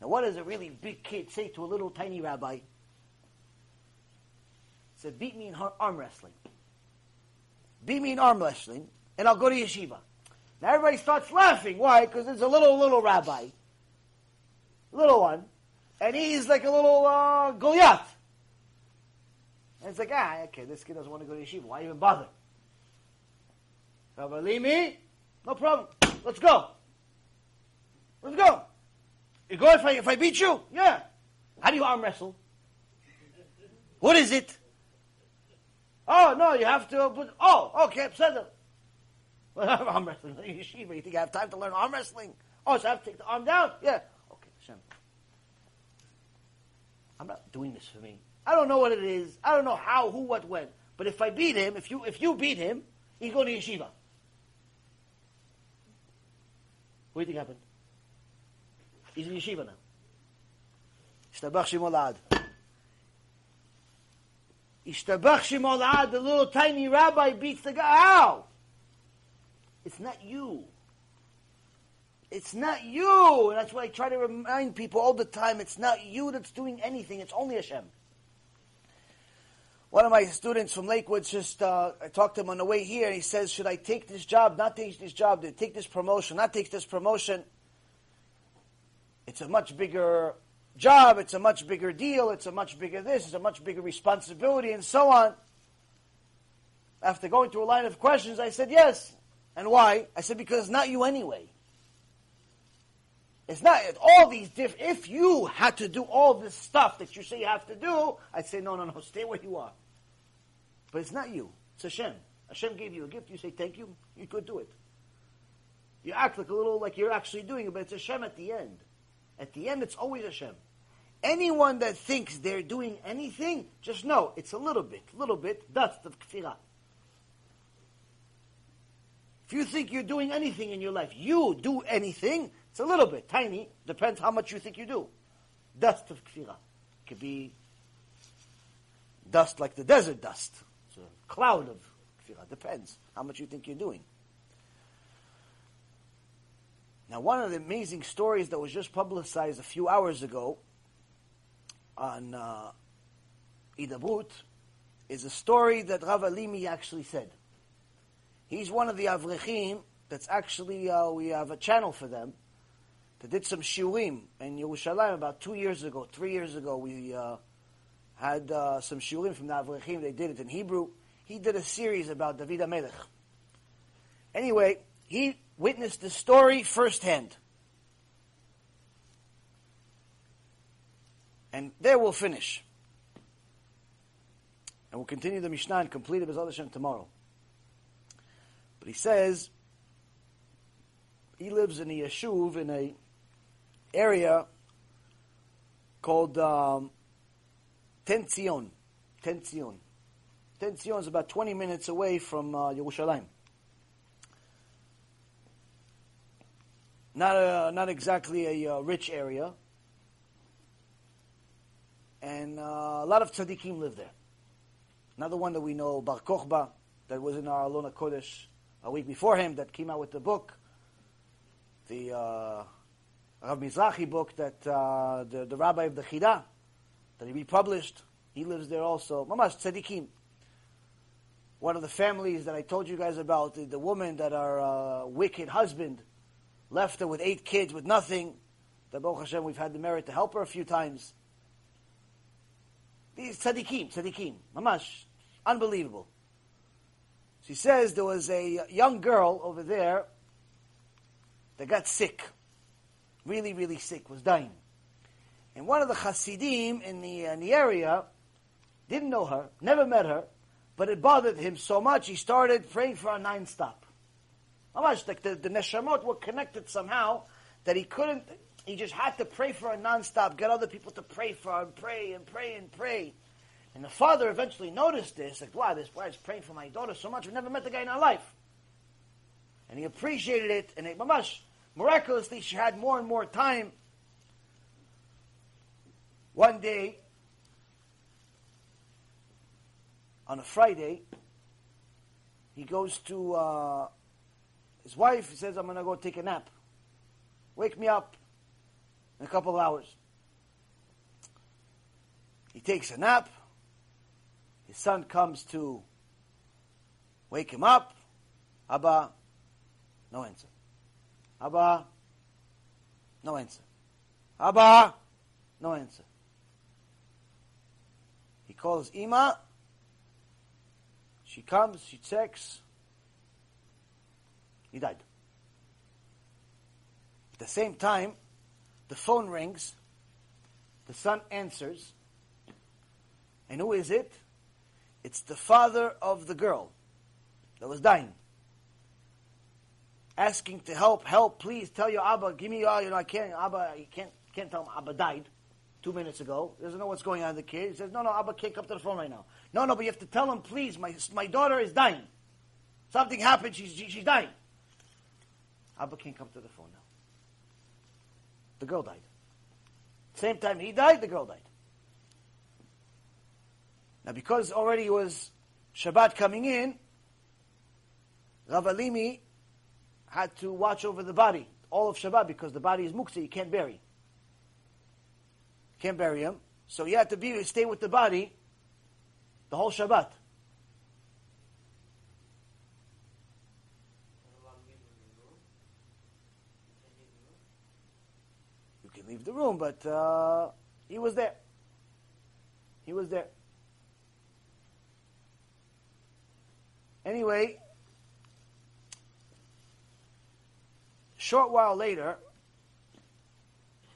Now, what does a really big kid say to a little tiny rabbi? He said, beat me in arm wrestling. Beat me in arm wrestling, and I'll go to yeshiva. Now everybody starts laughing. Why? Because it's a little, little rabbi. Little one. And he's like a little uh, Goliath. And it's like, ah, okay, this kid doesn't want to go to yeshiva. Why even bother? Rabbi me? No problem. Let's go. Let's go. You go if I, if I beat you? Yeah. How do you arm wrestle? What is it? Oh, no, you have to put, oh, okay, settle. [laughs] arm wrestling. Yeshiva, you think I have time to learn arm wrestling? Oh, so I have to take the arm down? Yeah. Okay, Hashem. I'm not doing this for me. I don't know what it is. I don't know how, who, what, when. But if I beat him, if you if you beat him, he's going to yeshiva. What do you think happened? He's in yeshiva now. Ishtabach Shimolad. Ishtabach the little tiny rabbi beats the guy. How? It's not you. It's not you. And that's why I try to remind people all the time. It's not you that's doing anything. It's only Hashem. One of my students from Lakewood just, uh, I talked to him on the way here, and he says, should I take this job, not take this job, take this promotion, not take this promotion? It's a much bigger job, it's a much bigger deal, it's a much bigger this, it's a much bigger responsibility, and so on. After going through a line of questions, I said, yes. And why? I said, because it's not you anyway. It's not all these different. If you had to do all this stuff that you say you have to do, I'd say no, no, no. Stay where you are. But it's not you. It's Hashem. Hashem gave you a gift. You say thank you. You could do it. You act like a little like you're actually doing it, but it's Hashem at the end. At the end, it's always Hashem. Anyone that thinks they're doing anything, just know it's a little bit, little bit dust of kfirah. If you think you're doing anything in your life, you do anything, it's a little bit, tiny, depends how much you think you do. Dust of kfirah. Could be dust like the desert dust cloud of kfirah. Depends how much you think you're doing. Now, one of the amazing stories that was just publicized a few hours ago on uh, Idabut is a story that Rav Alimi actually said. He's one of the Avrechim that's actually, uh, we have a channel for them that did some shiurim in Yerushalayim about two years ago, three years ago. We uh, had uh, some shiurim from the Avrechim. They did it in Hebrew he did a series about David HaMelech. Anyway, he witnessed the story firsthand. And there we'll finish. And we'll continue the Mishnah and complete it as Hashem tomorrow. But he says he lives in a yeshuv in a area called um, Tenzion. Tenzion. Tenzion is about 20 minutes away from uh, Yerushalayim. Not, a, not exactly a uh, rich area. And uh, a lot of tzaddikim live there. Another one that we know, Bar Kochba, that was in our Alona Kodesh a week before him, that came out with the book, the uh, Rav Mizrahi book that uh, the, the rabbi of the Chida, that he republished. He lives there also. Mamash tzaddikim. One of the families that I told you guys about, the, the woman that our uh, wicked husband left her with eight kids with nothing. That Baruch Hashem, we've had the merit to help her a few times. These tzaddikim, tzaddikim, mamash, unbelievable. She says there was a young girl over there that got sick, really, really sick, was dying. And one of the Hasidim in the, in the area didn't know her, never met her, but it bothered him so much he started praying for a nine stop. Mamash, like the, the neshamot were connected somehow that he couldn't, he just had to pray for a non-stop, get other people to pray for and pray and pray and pray. And the father eventually noticed this, like, wow, this boy is praying for my daughter so much, we never met the guy in our life. And he appreciated it, and it, mamash, miraculously, she had more and more time. One day, on a Friday, he goes to uh, his wife, he says, I'm going to go take a nap. Wake me up in a couple of hours. He takes a nap. His son comes to wake him up. Abba, no answer. Abba, no answer. Abba, no answer. He calls Ima. She comes, she checks. He died. At the same time, the phone rings. The son answers. And who is it? It's the father of the girl that was dying. Asking to help, help, please tell your Abba, give me your, you know, I can't, Abba, you can't, can't tell him Abba died two minutes ago. He doesn't know what's going on with the kid. He says, no, no, Abba can't come to the phone right now. No, no, but you have to tell him, please, my, my daughter is dying. Something happened, she's, she's dying. Abba can't come to the phone now. The girl died. Same time he died, the girl died. Now, because already was Shabbat coming in, Rav Alimi had to watch over the body all of Shabbat because the body is muktzah, you can't bury. Can't bury him. So he had to be stay with the body the whole Shabbat. You can leave the room, but uh, he was there. He was there. Anyway, short while later,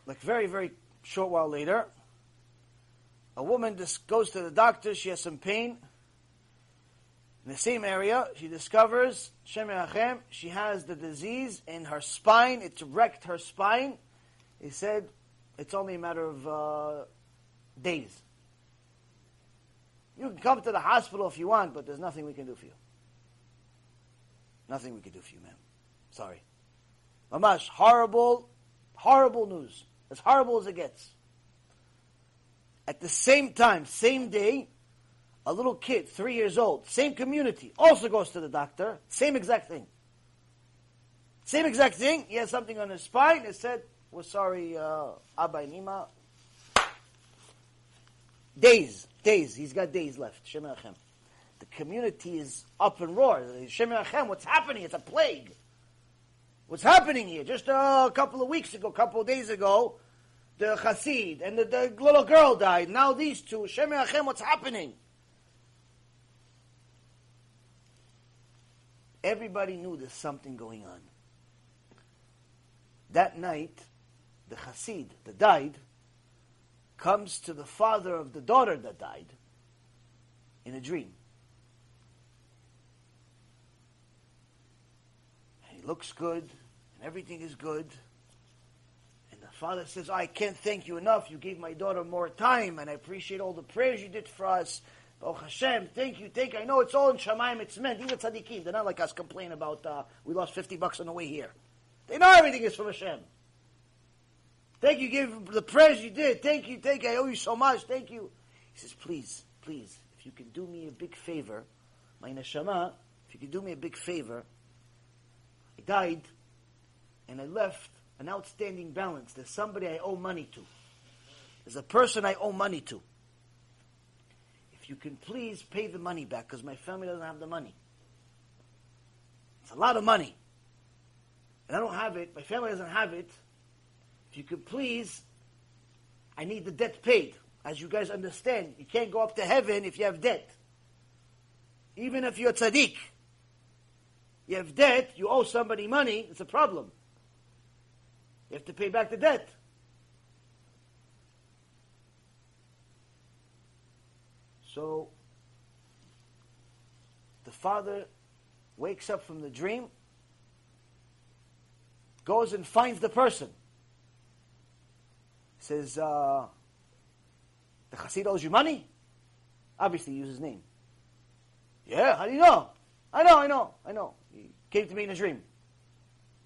like very, very short while later, a woman just goes to the doctor, she has some pain. In the same area, she discovers, Shem Yachem, she has the disease in her spine, it's wrecked her spine. He said, it's only a matter of uh, days. You can come to the hospital if you want, but there's nothing we can do for you. Nothing we can do for you, ma'am. Sorry. Mamash, horrible, horrible news. As horrible as it gets. At the same time, same day, a little kid, three years old, same community, also goes to the doctor, same exact thing. Same exact thing. He has something on his spine. It said, "We're sorry, uh, Abba and Ima." Days, days. He's got days left. Shem The community is up and roar. Shem What's happening? It's a plague. What's happening here? Just a couple of weeks ago, a couple of days ago, the Hasid and the, the little girl died. Now these two. Shem Achem. What's happening? Everybody knew there's something going on. That night, the Hasid that died comes to the father of the daughter that died in a dream. And he looks good, and everything is good. Father says, I can't thank you enough. You gave my daughter more time, and I appreciate all the prayers you did for us. Oh Hashem, thank you, thank you. I know it's all in Shamayim, it's meant. Even tzaddikim, they're not like us complaining about, uh, we lost 50 bucks on the way here. They know everything is from Hashem. Thank you, give the prayers you did. Thank you, thank you. I owe you so much. Thank you. He says, please, please, if you can do me a big favor, my neshama, if you can do me a big favor, I died and I left an outstanding balance. There's somebody I owe money to. There's a person I owe money to. If you can please pay the money back because my family doesn't have the money. It's a lot of money. And I don't have it. My family doesn't have it. If you could please, I need the debt paid. As you guys understand, you can't go up to heaven if you have debt. Even if you're tzaddik. You have debt, you owe somebody money, it's a problem. You have to pay back the debt. So, the father wakes up from the dream, goes and finds the person. Says, uh, the Hasid owes you money? Obviously, he uses his name. Yeah, how do you know? I know, I know, I know. He came to me in a dream.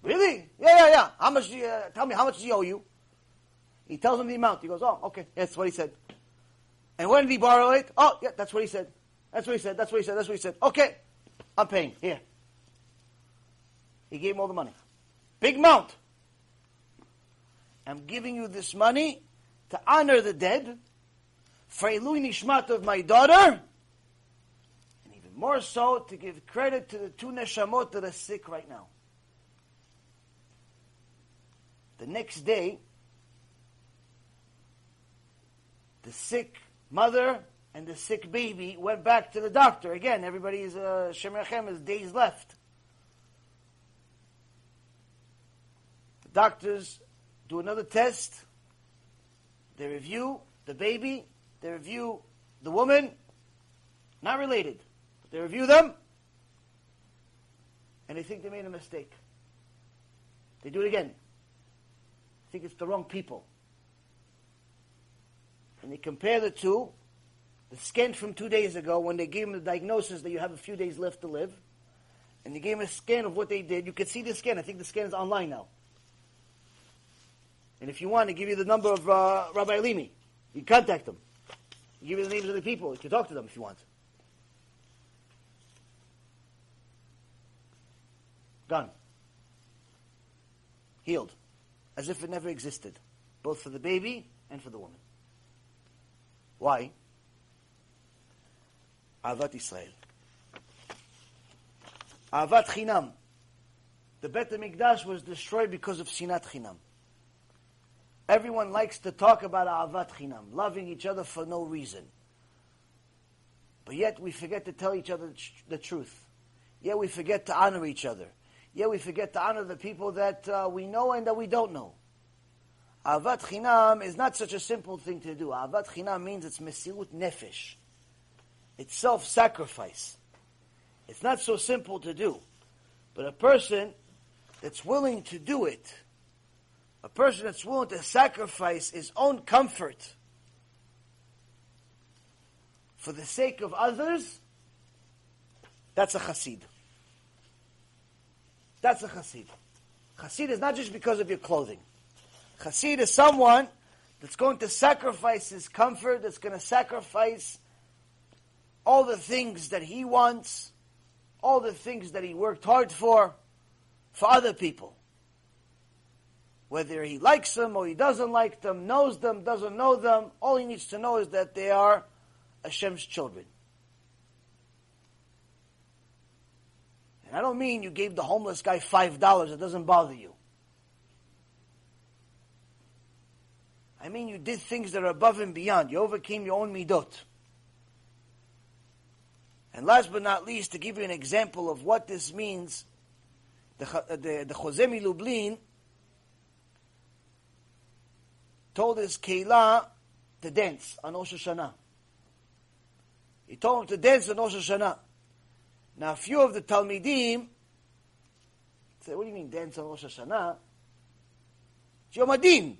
Really? Yeah, yeah, yeah. How much? Uh, tell me, how much does he owe you? He tells him the amount. He goes, oh, okay, that's what he said. And when did he borrow it? Oh, yeah, that's what he said. That's what he said. That's what he said. That's what he said. Okay, I'm paying. Here. He gave him all the money. Big amount. I'm giving you this money to honor the dead, for Elui Nishmat of my daughter, and even more so to give credit to the two neshamot that are sick right now. The next day, the sick mother and the sick baby went back to the doctor. Again, everybody's uh, Shemerchem has days left. The doctors do another test. They review the baby. They review the woman. Not related. But they review them. And they think they made a mistake. They do it again think it's the wrong people. And they compare the two, the scan from two days ago when they gave him the diagnosis that you have a few days left to live, and they gave him a scan of what they did. You could see the scan. I think the scan is online now. And if you want, to give you the number of uh, Rabbi Alimi. You contact them. You give you the names of the people. You can talk to them if you want. Gone. Healed as if it never existed, both for the baby and for the woman. Why? Avat Israel. Avat Chinam. The Bet HaMikdash was destroyed because of Sinat Chinam. Everyone likes to talk about Avat Chinam, loving each other for no reason. But yet we forget to tell each other the truth. Yet we forget to honor each other. Yet we forget to honor the people that uh, we know and that we don't know. Avat chinam is not such a simple thing to do. Avat chinam means it's mesirut nefesh. It's self-sacrifice. It's not so simple to do. But a person that's willing to do it, a person that's willing to sacrifice his own comfort for the sake of others, that's a chassid. That's a chassid. Chassid is not just because of your clothing. Chassid is someone that's going to sacrifice his comfort, that's going to sacrifice all the things that he wants, all the things that he worked hard for, for other people. Whether he likes them or he doesn't like them, knows them, doesn't know them, all he needs to know is that they are Hashem's children. And I don't mean you gave the homeless guy five dollars, it doesn't bother you. I mean you did things that are above and beyond. You overcame your own midot. And last but not least, to give you an example of what this means, the, uh, the, the Chozeh Lublin told his Keilah to dance on Rosh Hashanah. He told him to dance on Rosh Hashanah. Now, a few of the Talmidim say, what do you mean dance on Rosh Hashanah? It's Yom Adin.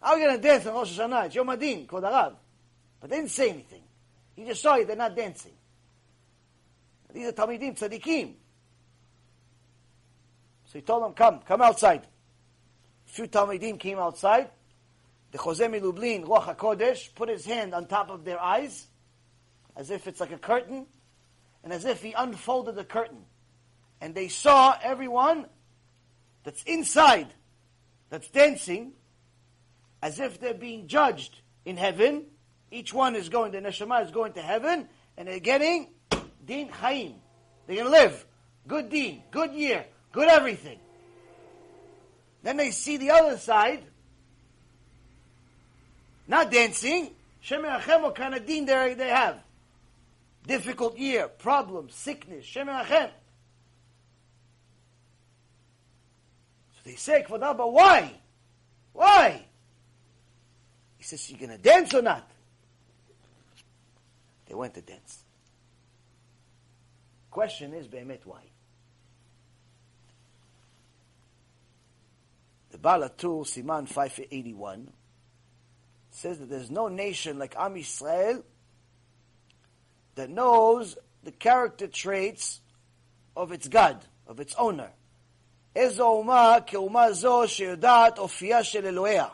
How are you going to dance on Rosh Hashanah? It's Yom Adin. But they didn't say anything. He just saw you, they're not dancing. These are Talmidim, Tzadikim. So he told them, come, come outside. A few Talmidim came outside. The Chozeh Lublin, Ruach HaKodesh, put his hand on top of their eyes, as if it's like a curtain, and as if he unfolded the curtain. And they saw everyone that's inside, that's dancing, as if they're being judged in heaven. Each one is going, the neshama is going to heaven, and they're getting din chaim. They're going to live. Good din, good year, good everything. Then they see the other side, not dancing. Shem kind of din they have? Difficult year, problems, sickness. Shem Achem. So they say, Kvod why? Why? He says, you going to dance or not? They went to dance. Question is, Be'emet, why? The Balatul, Siman 581, says that there's no nation like Am Yisrael that knows the character traits of its God, of its owner. איזו אומה כאומה זו שיודעת אופייה של אלוהיה.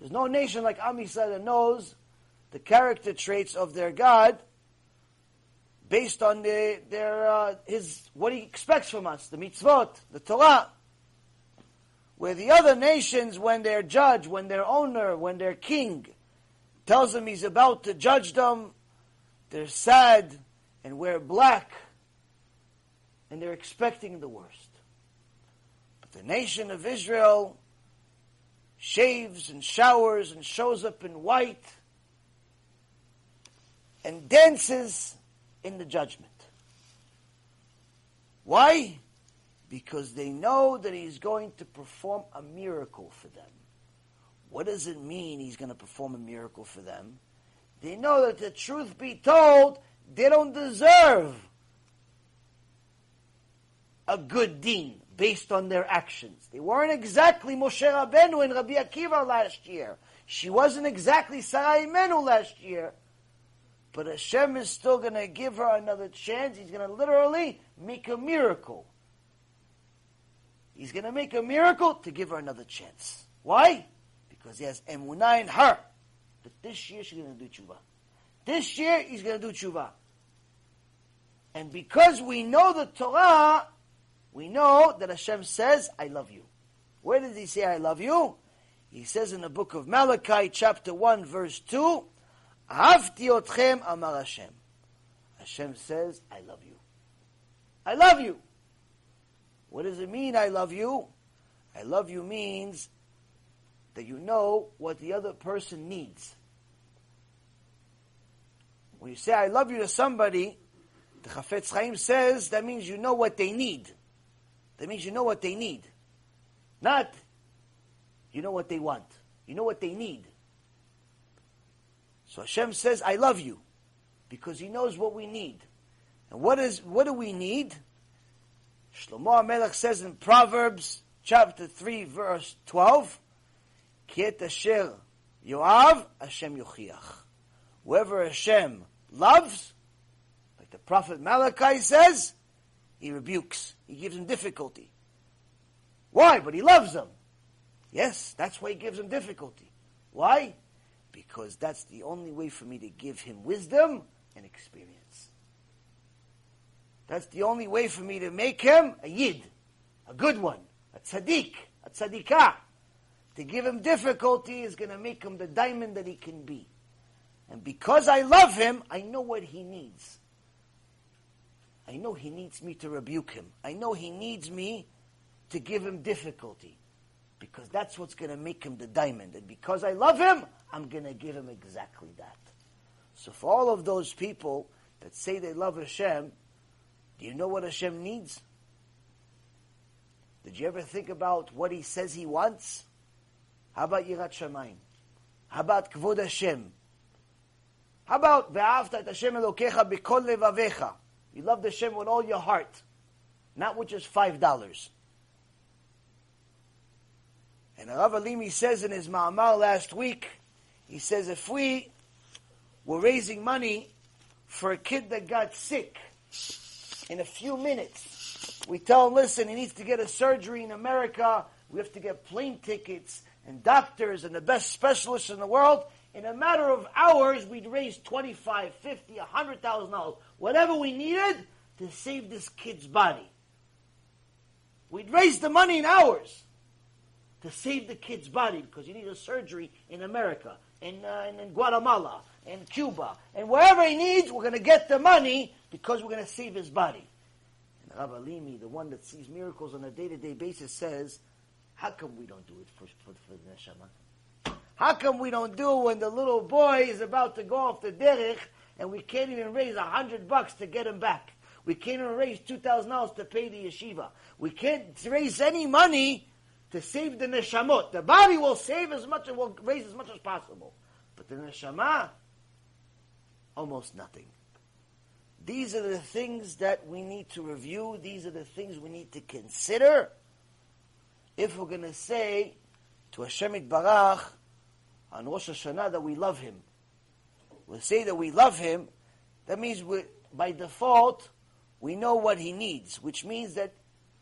There's no nation like Am Yisrael that knows the character traits of their God based on the, their uh, his what he expects from us, the mitzvot, the Torah. Where the other nations, when their judge, when their owner, when their king tells them he's about to judge them, they're sad and wear black and they're expecting the worst. But the nation of Israel shaves and showers and shows up in white and dances in the judgment. Why? Because they know that he's going to perform a miracle for them. What does it mean he's going to perform a miracle for them? They know that the truth be told, they don't deserve a good deen based on their actions. They weren't exactly Moshe Rabbeinu and Rabbi Akiva last year. She wasn't exactly Sarah Imenu last year. But Hashem is still going to give her another chance. He's going to literally make a miracle. He's going to make a miracle to give her another chance. Why? Because he has emunah in her. That this year she's going to do tshuva. This year he's going to do tshuva. And because we know the Torah, we know that Hashem says, I love you. Where does he say, I love you? He says in the book of Malachi, chapter 1, verse 2, Ahavti otchem amar Hashem. Hashem says, I love you. I love you. What does it mean, I love you? I love you means that you know what the other person needs. When you say, I love you to somebody, the Chafetz Chaim says that means you know what they need. That means you know what they need. Not you know what they want. You know what they need. So Hashem says, I love you. Because He knows what we need. And what is what do we need? Shlomo HaMelech says in Proverbs chapter 3 verse 12, Kiet asher yoav, Hashem yochiach. Whoever Hashem loves, like the prophet Malachi says, he rebukes. He gives him difficulty. Why? But he loves them. Yes, that's why he gives him difficulty. Why? Because that's the only way for me to give him wisdom and experience. That's the only way for me to make him a yid, a good one, a tzaddik, a tzaddikah. To give him difficulty is going to make him the diamond that he can be. And because I love him, I know what he needs. I know he needs me to rebuke him. I know he needs me to give him difficulty. Because that's what's going to make him the diamond. And because I love him, I'm going to give him exactly that. So for all of those people that say they love Hashem, do you know what Hashem needs? Did you ever think about what he says he wants? How about Yirat Shamayim? How about Kvod Hashem? How about Ve'afta et Hashem Elokecha b'kol levavecha? You love the Hashem with all your heart, not with just five dollars. And Rav Alimi says in his Ma'amar last week, he says if we were raising money for a kid that got sick in a few minutes, we tell him, listen, he needs to get a surgery in America, we have to get plane tickets and doctors and the best specialists in the world. In a matter of hours, we'd raise 25, 50, $100,000, whatever we needed to save this kid's body. We'd raise the money in hours to save the kid's body because he needs a surgery in America, in, uh, in, Guatemala, in Cuba, and wherever he needs, we're going to get the money because we're going to save his body. And Rav Alimi, the one that sees miracles on a day-to-day basis, says, how come we don't do it for, for, for the neshama? How come we don't do when the little boy is about to go off the derech and we can't even raise a hundred bucks to get him back? We can't even raise two thousand dollars to pay the yeshiva. We can't raise any money to save the neshamot. The body will save as much and will raise as much as possible, but the neshama, almost nothing. These are the things that we need to review. These are the things we need to consider if we're going to say to Hashem Barach on Rosh Hashanah that we love Him. We'll say that we love Him. That means by default we know what He needs, which means that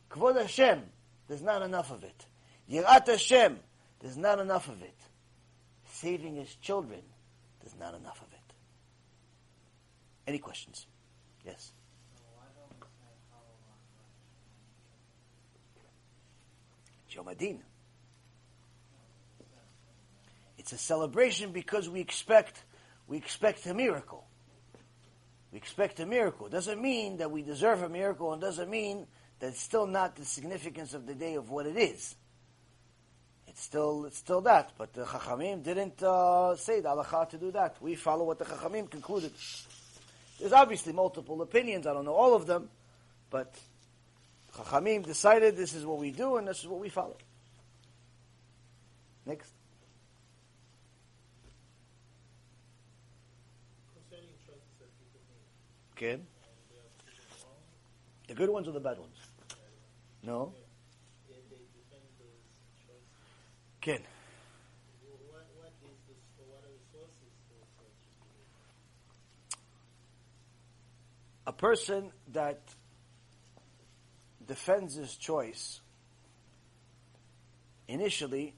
Kvod Hashem, there's not enough of it. Yirat Hashem, there's not enough of it. Saving His children, there's not enough of it. Any questions? Yes. Yom Adin. It's a celebration because we expect we expect a miracle. We expect a miracle. It doesn't mean that we deserve a miracle, and doesn't mean that it's still not the significance of the day of what it is. It's still it's still that, but the Chachamim didn't uh, say the halacha to do that. We follow what the Chachamim concluded. There's obviously multiple opinions. I don't know all of them, but Chachamim decided this is what we do and this is what we follow. Next. Okay. The good ones or the bad ones? No? Ken. A person that defends his choice, initially,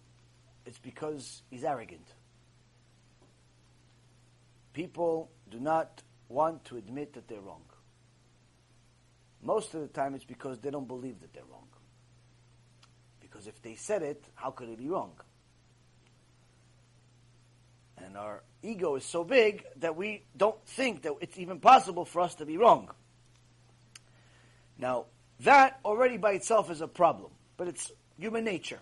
it's because he's arrogant. People do not want to admit that they're wrong. Most of the time, it's because they don't believe that they're wrong. Because if they said it, how could it be wrong? And our ego is so big that we don't think that it's even possible for us to be wrong. Now, that already by itself is a problem, but it's human nature.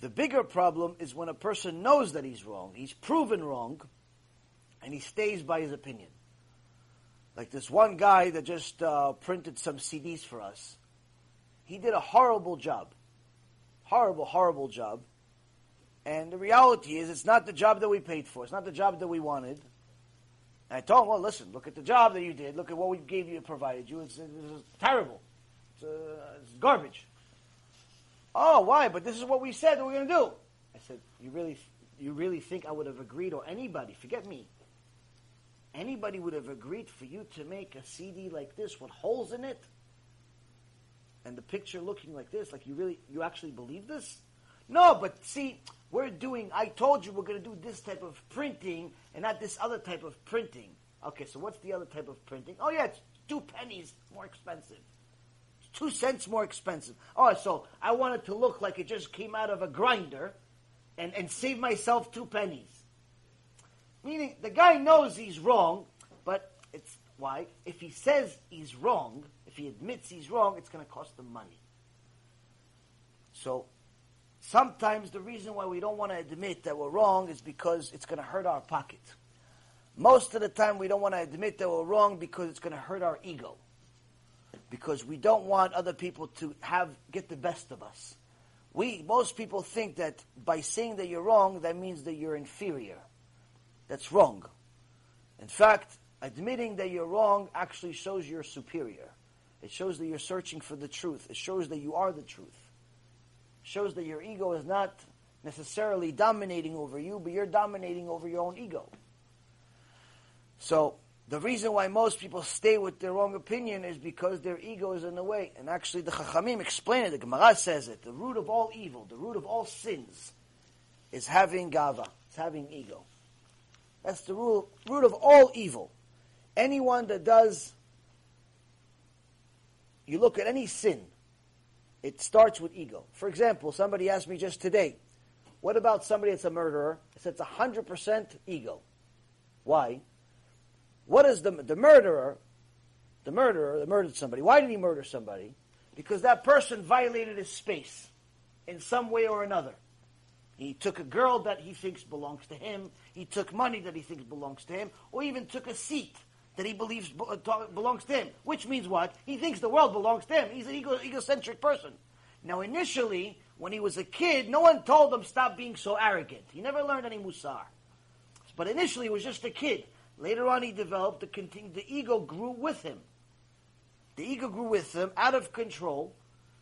The bigger problem is when a person knows that he's wrong, he's proven wrong, and he stays by his opinion. Like this one guy that just uh, printed some CDs for us. He did a horrible job. Horrible, horrible job. And the reality is, it's not the job that we paid for. It's not the job that we wanted. And I told him, well, listen, look at the job that you did. Look at what we gave you, provided you. It's, it's terrible. It's, uh, it's, garbage. Oh, why? But this is what we said that we're going to do. I said, you really, you really think I would have agreed, or anybody, forget me, anybody would have agreed for you to make a CD like this with holes in it? And the picture looking like this, like you really, you actually believe this? No, but see, we're doing, I told you we're going to do this type of printing and not this other type of printing. Okay, so what's the other type of printing? Oh, yeah, it's two pennies more expensive. Two cents more expensive. Oh, so I want it to look like it just came out of a grinder and, and save myself two pennies. Meaning, the guy knows he's wrong, but it's why? If he says he's wrong, if he admits he's wrong, it's going to cost him money. So Sometimes the reason why we don't want to admit that we're wrong is because it's going to hurt our pocket. Most of the time, we don't want to admit that we're wrong because it's going to hurt our ego. Because we don't want other people to have get the best of us. We most people think that by saying that you're wrong, that means that you're inferior. That's wrong. In fact, admitting that you're wrong actually shows you're superior. It shows that you're searching for the truth. It shows that you are the truth shows that your ego is not necessarily dominating over you, but you're dominating over your own ego. So the reason why most people stay with their wrong opinion is because their ego is in the way. And actually, the Chachamim explain it. The Gemara says it. The root of all evil, the root of all sins, is having gava. It's having ego. That's the rule, root of all evil. Anyone that does, you look at any sin, it starts with ego. For example, somebody asked me just today, what about somebody that's a murderer? I said it's 100% ego. Why? What is the, the murderer, the murderer that murdered somebody, why did he murder somebody? Because that person violated his space in some way or another. He took a girl that he thinks belongs to him. He took money that he thinks belongs to him, or even took a seat that he believes uh, belongs to him. Which means what? He thinks the world belongs to him. He's an ego, egocentric person. Now, initially, when he was a kid, no one told him stop being so arrogant. He never learned any musar. But initially, he was just a kid. Later on, he developed the, the ego grew with him. The ego grew with him, out of control.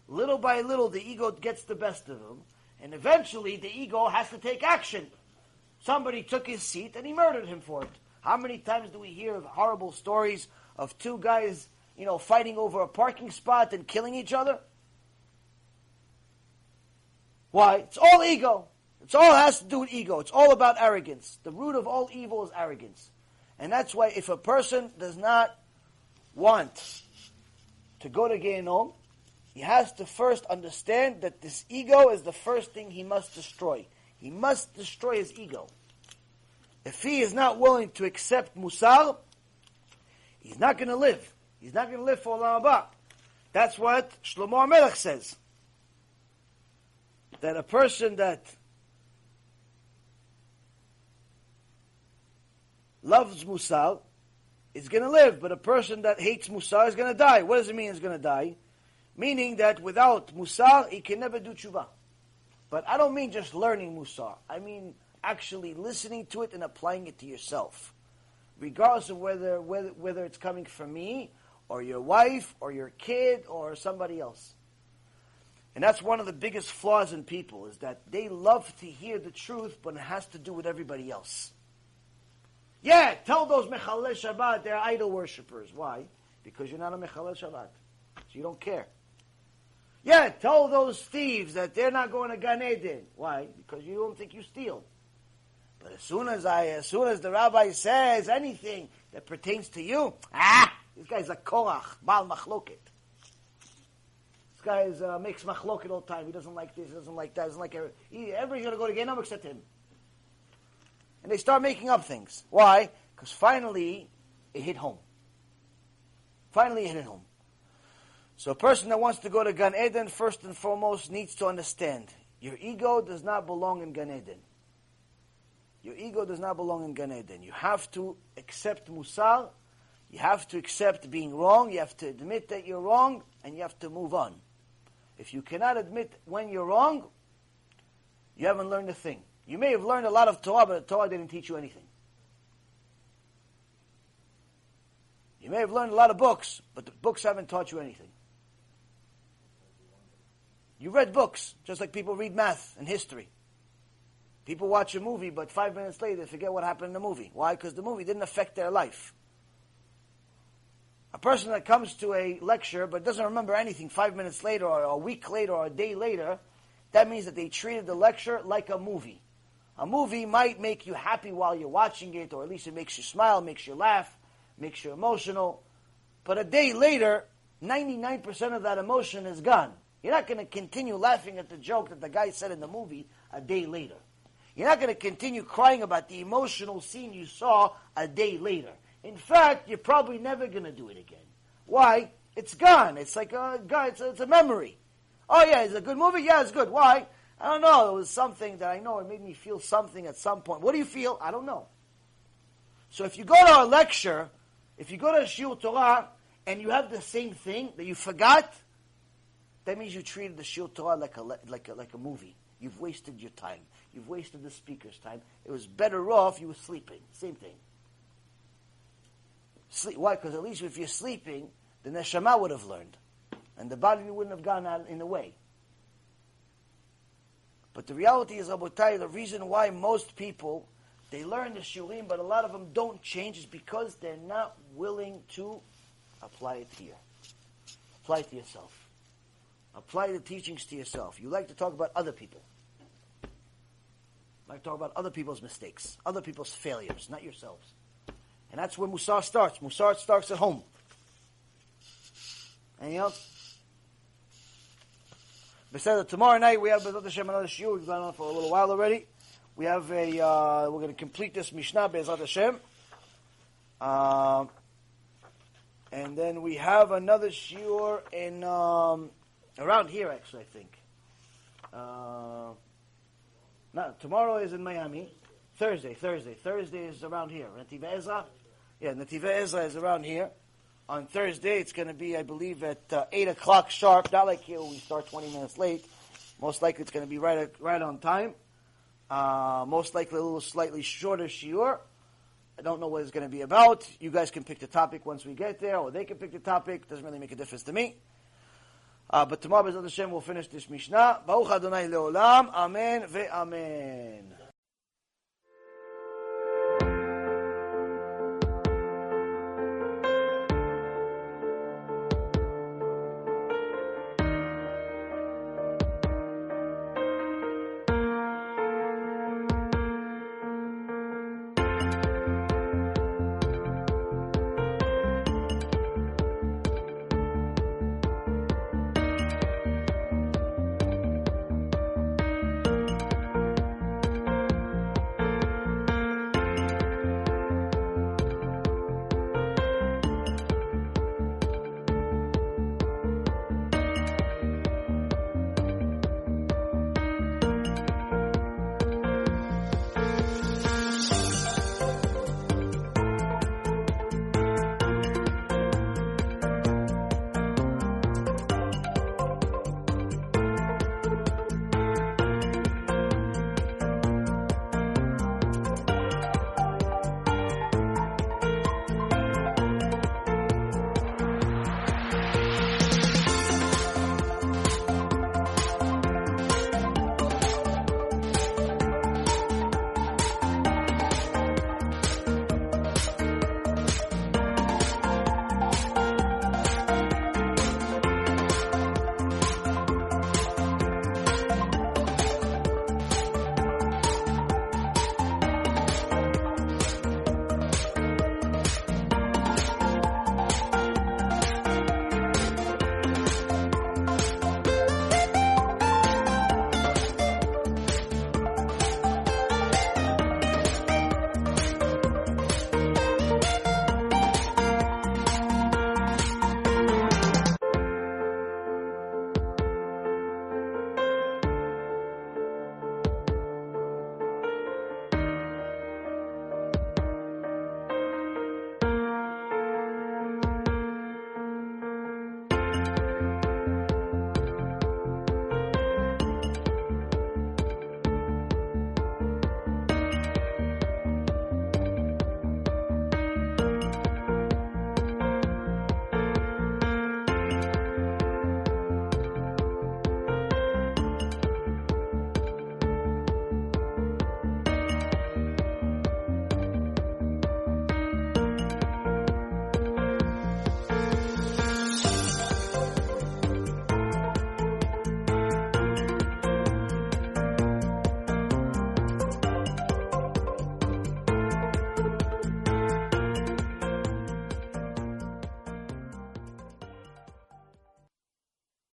Little by little, the ego gets the best of him, and eventually, the ego has to take action. Somebody took his seat, and he murdered him for it. How many times do we hear of horrible stories of two guys, you know, fighting over a parking spot and killing each other? Why? It's all ego. It's all has to do with ego. It's all about arrogance. The root of all evil is arrogance. And that's why if a person does not want to go to Gehenom, he has to first understand that this ego is the first thing he must destroy. He must destroy his ego. If he is not willing to accept Musar, he's not going to live. He's not going to live for Olam Haba. That's what Shlomo Melech says. That a person that loves Musar is going to live, but a person that hates Musar is going to die. What does it mean he's going to die? Meaning that without Musar, he can never do tshuva. But I don't mean just learning Musar. I mean actually listening to it and applying it to yourself, regardless of whether, whether, whether it's coming from me or your wife or your kid or somebody else. And that's one of the biggest flaws in people is that they love to hear the truth, but it has to do with everybody else. Yeah, tell those Mechalel Shabbat they're idol worshippers. Why? Because you're not a Mechalel Shabbat. So you don't care. Yeah, tell those thieves that they're not going to Gan Eden. Why? Because you don't think you steal. But as soon as I, as soon as the rabbi says anything that pertains to you, ah, this guy's a koach, bal machloket. This guy is, uh, makes machloket all the time. He doesn't like this, he doesn't like that, doesn't like every, everybody's going to go to Gehenna except him. And they start making up things. Why? Because finally it hit home. Finally it hit home. So a person that wants to go to Gan Eden, first and foremost, needs to understand your ego does not belong in Gan Eden. Your ego does not belong in Gan Eden. You have to accept Musar. You have to accept being wrong. You have to admit that you're wrong, and you have to move on. If you cannot admit when you're wrong, you haven't learned a thing. You may have learned a lot of Torah, but Torah didn't teach you anything. You may have learned a lot of books, but the books haven't taught you anything. You read books, just like people read math and history. People watch a movie, but five minutes later they forget what happened in the movie. Why? Because the movie didn't affect their life. A person that comes to a lecture but doesn't remember anything five minutes later or a week later or a day later, that means that they treated the lecture like a movie. A movie might make you happy while you're watching it, or at least it makes you smile, makes you laugh, makes you emotional. But a day later, 99% of that emotion is gone. You're not going to continue laughing at the joke that the guy said in the movie a day later. You're not going to continue crying about the emotional scene you saw a day later. In fact, you're probably never going to do it again. Why? It's gone. It's like a it's it's a memory. Oh yeah, it's a good movie. Yeah, it's good. Why? I don't know. It was something that I know it made me feel something at some point. What do you feel? I don't know. So if you go to a lecture, if you go to a shiur Torah and you have the same thing that you forgot, that means you treated the shiur Torah like a like a, like a movie. You've wasted your time. You've wasted the speaker's time. It was better off you were sleeping. Same thing. Sleep. Why? Because at least if you're sleeping, then the neshama would have learned, and the body wouldn't have gone out in the way. But the reality is, Rabotai, the reason why most people, they learn the shiurim, but a lot of them don't change is because they're not willing to apply it here. Apply it to yourself. Apply the teachings to yourself. You like to talk about other people. Like to talk about other people's mistakes, other people's failures, not yourselves. And that's where Musar starts. Musar starts at home. Anything else? Besides, tomorrow night we have BeEzrat Hashem another shiur. We've gone on for a little while already. We have a. Uh, we're going to complete this Mishnah BeEzrat Hashem. Uh, and then we have another shiur in um, around here, actually. I think. Uh, not tomorrow is in Miami. Thursday, Thursday, Thursday is around here. Nativ Ezra, yeah, Nativ Ezra is around here on Thursday. It's going to be, I believe, at uh, 8 o'clock sharp. Not like here we start 20 minutes late. Most likely it's going to be right, right on time. Uh, most likely a little slightly shorter shiur. I don't know what it's going to be about. You guys can pick the topic once we get there, or they can pick the topic. Doesn't really make a difference to me. Uh, but tomorrow, BeEzrat Hashem, we'll finish this Mishnah. Baruch Adonai Leolam. Amen ve'amen.